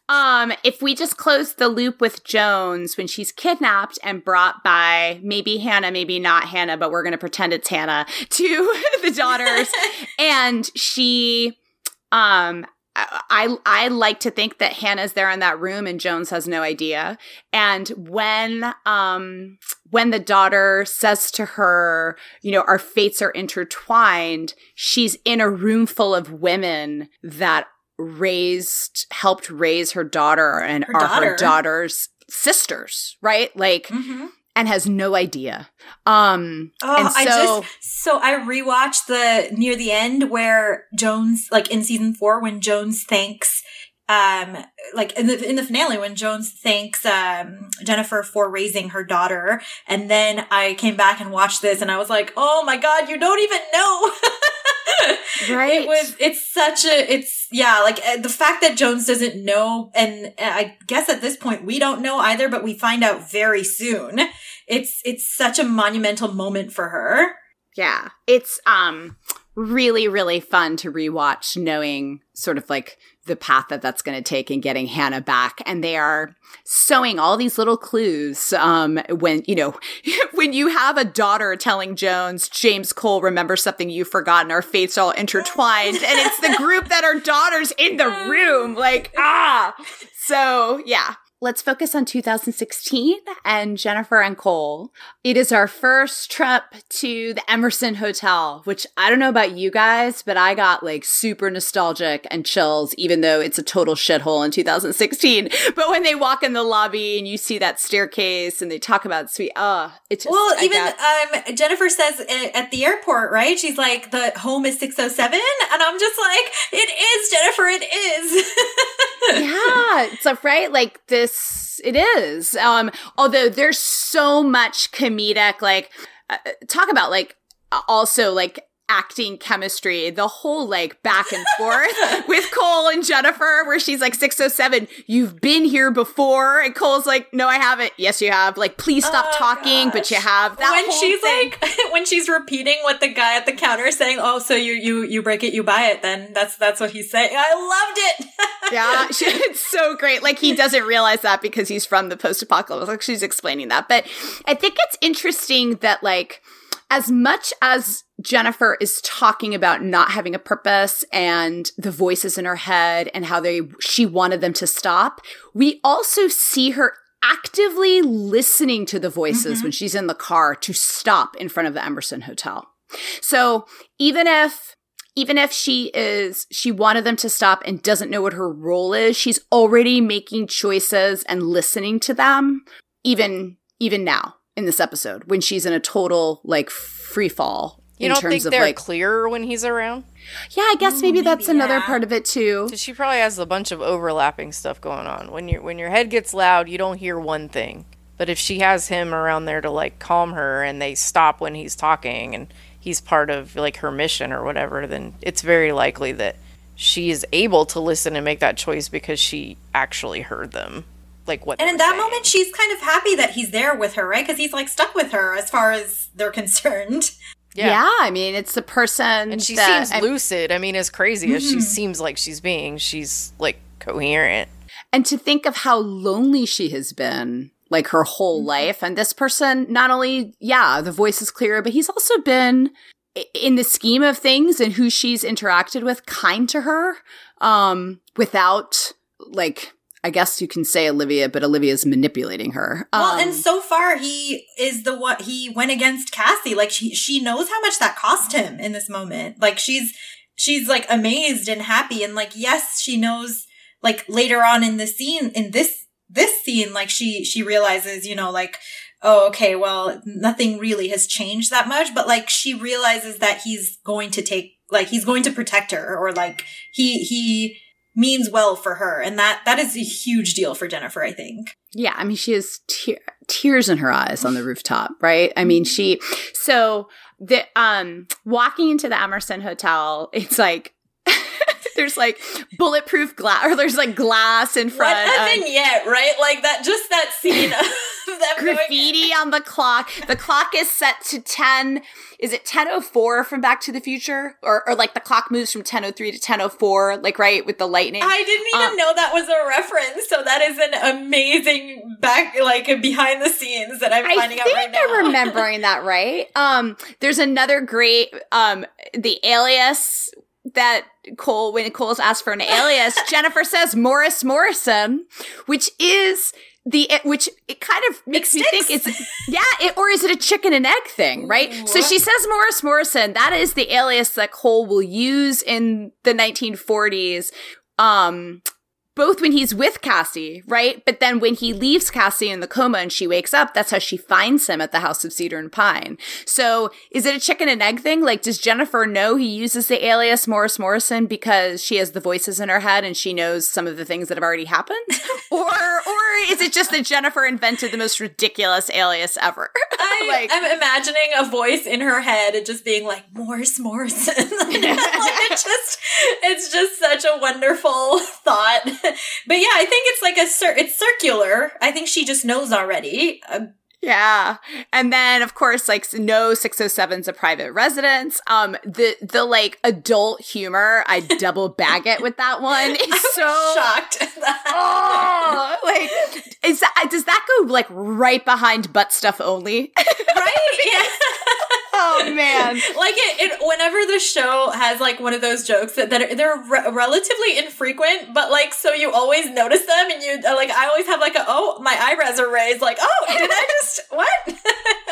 Um, if we just close the loop with Jones when she's kidnapped and brought by maybe Hannah, maybe not Hannah, but we're going to pretend it's Hannah <laughs> to the daughters, <laughs> and she, um, I I like to think that Hannah's there in that room and Jones has no idea. And when um when the daughter says to her, you know, our fates are intertwined, she's in a room full of women that raised helped raise her daughter and Her are her daughter's sisters, right? Like Mm-hmm. And has no idea. Um Oh, and so I just so I rewatched the near the end where Jones, like in season four, when Jones thanks, um, like in the in the finale when Jones thanks um Jennifer for raising her daughter, and then I came back and watched this, and I was like, oh my god, you don't even know. <laughs> Right. It was. It's such a. It's yeah. Like uh, the fact that Jones doesn't know, and uh, I guess at this point we don't know either, but we find out very soon. It's it's such a monumental moment for her. Yeah. It's um really, really fun to rewatch, knowing sort of like the path that that's going to take in getting Hannah back. And they are sowing all these little clues. Um, when, you know, <laughs> when you have a daughter telling Jones, James Cole, remember something you've forgotten, our fates all intertwined. and it's the group that are daughters in the <laughs> room. Like, ah. So yeah, let's focus on 2016 and Jennifer and Cole. It is our first trip to the Emerson Hotel, which I don't know about you guys, but I got like super nostalgic and chills, even though it's a total shithole in 2016. But when they walk in the lobby and you see that staircase and they talk about sweet, oh, it's just, well, I even got- um, Jennifer says at the airport, right? She's like, the home is 607. And I'm just like, it is, Jennifer, it is. <laughs> yeah it's like right? Like this it is. Um although there's so much comedic like uh, talk about like also like acting chemistry the whole like back and forth <laughs> with cole and jennifer where she's like 607 you've been here before. And cole's like no i haven't. Yes you have. Like please stop Oh, talking but you have. That when she's thing. like <laughs> when she's repeating what the guy at the counter is saying oh so you you you break it you buy it then that's that's what he's saying. I loved it. <laughs> Yeah, she, it's so great. Like he doesn't realize that because he's from the post-apocalypse. Like she's explaining that, but I think it's interesting that like as much as Jennifer is talking about not having a purpose and the voices in her head and how they she wanted them to stop, we also see her actively listening to the voices mm-hmm. when she's in the car to stop in front of the Emerson Hotel. So even if even if she is she wanted them to stop and doesn't know what her role is she's already making choices and listening to them even even now in this episode when she's in a total like free fall You don't think they're like clearer when he's around? yeah i guess mm, maybe that's maybe, another yeah. part of it too Because she probably has a bunch of overlapping stuff going on. When your when your head gets loud, you don't hear one thing. But if she has him around there to like calm her, and they stop when he's talking, and he's part of like her mission or whatever, then it's very likely that she is able to listen and make that choice because she actually heard them. Like what? and in that saying. moment she's kind of happy that he's there with her right because he's like stuck with her as far as they're <laughs> concerned yeah. i mean it's the person and she that, seems lucid. I mean, as crazy as she seems like she's being, she's like coherent. and to think of how lonely she has been like her whole Mm-hmm. life and this person not only yeah the voice is clearer but he's also been in the scheme of things and who she's interacted with kind to her um without like i guess you can say olivia but olivia's manipulating her. Well um, and so far he is the what he went against cassie. Like she she knows how much that cost him in this moment. Like she's she's like amazed and happy. And like yes she knows like later on in the scene in this this scene like she she realizes you know like oh okay well nothing really has changed that much. But like she realizes that he's going to take like he's going to protect her or like he he means well for her and that that is a huge deal for jennifer i think Yeah, I mean, she has te- tears in her eyes on the rooftop, right? I mean, she so the um walking into the Emerson Hotel, it's like <laughs> there's like bulletproof glass, or there's like glass in front. What a of- vignette, right? Like that, just that scene of <laughs> them going- graffiti on the clock. The clock is set to 10. Is it 1004 from Back to the Future? Or, or like the clock moves from 1003 to 1004, like right with the lightning. I didn't even Um, know that was a reference. So that is an amazing back, like behind the scenes that I'm I finding think out right now. I'm <laughs> remembering that right. Um, there's another great um the alias that Cole when Cole's asked for an alias, <laughs> Jennifer says Morris Morrison, which is the which it kind of makes me think it's yeah, it, or is it a chicken and egg thing, right? So she says Morris Morrison. That is the alias that Cole will use in the 1940s. Um, both when he's with Cassie, right? But then when he leaves Cassie in the coma and she wakes up, that's how she finds him at the House of Cedar and Pine. So is it a chicken and egg thing? Like, does Jennifer know he uses the alias Morris Morrison because she has the voices in her head and she knows some of the things that have already happened? <laughs> or, or is it just that Jennifer invented the most ridiculous alias ever? <laughs> I, like, I'm imagining a voice in her head and just being like Morris Morrison. <laughs> like it's just, it's just such a wonderful thought. <laughs> but yeah, I think it's like a cir- it's circular. I think she just knows already. Uh, Yeah. And then of course like no 607's a private residence. Um the the like adult humor, I <laughs> double bag it with that one. <laughs> It's so shocked. oh, like is that does that go like right behind butt stuff only? right? Yeah. Oh <laughs> man. Like it, it whenever the show has like one of those jokes that, that are, they're re- relatively infrequent, but like so you always notice them and you like I always have like a oh my eyebrows are raised like oh did I just <laughs> what?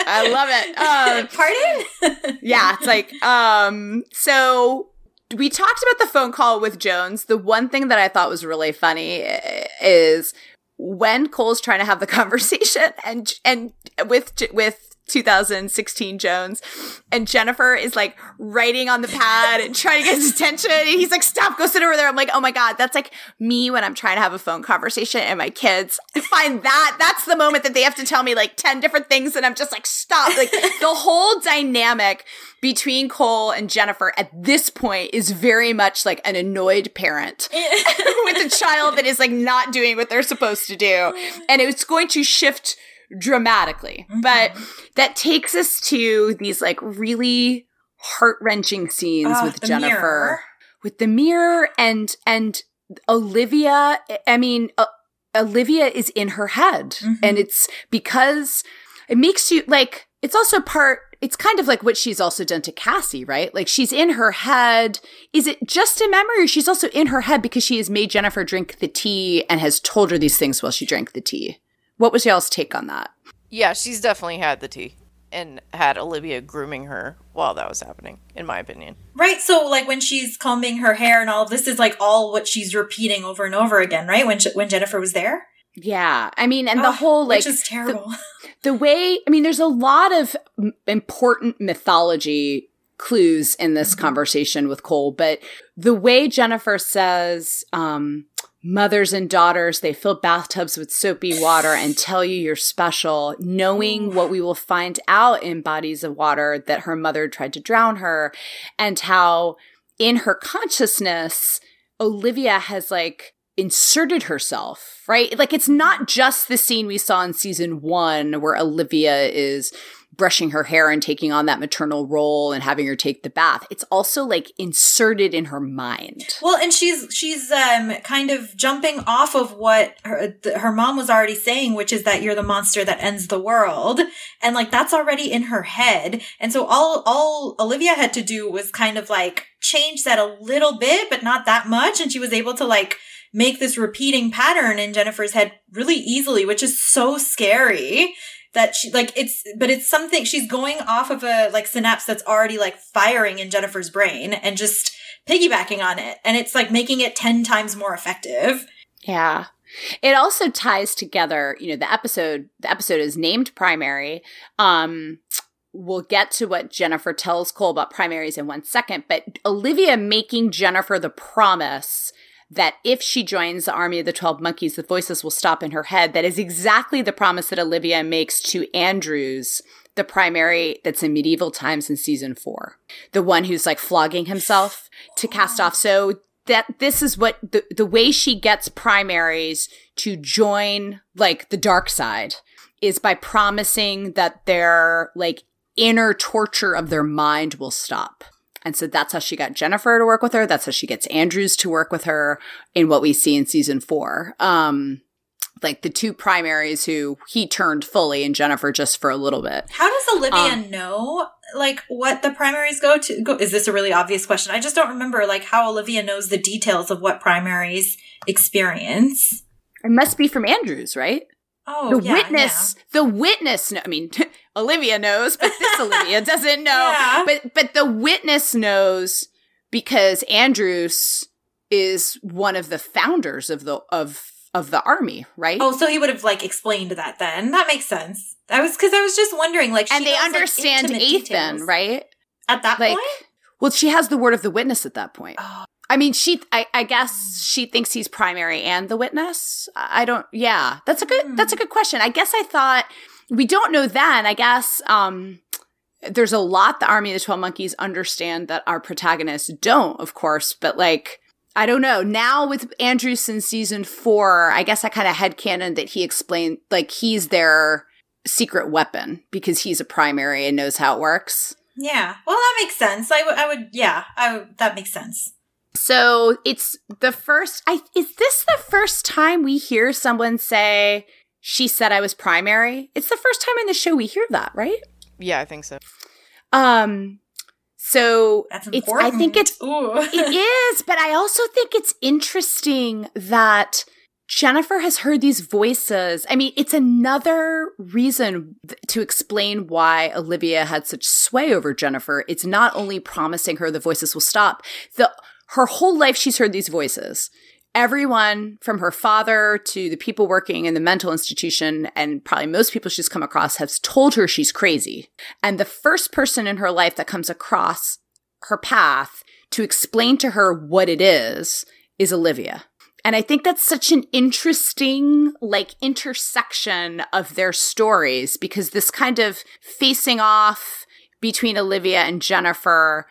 I love it. Um, <laughs> Pardon? yeah, it's like um so we talked about the phone call with Jones. The one thing that I thought was really funny is when Cole's trying to have the conversation and and with with 2016 Jones. And Jennifer is like writing on the pad and trying to get his attention. And he's like stop go sit over there. I'm like oh my god that's like me when I'm trying to have a phone conversation and my kids. Find that that's the moment that they have to tell me like 10 different things and I'm just like stop. Like the whole dynamic between Cole and Jennifer at this point is very much like an annoyed parent <laughs> <laughs> with a child that is like not doing what they're supposed to do. And it's going to shift dramatically. Mm-hmm. But that takes us to these like really heart wrenching scenes with Jennifer, mirror. with the mirror and and Olivia. I mean, uh, Olivia is in her head, mm-hmm. and it's because it makes you like. It's also part. It's kind of like what she's also done to Cassie, right? Like she's in her head. Is it just a memory? she's also in her head because she has made Jennifer drink the tea and has told her these things while she drank the tea. What was y'all's take on that? Yeah, she's definitely had the tea and had Olivia grooming her while that was happening, in my opinion. Right. So, like when she's combing her hair and all this is like all what she's repeating over and over again, right? When when Jennifer was there. Yeah, I mean, and oh, the whole like which is terrible. The, the way I mean, there's a lot of important mythology clues in this mm-hmm. conversation with Cole, but the way Jennifer says, um, mothers and daughters, they fill bathtubs with soapy water and tell you you're special, knowing what we will find out in bodies of water that her mother tried to drown her, and how in her consciousness, Olivia has like inserted herself, right? Like it's not just the scene we saw in season one where Olivia is brushing her hair and taking on that maternal role and having her take the bath. It's also like inserted in her mind. Well, and she's she's um kind of jumping off of what her her mom was already saying, which is that you're the monster that ends the world, and like that's already in her head. And so all all Olivia had to do was kind of like change that a little bit, but not that much, and she was able to like make this repeating pattern in Jennifer's head really easily, which is so scary that she like it's but it's something she's going off of a like synapse that's already like firing in Jennifer's brain and just piggybacking on it and it's like making it 10 times more effective. Yeah. It also ties together, you know, the episode the episode is named primary. Um we'll get to what Jennifer tells Cole about primaries in one second, but Olivia making Jennifer the promise that if she joins the army of the 12 monkeys, the voices will stop in her head. That is exactly the promise that Olivia makes to Andrews, the primary that's in medieval times in season four, the one who's like flogging himself to cast off. So that this is what the, the way she gets primaries to join like the dark side is by promising that their like inner torture of their mind will stop. And so that's how she got Jennifer to work with her. That's how she gets Andrews to work with her in what we see in season four. Um, like the two primaries who he turned fully and Jennifer just for a little bit. How does Olivia um, know like what the primaries go to? Go, is this a really obvious question? I just don't remember like how Olivia knows the details of what primaries experience. It must be from Andrews, right? Oh, the yeah, witness, yeah. the witness. I mean, <laughs> Olivia knows, but this <laughs> Olivia doesn't know. Yeah. But but the witness knows because Andrews is one of the founders of the of of the army, right? Oh, so he would have like explained that then. That makes sense. I was because I was just wondering, like, and they knows, understand like, Ethan, right? At that like, point, well, she has the word of the witness at that point. Oh. I mean, she, I, I, guess she thinks he's primary and the witness. I don't, yeah, that's a good, that's a hmm. good question. I guess I thought we don't know then. I guess, um, there's a lot the Army of the 12 Monkeys understand that our protagonists don't, of course, but like, I don't know. Now with Andrews in season four, I guess I kind of headcanon that he explained, like, he's their, secret weapon because he's a primary and knows how it works. Yeah. Well, that makes sense. I would, yeah, I would, that makes sense. So it's the first, I, is this the first time we hear someone say, she said I was primary? It's the first time in the show we hear that, right? Yeah, I think so. Um, so That's it's. I think it's, Ooh. it <laughs> is, but I also think it's interesting that Jennifer has heard these voices. I mean, it's another reason th- to explain why Olivia had such sway over Jennifer. It's not only promising her the voices will stop, the her whole life she's heard these voices. Everyone from her father to the people working in the mental institution and probably most people she's come across has told her she's crazy. And the first person in her life that comes across her path to explain to her what it is is Olivia. And I think that's such an interesting, like, intersection of their stories because this kind of facing off between Olivia and Jennifer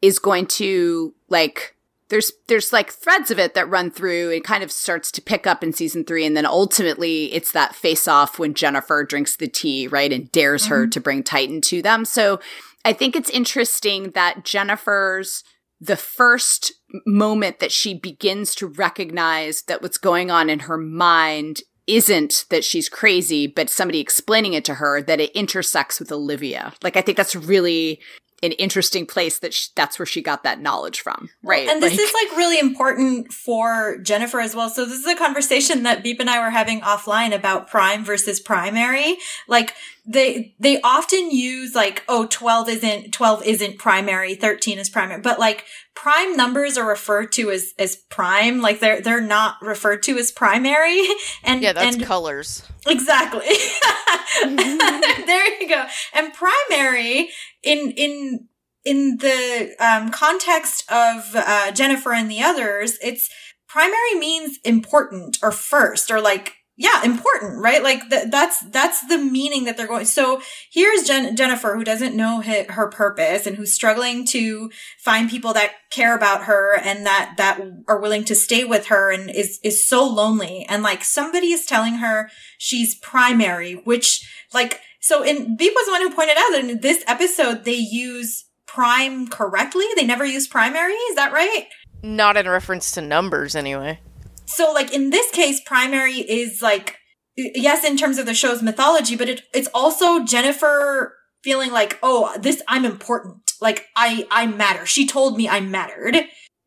is going to, like, there's there's like threads of it that run through. It kind of starts to pick up in season three and then ultimately it's that face off when jennifer drinks the tea right and dares her mm-hmm. to bring titan to them. So i think it's interesting that jennifer's the first moment that she begins to recognize that what's going on in her mind isn't that she's crazy, but somebody explaining it to her that it intersects with Olivia. Like, I think that's really an interesting place that sh- that's where she got that knowledge from. Right. And this is like really important for Jennifer as well. So this is a conversation that Beep and I were having offline about prime versus primary. Like they, they often use like, oh, 12 isn't, 12 isn't primary, 13 is primary, but like prime numbers are referred to as, as prime. Like they're, they're not referred to as primary. <laughs> And, Yeah, that's and colors. Exactly. <laughs> there you go. And primary in in in the um, context of uh, Jennifer and the others, it's primary means important or first or like yeah important right? Like th- that's that's the meaning that they're going so here's Jen- jennifer who doesn't know her purpose and who's struggling to find people that care about her and that that are willing to stay with her and is is so lonely. And like somebody is telling her she's primary which like so in beep was the one who pointed out that in this episode they use prime correctly? They never use primary? Is that right? Not in reference to numbers, anyway. So like in this case primary is like yes in terms of the show's mythology but it, it's also jennifer feeling like oh this i'm important. Like i i matter. She told me i mattered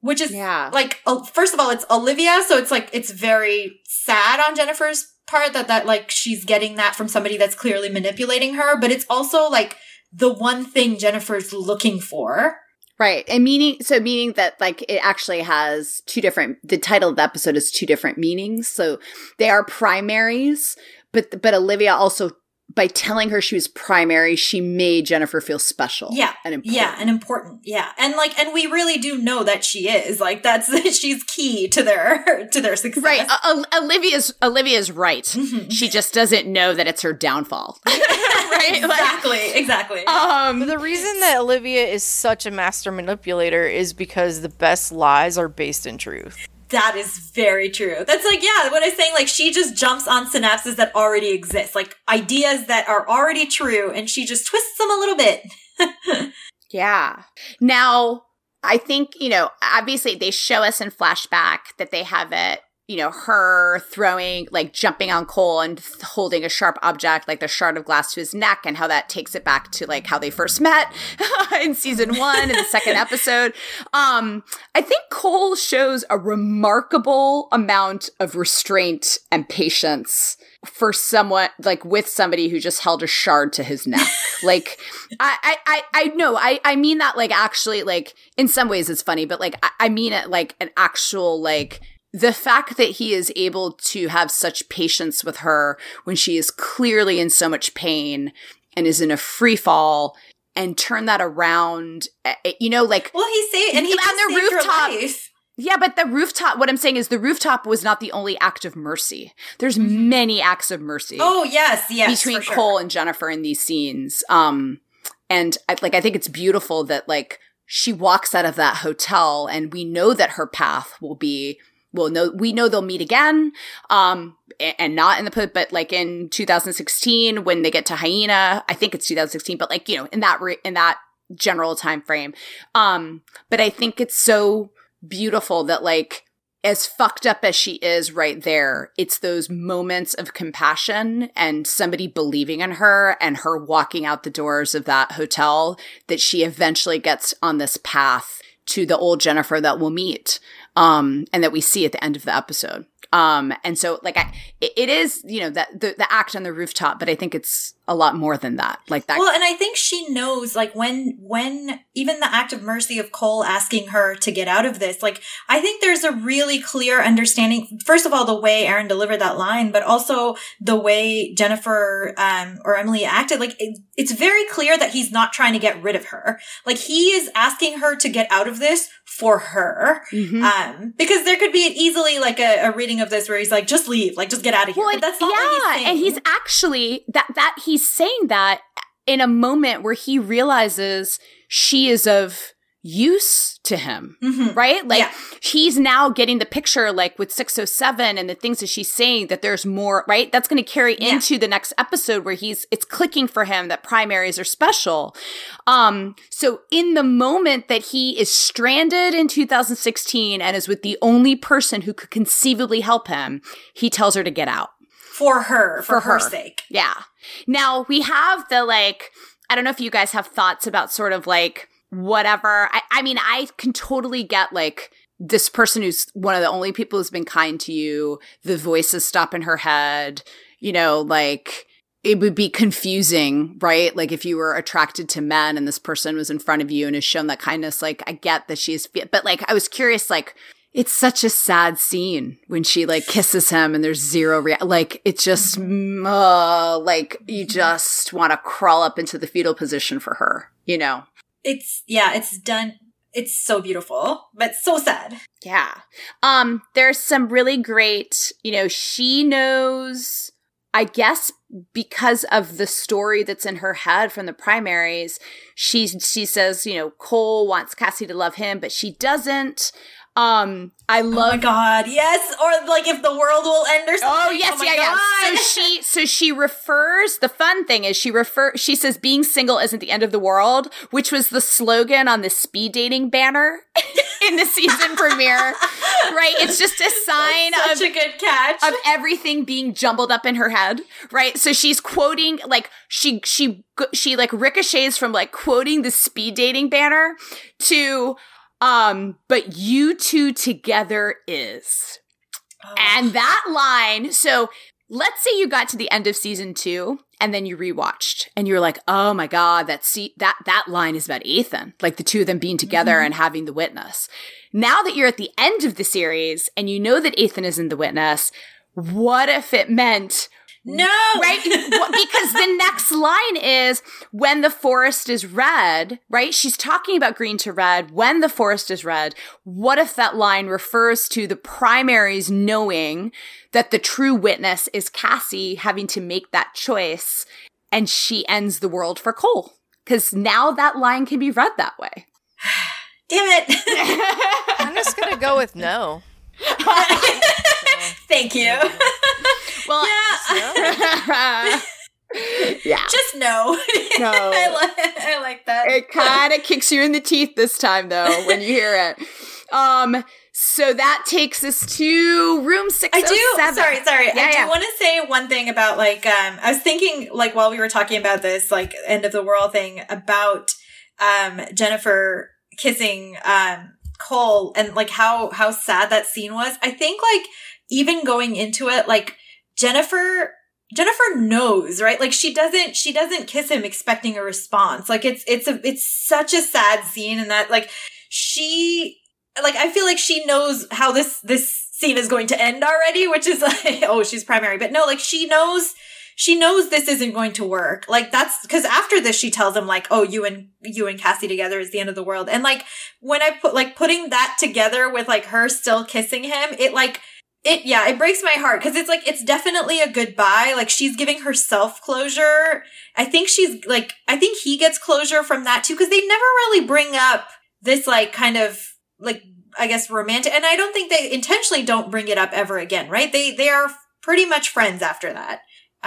which is Yeah. like first of all it's olivia so it's like it's very sad on jennifer's part that that like she's getting that from somebody that's clearly manipulating her but it's also like the one thing jennifer's looking for Right. And meaning, so meaning that like it actually has two different, the title of the episode is two different meanings. So they are primaries, but, but Olivia also, by telling her she was primary, she made Jennifer feel special. Yeah. And important. Yeah, and important. Yeah. And like and we really do know that she is. Like that's <laughs> she's key to their <laughs> to their success. Right. O- Olivia's, Olivia's right. Mhm. She just doesn't know that it's her downfall. <laughs> right. Like, exactly. exactly. um, the reason that Olivia is such a master manipulator is because the best lies are based in truth. That is very true. That's like, yeah, what I'm saying, like she just jumps on synapses that already exist, like ideas that are already true, and she just twists them a little bit. <laughs> Yeah. Now, I think, you know, obviously they show us in flashback that they have it, you know, her throwing, like jumping on Cole and th- holding a sharp object, like the shard of glass to his neck, and how that takes it back to like how they first met <laughs> in season one in the second <laughs> episode. Um, I think Cole shows a remarkable amount of restraint and patience for someone like with somebody who just held a shard to his neck. <laughs> like I, I, I, I know I, I mean that like actually like in some ways it's funny, but like I, I mean it like an actual like the fact that he is able to have such patience with her when she is clearly in so much pain and is in a free fall and turn that around, eh, eh, you know, like Well, he saved, and he On the rooftop. life. yeah, but the rooftop, what I'm saying is the rooftop was not the only act of mercy. There's many acts of mercy Oh yes, yes, between sure. Cole and Jennifer in these scenes. Um, and I, like, I think it's beautiful that like she walks out of that hotel and we know that her path will be well, no, we know they'll meet again. Um, and not in the put, but like in 2016 when they get to Hyena, I think it's 2016, but like, you know, in that, re- in that general time frame. Um, but I think it's so beautiful that like, as fucked up as she is right there, it's those moments of compassion and somebody believing in her and her walking out the doors of that hotel that she eventually gets on this path to the old Jennifer that we'll meet um, and that we see at the end of the episode. Um, and so like I, it is, you know, that the, the act on the rooftop, but I think it's a lot more than that. Like that. Well, and I think she knows, like when, when even the act of mercy of Cole asking her to get out of this, like I think there's a really clear understanding. First of all, the way Aaron delivered that line, but also the way Jennifer, um, or Emily acted. Like it, it's very clear that he's not trying to get rid of her. Like he is asking her to get out of this for her. Mm-hmm. Um, because there could be easily like a, a, reading of this where he's like, just leave, like just get out of here. Well, but that's not yeah, he's and he's actually that that he's saying that in a moment where he realizes she is of use to him, mm-hmm. right? Like yeah. he's now getting the picture, like with 607 and the things that she's saying that there's more, right? That's going to carry yeah. into the next episode where he's, it's clicking for him that primaries are special. Um, so in the moment that he is stranded in 2016 and is with the only person who could conceivably help him, he tells her to get out. For her, for, for her. her sake. Yeah. Now we have the like, I don't know if you guys have thoughts about sort of like, whatever. I, I mean, I can totally get like this person who's one of the only people who's been kind to you, the voices stop in her head, you know, like it would be confusing, right? Like if you were attracted to men and this person was in front of you and has shown that kindness, like I get that she's, but like I was curious, like it's such a sad scene when she like kisses him and there's zero rea- like it's just uh, like you just want to crawl up into the fetal position for her, you know it's yeah, it's done it's so beautiful, but so sad. Yeah. Um, there's some really great, you know, she knows, I guess, because of the story that's in her head from the primaries, she she says, you know, Cole wants Cassie to love him, but she doesn't. Um, I love. Oh my god, yes! Or like if the world will end or something. Oh yes, oh yeah, god. yeah. So she, so she refers. The fun thing is she refer. She says being single isn't the end of the world, which was the slogan on the speed dating banner <laughs> in the season premiere. Right? It's just a sign That's of a good catch of everything being jumbled up in her head. Right? So she's quoting like she she she like ricochets from like quoting the speed dating banner to um, but you two together is. Oh. And that line, so let's say you got to the end of season two and then you rewatched and you're like, oh my God, that see that that line is about Ethan, like the two of them being together mm-hmm. and having the witness. Now that you're at the end of the series and you know that Ethan is in the witness, what if it meant no. Right? because the next line is when the forest is red, right? She's talking about green to red. When the forest is red, what if that line refers to the primaries knowing that the true witness is Cassie having to make that choice and she ends the world for Cole? Because now that line can be read that way. <sighs> Damn it. <laughs> I'm just going to go with no. <laughs> Thank you. <laughs> Well, yeah. <laughs> yeah. Just no. No. I, li- I like that. It kind of kicks you in the teeth this time, though, when you hear it. Um, so that takes us to room six. I do. Oh sorry, sorry. Yeah, I yeah. do want to say one thing about like um, I was thinking like while we were talking about this like end of the world thing about um Jennifer kissing um Cole and like how how sad that scene was. I think like even going into it like Jennifer Jennifer knows, right? Like she doesn't she doesn't kiss him expecting a response. Like it's it's a it's such a sad scene and that like she like I feel like she knows how this this scene is going to end already, which is <laughs> like oh, she's primary. But no, like she knows she knows this isn't going to work. Like that's because after this, she tells him like, "Oh, you and you and Cassie together is the end of the world." And like when I put like putting that together with like her still kissing him, it like it yeah it breaks my heart because it's like it's definitely a goodbye like she's giving herself closure i think she's like i think he gets closure from that too because they never really bring up this like kind of like I guess romantic and I don't think they intentionally don't bring it up ever again, right? They they are pretty much friends after that.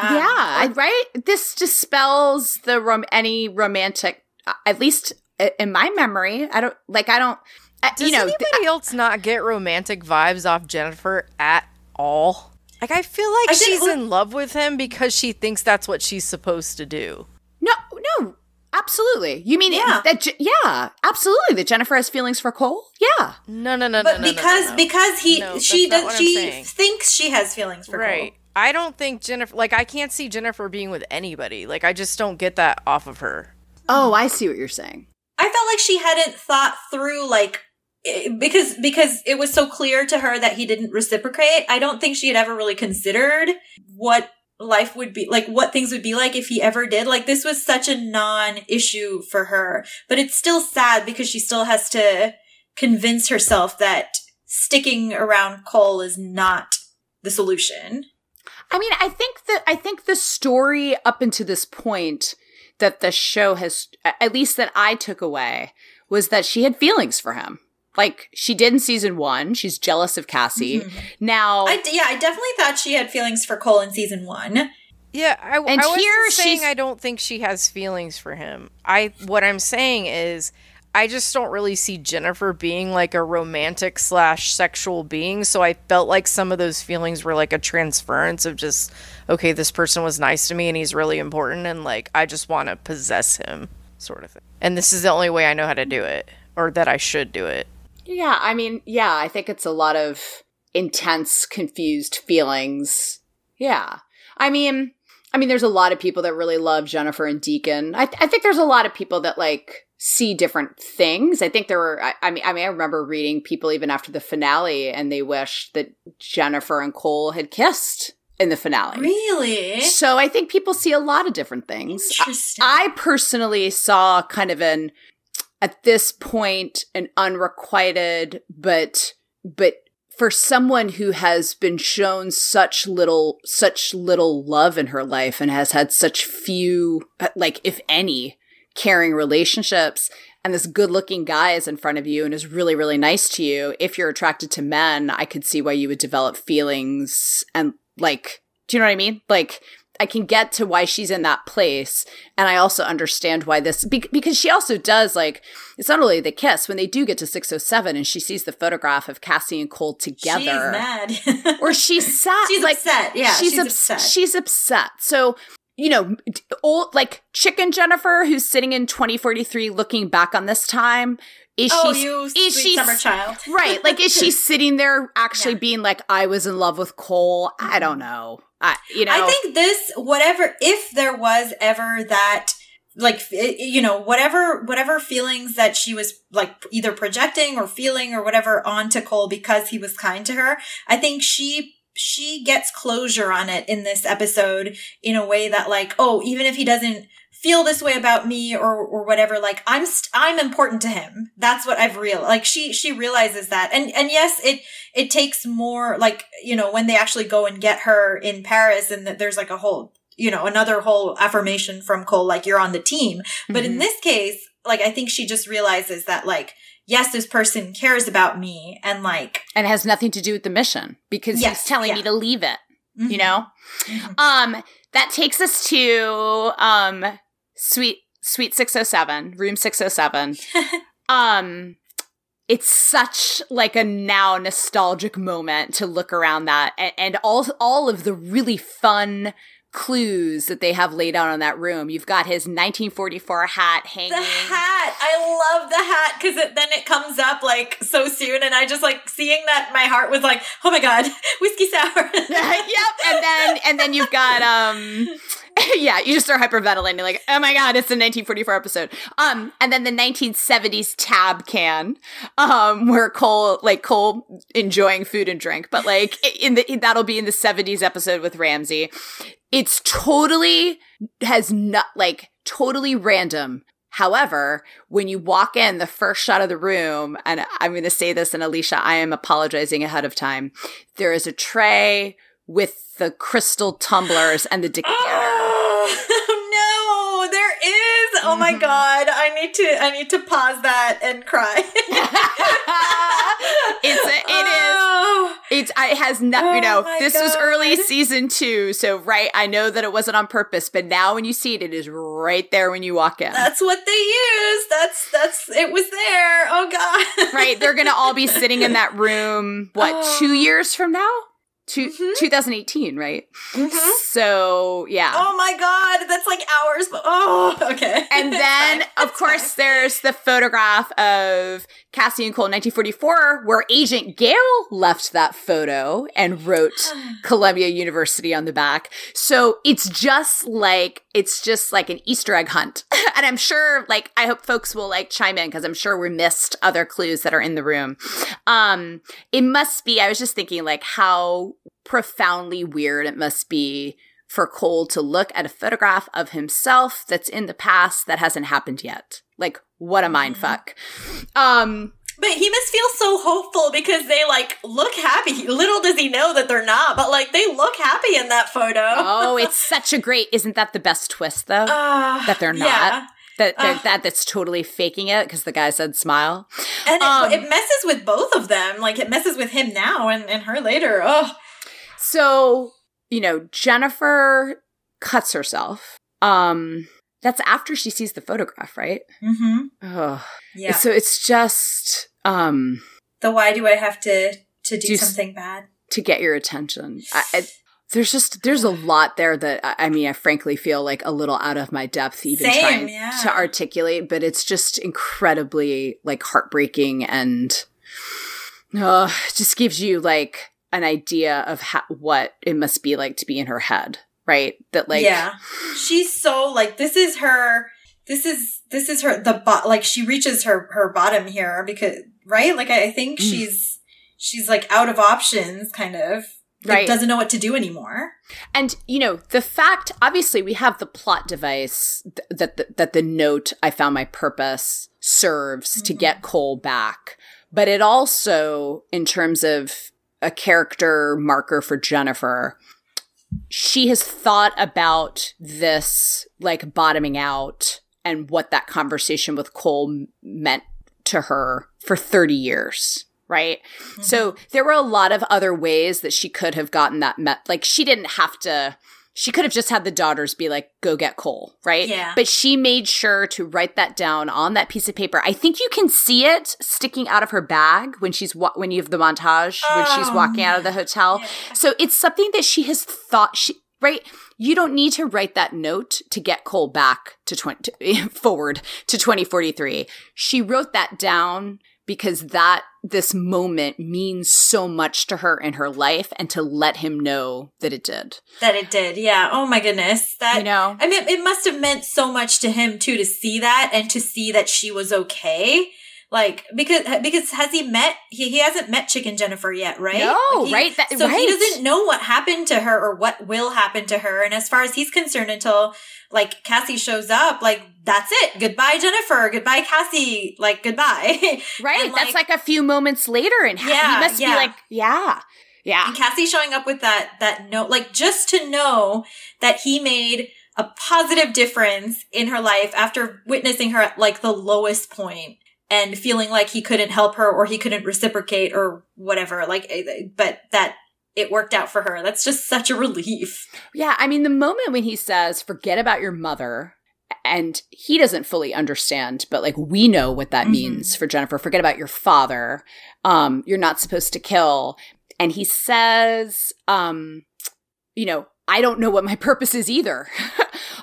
Um, yeah, right. This dispels the rom- any romantic, uh, at least in my memory. I don't like. I don't. Uh, Does you know, anybody th- else not get romantic vibes off Jennifer at all? Like I feel like I she's in love with him because she thinks that's what she's supposed to do. no, no, absolutely. You mean Yeah. that? Yeah, absolutely. That Jennifer has feelings for Cole. Yeah, No, no, no, but no, no, no, because no, no. because he No, she does she thinks she has feelings for right. Cole. I don't think Jennifer like I can't see Jennifer being with anybody. Like I just don't get that off of her. Oh, I see what you're saying. I felt like she hadn't thought through like eh, because because it was so clear to her that he didn't reciprocate. I don't think she had ever really considered what life would be like what things would be like if he ever did. Like this was such a non-issue for her. But it's still sad because she still has to convince herself that sticking around Cole is not the solution. I mean, I think that I think the story up until this point that the show has, at least that I took away, was that she had feelings for him. Like she did in season one. She's jealous of Cassie. Mm-hmm. Now, I yeah, I definitely thought she had feelings for Cole in season 1. Yeah, I, And I wasn't here saying she's- I don't think she has feelings for him. I what I'm saying is I just don't really see Jennifer being like a romantic slash sexual being. So I felt like some of those feelings were like a transference of just okay, this person was nice to me and he's really important, and like I just want to possess him, sort of thing. And this is the only way I know how to do it, or that I should do it. yeah, I mean, yeah, I think it's a lot of intense, confused feelings. Yeah, I mean, I mean, there's a lot of people that really love Jennifer and Deacon. I, I think there's a lot of people that like see different things. I think there were. I, I mean, I mean, I remember reading people even after the finale, and they wished that Jennifer and Cole had kissed in the finale. Really? So I think people see a lot of different things. I- I personally saw kind of an at this point an unrequited but but for someone who has been shown such little such little love in her life and has had such few like if any caring relationships and this good looking guy is in front of you and is really really nice to you if you're attracted to men i could see why you would develop feelings and like do you know what i mean like I can get to why she's in that place. And I also understand why this, be- because she also does like, it's not only the kiss, when they do get to 607 and she sees the photograph of Cassie and Cole together. She's mad. Or she's <laughs> sad. She's like, upset. Yeah, she's, she's ups- upset. She's upset. So, you know, old, like chicken Jennifer, who's sitting in 2043 looking back on this time. Is oh, she, you is sweet she summer child. <laughs> right? Like, is she <laughs> sitting there actually Yeah. being like, I was in love with Cole? I don't mm-hmm. know. I, you know, I think this, whatever, if there was ever that, like, you know, whatever, whatever feelings that she was like either projecting or feeling or whatever onto Cole because he was kind to her, I think she, she gets closure on it in this episode in a way that like, oh, even if he doesn't feel this way about me or or whatever like i'm st- i'm important to him. That's what i've real like she she realizes that. And and yes it it takes more like you know when they actually go and get her in paris and that there's like a whole you know another whole affirmation from cole like you're on the team. But in Mhm. this case like i think she just realizes that like yes this person cares about me and like and has nothing to do with the mission because Yes, he's telling yeah. me to leave it mhm, you know mhm. um that takes us to um sweet sweet 607 room 607 <laughs> um it's such like a now nostalgic moment to look around that and, and all all of the really fun clues that they have laid out on that room. You've got his 1944 hat hanging. The hat. I love the hat because it, then it comes up like so soon and i just like seeing that my heart was like oh my god <laughs> whiskey sour. <laughs> Yep and then and then you've got um <laughs> <laughs> yeah you just start hyperventilating like oh my god it's the 1944 episode um and then the 1970s tab can um where cole like cole enjoying food and drink but like in the that'll be in the 70s episode with ramse it's totally has not like totally random However, when you walk in the first shot of the room, and I'm going to say this, and Alicia, I am apologizing ahead of time. There is a tray with the crystal tumblers and the <laughs> decanter. oh no there is oh my <laughs> god i need to i need to pause that and cry <laughs> oh. it's I it has no, you Oh know this was early season two, so right. I know that it wasn't on purpose, but now when you see it, it is right there when you walk in. That's what they used. That's that's it was there. Oh god. right, they're gonna all be sitting in that room. What Oh. two <laughs> years from now? Two, Mhm. 2018, right? Mhm. So yeah. Oh my god, that's like hours. Oh, <laughs> okay. And <laughs> then, of course, fine. there's the photograph of Cassie and Cole in 1944, where Agent Gale left that photo and wrote <sighs> Columbia University on the back. So it's just like it's just like an Easter egg hunt, <laughs> and I'm sure, like, I hope folks will like chime in because I'm sure we missed other clues that are in the room. Um, it must be. I was just thinking, like, how profoundly weird it must be for Cole to look at a photograph of himself that's in the past that hasn't happened yet. Like, what a mind fuck. Um, But he must feel so hopeful because they like look happy. Little does he know that they're not, but like they look happy in that photo. oh, it's <laughs> such a great. Isn't that the best twist though? Ah, that they're not. yeah. that they're, Ugh. that that's totally faking it because the guy said smile. And it, Um, it messes with both of them. Like it messes with him now and, and her later. Oh, So you know, Jennifer cuts herself. Um, that's after she sees the photograph, right? mm-hmm. Yeah. So it's just um the why do I have to to do Do s- something bad? to get your attention. I, I, there's just there's a <sighs> lot there that I, I mean I frankly feel like a little out of my depth even Same, trying yeah. to articulate, but it's just incredibly like heartbreaking and uh, just gives you like an idea of how, what it must be like to be in her head, right? That like yeah, she's so like this is her. This is this is her the bot like she reaches her her bottom here because right like I, I think Mm. she's she's like out of options kind of Right. doesn't know what to do anymore. And you know, the fact obviously we have the plot device th- that the, that the note I found my purpose serves to Mhm. get Cole back. But it also in terms of a character marker for Jennifer, she has thought about this like bottoming out and what that conversation with Cole meant to her for 30 years, right? Mm-hmm. So there were a lot of other ways that she could have gotten that met. Like she didn't have to. She could have just had the daughters be like, "Go get Cole," right? Yeah. But she made sure to write that down on that piece of paper. I think you can see it sticking out of her bag when she's wa- when you have the montage when she's Oh, walking out of the hotel. yeah. So it's something that she has thought she right. You don't need to write that note to get Cole back to twenty <laughs> forward to twenty forty three. She wrote that down because that this moment means so much to her in her life and to let him know that it did. That it did, yeah. Oh my goodness, that You know? I mean, it must have meant so much to him too to see that and to see that she was okay. Like because because has he met he, he hasn't met Chicken Jennifer yet, right? No, Like, he- right? That- so right. he doesn't know what happened to her or what will happen to her. And as far as he's concerned, until like Cassie shows up, like that's it. Goodbye, Jennifer. Goodbye, Cassie. Like goodbye. <laughs> Right. And, That's like a few moments later and Yeah, he must yeah. be like, yeah. Yeah. And Cassie showing up with that that note, like just to know that he made a positive difference in her life after witnessing her at like the lowest point and feeling like he couldn't help her or he couldn't reciprocate or whatever. Like, eh, but that it worked out for her. That's just such a relief. Yeah, I mean, the moment when he says, forget about your mother, and he doesn't fully understand, but like we know what that Mhm. means for Jennifer. Forget about your father. Um, you're not supposed to kill. And he says, um, you know, I don't know what my <laughs> purpose is either.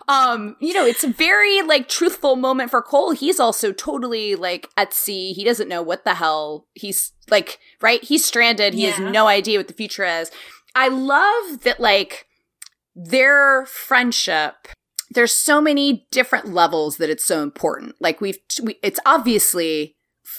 Um, you know, it's a very like truthful moment for Cole. He's also totally like at sea. He doesn't know what the hell he's like, right? He's stranded. He Yeah. has no idea what the future is. I love that like their friendship there's so many different levels that it's so important like we've we, it's obviously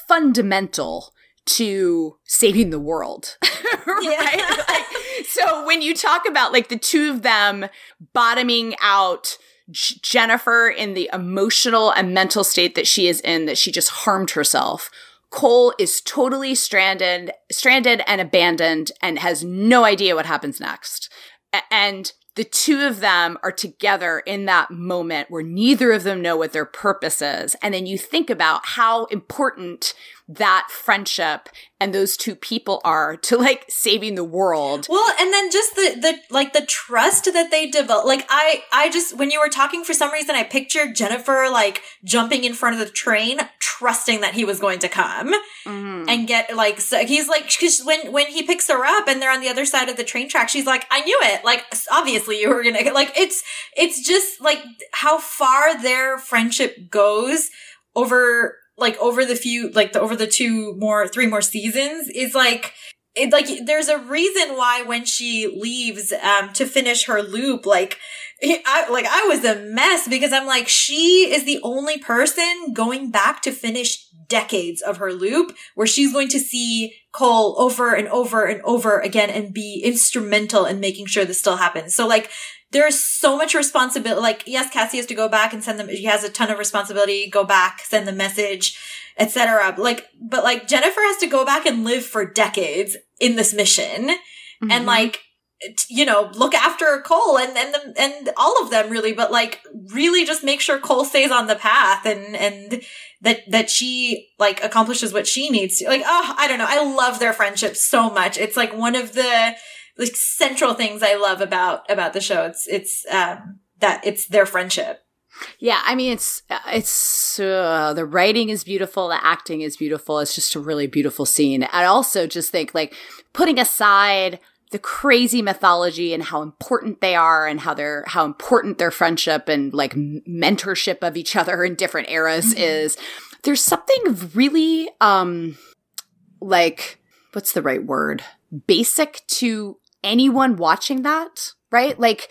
fundamental to saving the world <laughs> right like, so when you talk about like the two of them bottoming out J- Jennifer in the emotional and mental state that she is in that she just harmed herself Cole is totally stranded stranded and abandoned and has no idea what happens next A- and the two of them are together in that moment where neither of them know what their purpose is. And then you think about how important that friendship and those two people are to like saving the world. Well, and then just the the like the trust that they develop. Like I I just when you were talking for some reason I pictured Jennifer like jumping in front of the train, trusting that he was going to come Mhm. and get like so he's like because when when he picks her up and they're on the other side of the train track, she's like, I knew it. Like obviously you were gonna like it's it's just like how far their friendship goes over like over the few like the over the two more three more seasons is like it like there's a reason why when she leaves um to finish her loop like <laughs> I like I was a mess because I'm like she is the only person going back to finish decades of her loop where she's going to see Cole over and over and over again and be instrumental in making sure this still happens. So like there's so much responsibility. Like, yes, Cassie has to go back and send them. She has a ton of responsibility. Go back, send the message, etc. Like, but like Jennifer has to go back and live for decades in this mission, Mhm. and like, you know, look after Cole and and the, and all of them really. But like, really, just make sure Cole stays on the path and and that that she like accomplishes what she needs to. Like, oh, I don't know. I love their friendship so much. It's like one of the like central things I love about about the show. It's it's um that it's their friendship. Yeah, I mean it's it's uh, the writing is beautiful, the acting is beautiful. It's just a really beautiful scene. I also just think like putting aside the crazy mythology and how important they are and how they're how important their friendship and like mentorship of each other in different eras is there's something really um like what's the right word basic to anyone watching that right? Like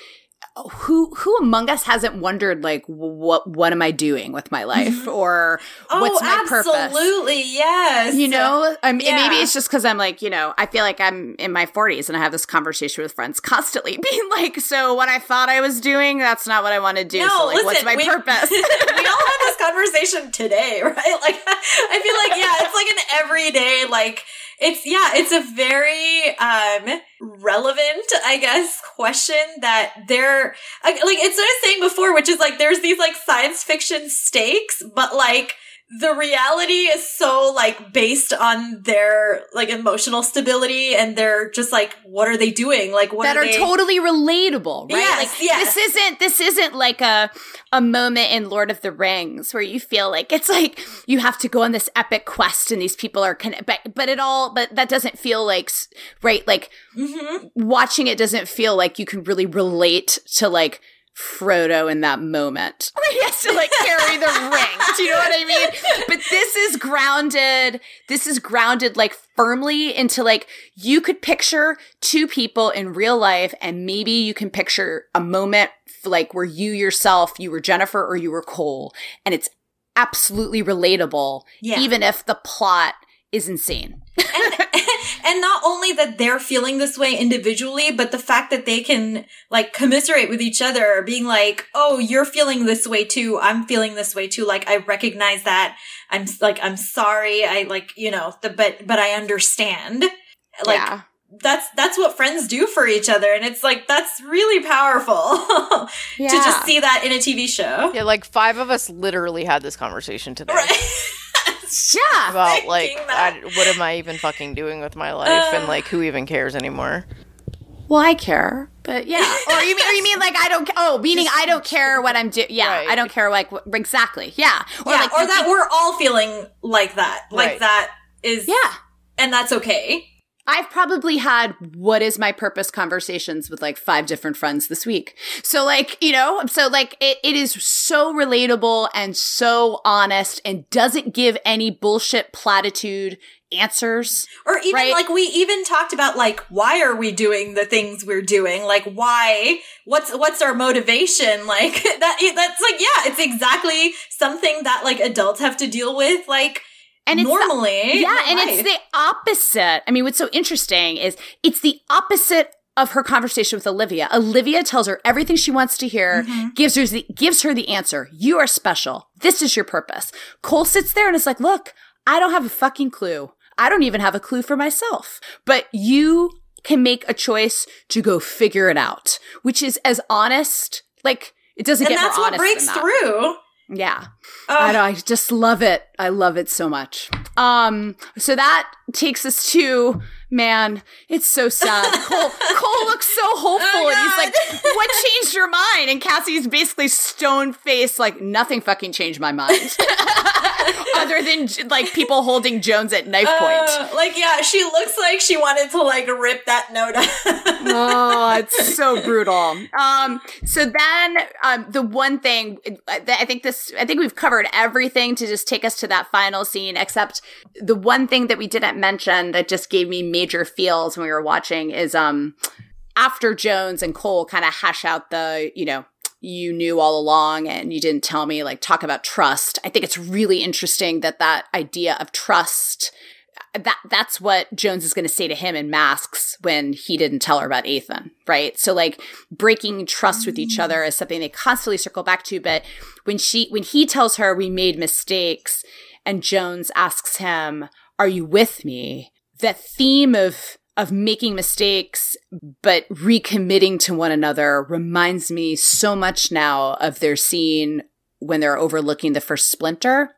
who who among us hasn't wondered like what what am i doing with my life? <laughs> Or oh, what's my purpose? Oh, absolutely, yes. you know? I mean, maybe it's just because i'm like you know i feel like i'm in my 40s and i have this conversation with friends constantly <laughs> being like so what i thought i was doing that's not what i want to do. No, so like listen, what's my we, <laughs> purpose? we all have this conversation today, right? Like, I feel like, yeah, it's like an everyday, like, it's, yeah, it's a very, um, relevant, I guess, question that they're, like, it's what I was saying before, which is like, there's these, like, science fiction stakes, but, like, the reality is so like based on their like emotional stability and they're just like what are they doing like what that are, are they totally relatable, right? Yes, like yes. this isn't this isn't like a a moment in Lord of the Rings where you feel like it's like you have to go on this epic quest and these people are kind of but but it all but that doesn't feel like right like Mhm. watching it doesn't feel like you can really relate to like Frodo in that moment. <laughs> He has to like carry the ring. <laughs> Do you know what I mean? But this is grounded. This is grounded like firmly into like you could picture two people in real life and maybe you can picture a moment like where you yourself, you were Jennifer or you were Cole and it's absolutely relatable Yeah. even if the plot is insane. and, <laughs> <laughs> and not only that they're feeling this way individually, but the fact that they can like commiserate with each other, being like, "Oh, you're feeling this way too. I'm feeling this way too. Like I recognize that. I'm like I'm sorry. I like you know the but but I understand. Like yeah. that's that's what friends do for each other, and it's like that's really powerful Yeah. <laughs> to just see that in a TV show. Yeah, like five of us literally had this conversation today Right. <laughs> yeah. about like I, what am I even fucking doing with my life and Uh. like who even cares anymore? Well, I care, but yeah. <laughs> Or you mean, or you mean like I don't? ca- Oh, meaning I don't care what I'm doing. Yeah, Right. I don't care like wh- exactly. Yeah, or yeah, like or that we're all feeling like that. Like Right. that is Yeah, and that's okay. I've probably had what is my purpose conversations with like five different friends this week. So like you know, so like it, it is so relatable and so honest and doesn't give any bullshit platitude answers. Or even Right. like we even talked about like why are we doing the things we're doing? Like why? What's what's our motivation? <laughs> Like that that's like yeah, it's exactly something that like adults have to deal with like And it's normally. in yeah, and life. it's the opposite. I mean, what's so interesting is it's the opposite of her conversation with Olivia. Olivia tells her everything she wants to hear, Mm-hmm. gives her the gives her the answer. You are special. This is your purpose. Cole sits there and is like, "Look, I don't have a fucking clue. I don't even have a clue for myself. But you can make a choice to go figure it out, which is as honest. Like it doesn't and get that's what breaks that. through. Yeah. I, I just love it. I love it so much. Um, so that takes us to man, it's so sad. <laughs> Cole Cole looks so hopeful Oh, and he's like, <laughs> What changed your mind? And Cassie's basically stone faced, like, nothing fucking changed my mind. <laughs> <laughs> Other than like people holding Jones at knife point. Uh, like, yeah, she looks like she wanted to like rip that note out. <laughs> oh, it's so brutal. Um, so then, um, the one thing that I think this, I think we've covered everything to just take us to that final scene, except the one thing that we didn't mention that just gave me major feels when we were watching is, um, after Jones and Cole kind of hash out the, you know, you knew all along and you didn't tell me, like, talk about trust. I think it's really interesting that that idea of trust that that's what Jones is going to say to him in masks when he didn't tell her about Ethan, right? So like breaking trust with each other is something they constantly circle back to, but when she when he tells her we made mistakes and Jones asks him, "Are you with me?" that theme of of making mistakes but recommitting to one another reminds me so much now of their scene when they're overlooking the first splinter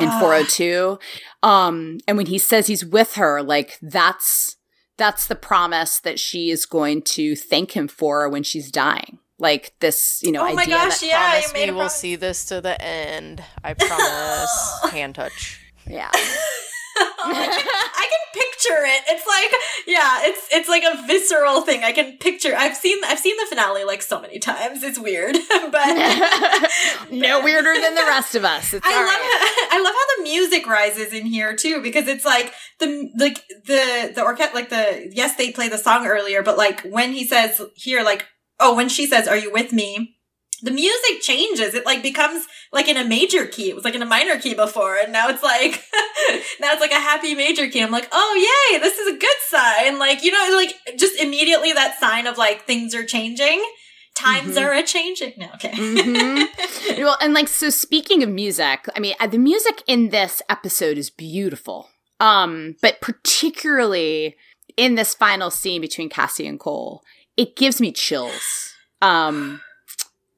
in Ah. 402 um and when he says he's with her like that's that's the promise that she is going to thank him for when she's dying like this you know Oh my idea gosh, that- yeah, you promise made me we'll promise. see this to the end. I promise. <laughs> Hand touch. yeah <laughs> <laughs> I can, picture it. It's like, yeah, it's it's like a visceral thing. I can picture. I've seen I've seen the finale like so many times. It's weird, <laughs> but <laughs> no weirder than the rest of us it's I love right. how, I love how the music rises in here too because it's like the like the the orchestra like the yes they play the song earlier but like when he says here like oh when she says are you with me the music changes. It like becomes like in a major key. It was like in a minor key before and now it's like <laughs> now it's like a happy major key. I'm like oh yay this is a good sign. Like you know like just immediately that sign of like things are changing. Times Mhm. are a changing. No okay. Mhm. <laughs> well and like so speaking of music i mean uh, the music in this episode is beautiful. Um but particularly in this final scene between cassie and cole it gives me chills. Um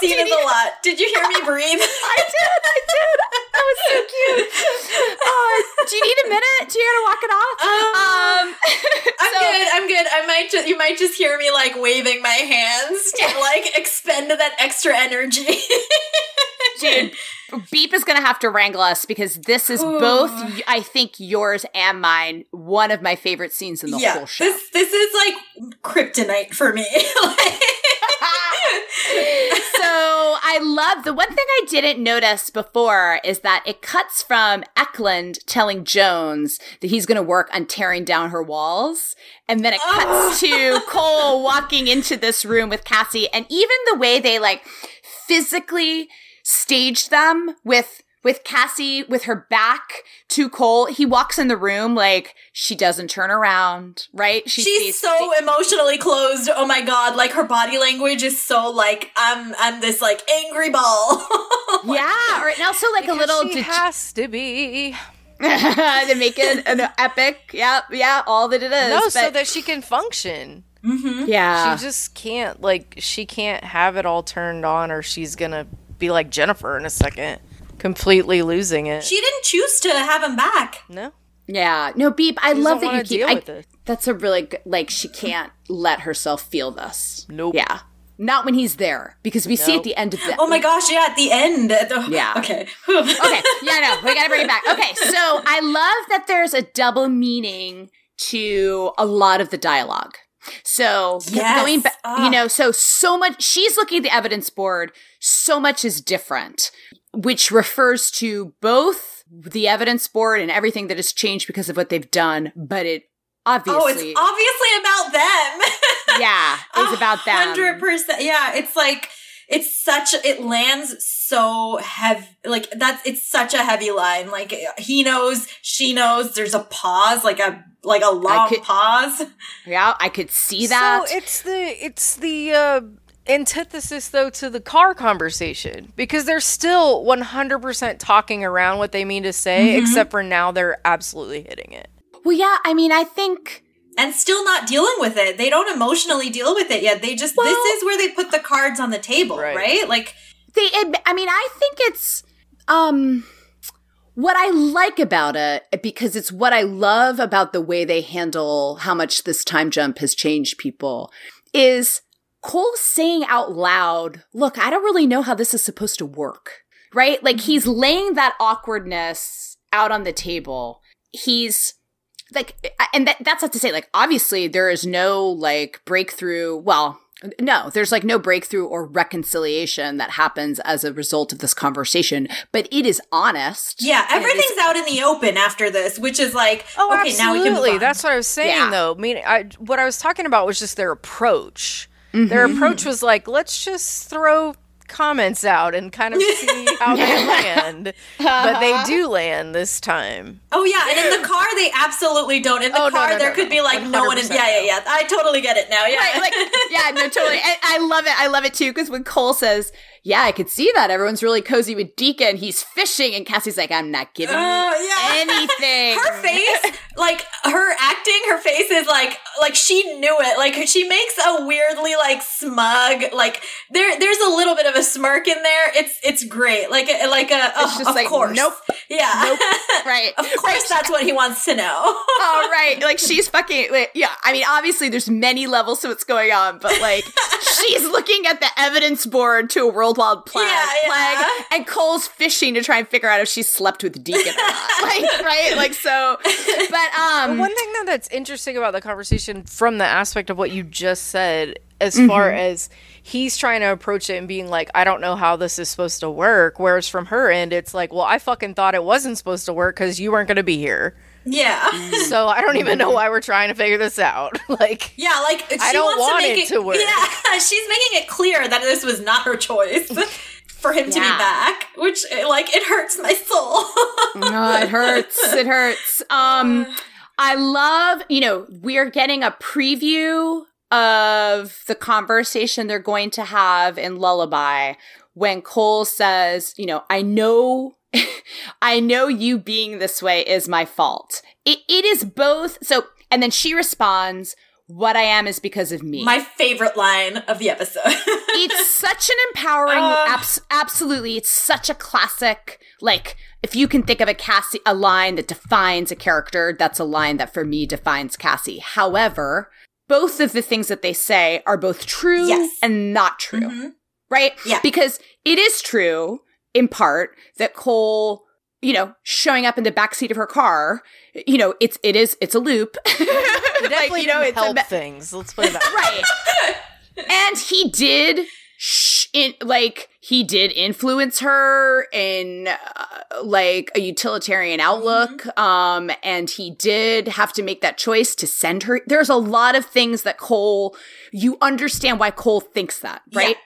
seen it a lot. Did you hear me breathe? <laughs> I did, I did. That was so cute. Uh, do you need a minute? Do you want to walk it off? Um, <laughs> I'm so- good. I'm good. I might just you might just hear me like waving my hands to like expend that extra energy. <laughs> dude beep is gonna have to wrangle us because this is both i think yours and mine one of my favorite scenes in the yeah, whole show this this is like kryptonite for me. I love the one thing I didn't notice before is that it cuts from Eklund telling Jones that he's going to work on tearing down her walls. And then it cuts oh. to <laughs> Cole walking into this room with Cassie. And even the way they like physically staged them with with Cassie with her back to Cole, he walks in the room like she doesn't turn around, right? She She's stays- so emotionally closed. Oh my god! Like her body language is so like I'm I'm this like angry ball. <laughs> yeah, or and also like a little She det- has to be. <laughs> to make it an <laughs> epic. Yeah, yeah, all that it is. No, so that she can function. mm-hmm. yeah, She just can't like she can't have it all turned on or she's gonna be like Jennifer in a second. Completely losing it. She didn't choose to have him back. no. yeah. No, beep. I She love that you keep. deal I, with it. that's a really good. Like she can't let herself feel this. Nope. Yeah, not when he's there because we see at the end of the. Oh my gosh! Yeah, at the end. at the- <laughs> Yeah. Okay. <laughs> okay, <laughs> yeah, no, we gotta bring it back. Okay, so I love that there's a double meaning to a lot of the dialogue. So g- Yes. going back, Ah. you know, so so much. She's looking at the evidence board. So much is different, which refers to both the evidence board and everything that has changed because of what they've done. But it obviously, Oh, it's obviously about them. <laughs> yeah, it's about them. Hundred percent. Yeah, it's like it's such. It lands so heavy. Like that's. It's such a heavy line. Like he knows, she knows. There's a pause. Like a like a long could- pause. Yeah, I could see that. So it's the it's the uh antithesis though to the car conversation because they're still 100% talking around what they mean to say except for now they're absolutely hitting it. well, yeah, I mean, I think. And still not dealing with it. They don't emotionally deal with it yet. They just Well- this is where they put the cards on the table, Right. right? Like they admi- i mean i think it's um what I like about it, because it's what I love about the way they handle how much this time jump has changed people, is Cole saying out loud, look, I don't really know how this is supposed to work. Right? Like mm-hmm. he's laying that awkwardness out on the table. He's like, and that, that's not to say, like, obviously there is no like breakthrough. Well, no, there's like no breakthrough or reconciliation that happens as a result of this conversation, but it is honest. Yeah, everything's out in the open after this, which is like, Oh, okay, now we absolutely. can move on. That's what I was saying, Yeah. though. I mean, I, what I was talking about was just their approach. Their Mm-hmm. approach was like, let's just throw comments out and kind of see how they <laughs> land. But they do land this time. Oh yeah, and in the car they absolutely don't. In the Oh, car no, there no, could no. be like no one in. Yeah, yeah, yeah. I totally get it now. Yeah, Right, like, yeah, no, totally. <laughs> I, I love it. I love it too. Cause when Cole says, yeah, I could see that. Everyone's really cozy with Deacon. He's fishing. And Cassie's like, I'm not giving you Oh, yeah. anything. her face, like her acting, her face is like like she knew it. Like she makes a weirdly like smug, like there there's a little bit of a smirk in there. It's it's great. Like a- like a oh, It's just of like, course. nope. Yeah. Nope. <laughs> Right. of course that's what he wants to know. <laughs> oh, right. Like she's fucking, like, yeah. I mean, obviously there's many levels to what's going on, but like <laughs> she's looking at the evidence board to a worldwide plague, Yeah, yeah. plague and Cole's fishing to try and figure out if she slept with Deacon or not. <laughs> like, right? Like, so, but, um, One thing though that's interesting about the conversation from the aspect of what you just said, as Mm-hmm. far as he's trying to approach it and being like, I don't know how this is supposed to work. Whereas from her end, it's like, well, I fucking thought it wasn't supposed to work because you weren't going to be here. Yeah. <laughs> So I don't even know why we're trying to figure this out. <laughs> like, Yeah, like she I don't wants want to make it to work. Yeah, <laughs> she's making it clear that this was not her choice for him to be back, which like it hurts my soul. oh, it hurts. It hurts. <sighs> Um, I love, you know, we're getting a preview of the conversation they're going to have in Lullaby when Cole says, you know, I know, <laughs> I know you being this way is my fault. It, it is both. So, and then she responds, what I am is because of me. my favorite line of the episode. <laughs> it's such an empowering Uh. abs- absolutely it's such a classic like if you can think of a cassie a line that defines a character that's a line that for me defines cassie however both of the things that they say are both true Yes. and not true Mhm. right Yeah. because it is true in part that cole you know showing up in the backseat of her car you know it's it is it's a loop. <laughs> Definitely you know it's help me- things. Let's put it that <laughs> right. And he did sh- in, like he did influence her in uh, like a utilitarian outlook um and he did have to make that choice to send her. There's a lot of things that cole you understand why cole thinks that right?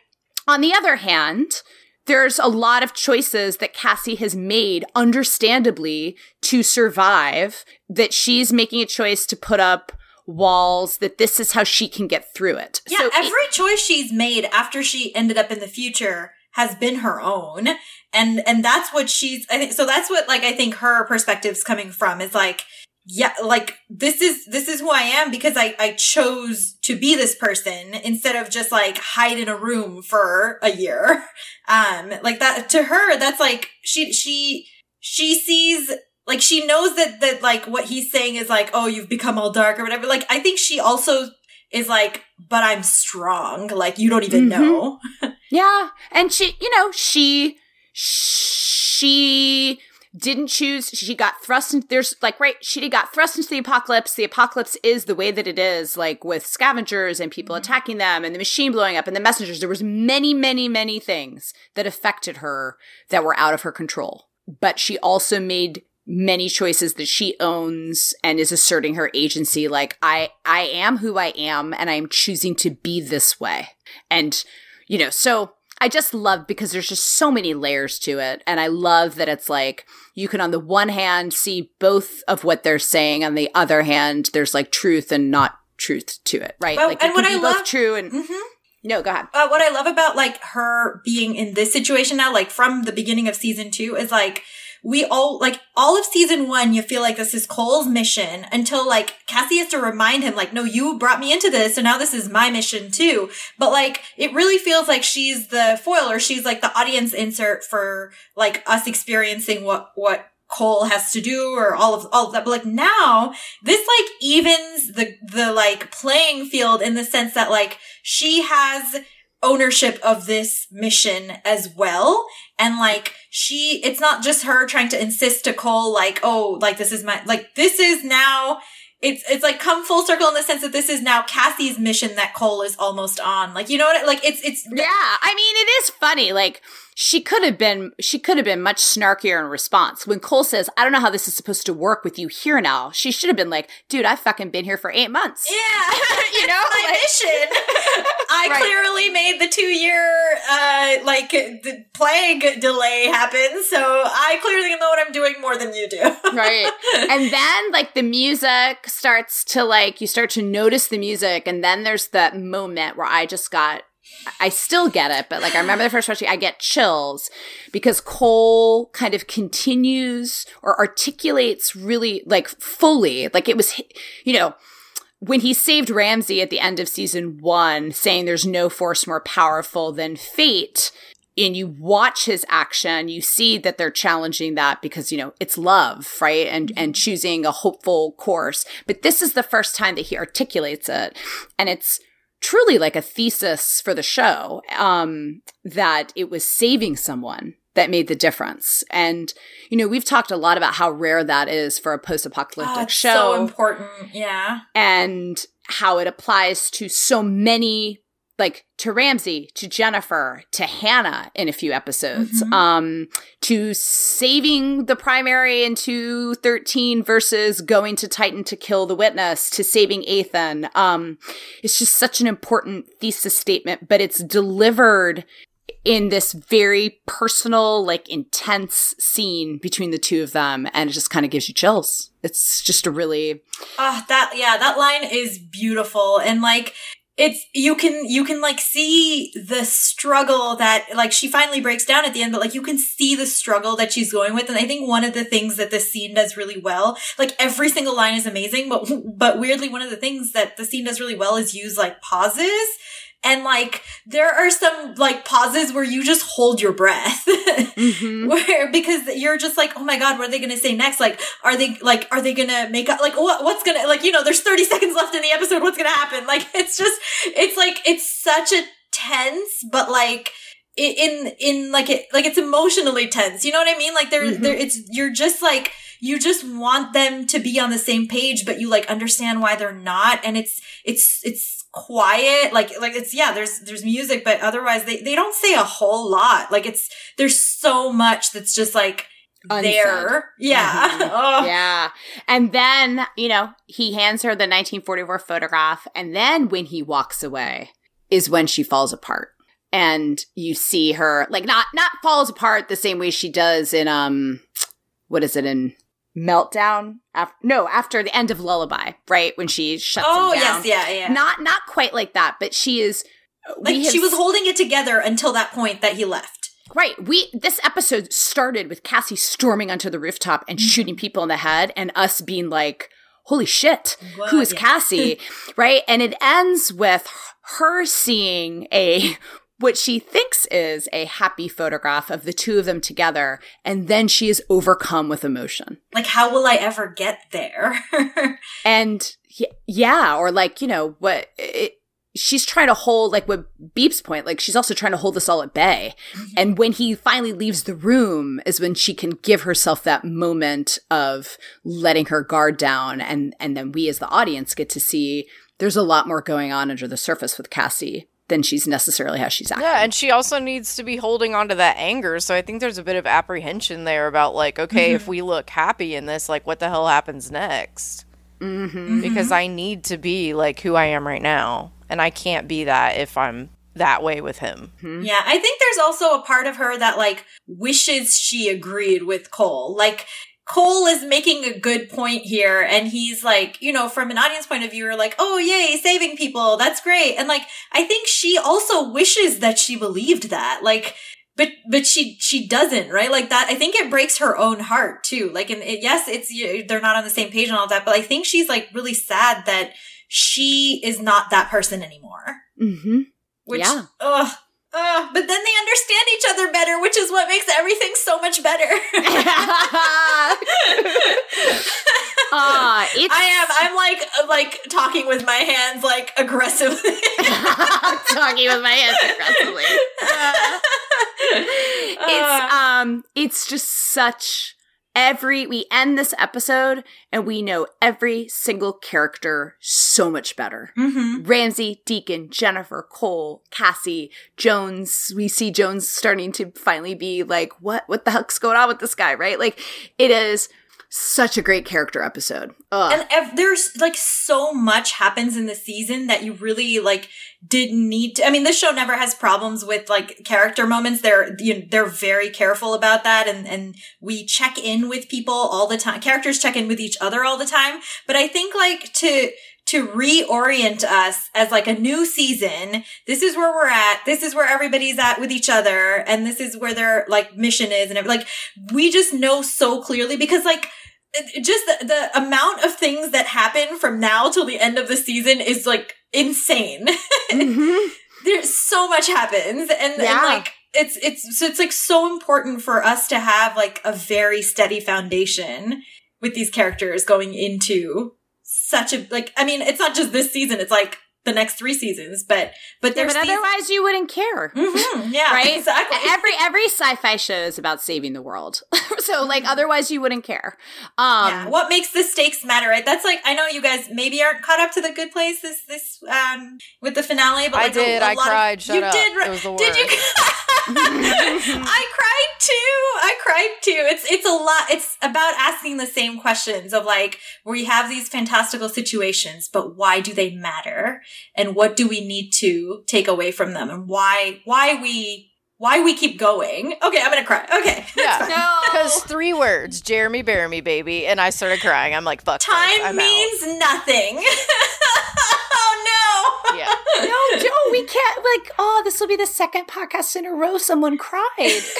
On the other hand there's a lot of choices that Cassie has made, understandably, to survive, that she's making a choice to put up walls, that this is how she can get through it. yeah, So it- every choice she's made after she ended up in the future has been her own. And and that's what she's I think so that's what like I think her perspective's coming from is like yeah, like this is this is who I am because I I chose to be this person instead of just like hide in a room for a year. <laughs> Um like that to her that's like she she she sees like she knows that that like what he's saying is like oh you've become all dark or whatever. Like I think she also is like but I'm strong. Like you don't even Mhm. know. <laughs> Yeah. And she, you know, she, she didn't choose, she got thrust into, there's like, right, she got thrust into the apocalypse. The apocalypse is the way that it is, like with scavengers and people mm-hmm. attacking them and the machine blowing up and the messengers. There was many, many, many things that affected her that were out of her control. But she also made many choices that she owns and is asserting her agency like I I am who I am and I'm choosing to be this way. And you know, so I just love because there's just so many layers to it. And I love that it's like you can, on the one hand, see both of what they're saying. On the other hand, there's like truth and not truth to it, right? Well, like and what I love- true and Mhm. no, go ahead. uh, what I love about like her being in this situation now, like from the beginning of season two, is like we all like all of season one. You feel like this is Cole's mission until like Cassie has to remind him, like, no, you brought me into this, so now this is my mission too. But like, it really feels like she's the foil, or she's like the audience insert for like us experiencing what what Cole has to do or all of all of that. But like now, this like evens the the like playing field in the sense that like she has ownership of this mission as well. And like she, it's not just her trying to insist to Cole like, oh, like this is my, like this is now, it's, it's like come full circle in the sense that this is now Cassie's mission that Cole is almost on. Like, you know what, like it's, it's, Yeah, I mean, it is funny. Like, she could have been she could have been much snarkier in response when cole says i don't know how this is supposed to work with you here now she should have been like dude i've fucking been here for eight months yeah, <laughs> <laughs> you know my like- mission. <laughs> I Right. clearly made the two year, uh, like the plague delay happen. So I clearly know what I'm doing more than you do. right and then like the music starts to like you start to notice the music and then there's that moment where i just got I still get it, but like I remember the first watching, I get chills because Cole kind of continues or articulates really like fully, like it was, you know, when he saved Ramse at the end of season one, saying there's no force more powerful than fate, and you watch his action, you see that they're challenging that because, you know, it's love, right? And, and mm-hmm. choosing a hopeful course. But this is the first time that he articulates it. And it's truly like a thesis for the show, um, that it was saving someone that made the difference. And, you know, we've talked a lot about how rare that is for a post-apocalyptic Oh, show so important. Yeah. and how it applies to so many like to Ramse, to Jennifer, to Hannah in a few episodes, Mhm. um, to saving the primary in 213 versus going to Titan to kill the witness, to saving Ethan. Um, it's just such an important thesis statement, but it's delivered in this very personal, like intense scene between the two of them, and it just kind of gives you chills. It's just a really Oh, that yeah, that line is beautiful and like it's you can you can like see the struggle that like she finally breaks down at the end but like you can see the struggle that she's going with and i think one of the things that this scene does really well like every single line is amazing but but weirdly one of the things that the scene does really well is use like pauses and like there are some like pauses where you just hold your breath. Mhm. <laughs> where because you're just like oh my god what are they gonna say next? Like are they like are they gonna make up like what what's gonna like you know there's 30 <laughs> seconds left in the episode. What's gonna happen? Like it's just it's like it's such a tense but like in in like it like it's emotionally tense. You know what i mean? Like there Mhm. there it's you're just like you just want them to be on the same page but you like understand why they're not. And it's it's it's quiet like like it's yeah there's there's music but otherwise they they don't say a whole lot like it's there's so much that's just like Unsaid. there yeah Mhm. <laughs> Oh. Yeah. And then, you know, he hands her the 1944 photograph. And then when he walks away is when she falls apart. And you see her like not not falls apart the same way she does in um what is it in Meltdown? After, no, after the end of Lullaby, right? When she shuts oh down. yes yeah yeah Not not quite like that, but she is like she was holding it together until that point that he left Right. We this episode started with Cassie storming onto the rooftop and mm-hmm. shooting people in the head and us being like, "Holy shit. Who is Yeah. Cassie?" <laughs> right? And it ends with her seeing a what she thinks is a happy photograph of the two of them together and then she is overcome with emotion. like how will i ever get there <laughs> And yeah, or like, you know, what it, she's trying to hold, like what Beep's point, like she's also trying to hold this all at bay. Mm-hmm. And when he finally leaves the room is when she can give herself that moment of letting her guard down. And, and then we as the audience get to see there's a lot more going on under the surface with Cassie than she's necessarily how she's acting. Yeah, and she also needs to be holding on to that anger. So I think there's a bit of apprehension there about like, okay, if mm-hmm. we look happy in this, like, what the hell happens next? Mm-hmm. mm-hmm. Because I need to be like who I am right now, and I can't be that if I'm that way with him. Mm-hmm. Yeah, I think there's also a part of her that like wishes she agreed with Cole. Like Cole is making a good point here and he's like, you know, from an audience point of view, you're like, "Oh, yay, saving people. That's great." And like I think she also wishes that she believed that. Like but but she she doesn't right like that i think it breaks her own heart too like and it, yes it's you- they're not on the same page and all that but i think she's like really sad that she is not that person anymore Mm-hmm. which Yeah. ugh, Uh, but then they understand each other better, which is what makes everything so much better. <laughs> uh, I am. I'm like like talking with my hands like aggressively. <laughs> talking with my hands aggressively. <laughs> it's um it's just such every we end this episode and we know every single character so much better. mm-hmm. Ramse, Deacon, Jennifer, Cole, Cassie, Jones. We see Jones starting to finally be like, what what the heck's going on with this guy, right? Like it is such a great character episode. Ugh. And ev- there's like so much happens in the season that you really like didn't need to. I mean, this show never has problems with like character moments. They're you know, they're very careful about that, and and we check in with people all the time. Characters check in with each other all the time. But I think like to to reorient us as like a new season. This is where we're at. This is where everybody's at with each other, and this is where their like mission is, and like we just know so clearly because like just the, the amount of things that happen from now till the end of the season is like insane. <laughs> Mhm. There's so much happens and, Yeah. and like it's it's so it's like so important for us to have like a very steady foundation with these characters going into such a like I mean it's not just this season it's like the next three seasons but but Yeah, there's but otherwise you wouldn't care. Mhm, <laughs> yeah right? exactly Every every sci-fi show is about saving the world. <laughs> so like otherwise you wouldn't care. Um yeah. What makes the stakes matter, right? That's like I know you guys maybe aren't caught up to the good place this this um with the finale, but I like a- did. a I lot of- cried. Shut you up. did. It was the Did you? <laughs> I cried too. I cried too. It's it's a lot. It's about asking the same questions of like we have these fantastical situations, but why do they matter? And what do we need to take away from them? And why why we why we keep going? Okay, I'm gonna cry. Okay. <laughs> Yeah. No. Because three words, Jeremy Bearimy, baby. And I started crying. I'm like, fuck. this, Time I'm means nothing. <laughs> oh no! Yeah. <laughs> no, Joe, we can't like, oh, this will be the second podcast in a row someone cried. <laughs> it's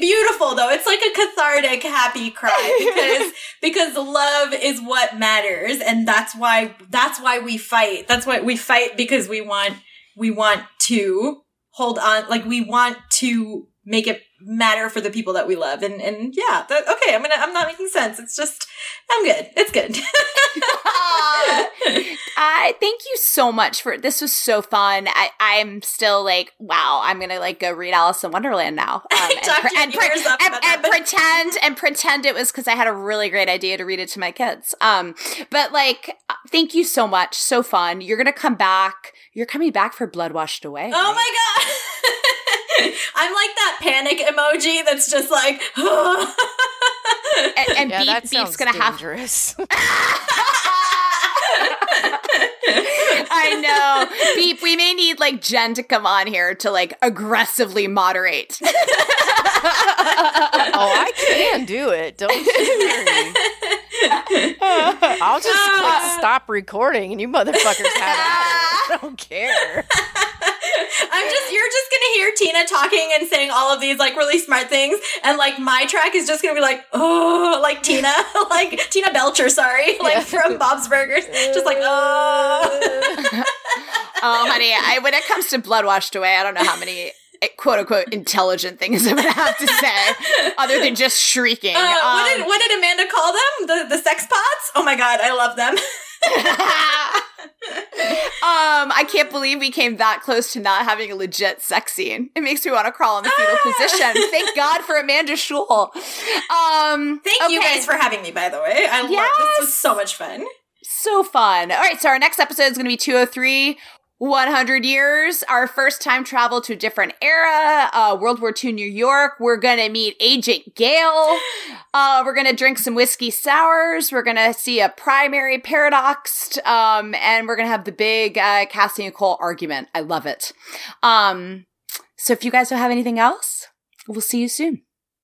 beautiful though. It's like a cathartic, happy cry because <laughs> because love is what matters, and that's why that's why we fight. That's why we fight because we want we want to hold on, like we want to make it matter for the people that we love, and and yeah, that, okay. I'm gonna I'm not making sense. It's just I'm good. It's good. <laughs> I thank you so much for this was so fun. I I'm still like wow. I'm gonna like go read Alice in Wonderland now <laughs> um, and, your and, up and, about and pretend and pretend it was because I had a really great idea to read it to my kids. Um, but like uh, thank you so much. So fun. You're gonna come back. You're coming back for Blood Washed Away. Oh right? my god! <laughs> <laughs> I'm like that panic emoji that's just like. <laughs> And, and Yeah, Beep, that Beep's gonna have dangerous. <laughs> I know. Beep, we may need like Jen to come on here to like aggressively moderate. <laughs> oh, I can do it. Don't you worry. <laughs> I'll just click ah. stop recording and you motherfuckers have it. <laughs> I don't care. I'm just you're just gonna hear Tina talking and saying all of these like really smart things, and like my track is just gonna be like oh like Tina like Tina Belcher, sorry, like Yeah. from Bob's Burgers, just like oh. Oh, honey, I, when it comes to blood washed away, I don't know how many eh, quote unquote intelligent things <laughs> I'm gonna have to say other than just shrieking. Uh, what Um, did what did Amanda call them? The the sex pots? Oh my god, I love them. <laughs> um, I can't believe we came that close to not having a legit sex scene. It makes me want to crawl in the fetal Ah. position. Thank God for Amanda Schull. Um, Thank you guys for having me. By the way, I love this was so much fun. So fun. All right, so our next episode is going to be 203 100 years, our first time travel to a different era, uh, World War II New York. We're going to meet Agent Gale. <gasps> Uh, we're going to drink some whiskey sours. We're going to see a primary paradoxed. Um, and we're going to have the big uh, Cassie and Cole argument. I love it. Um, so if you guys don't have anything else, we'll see you soon.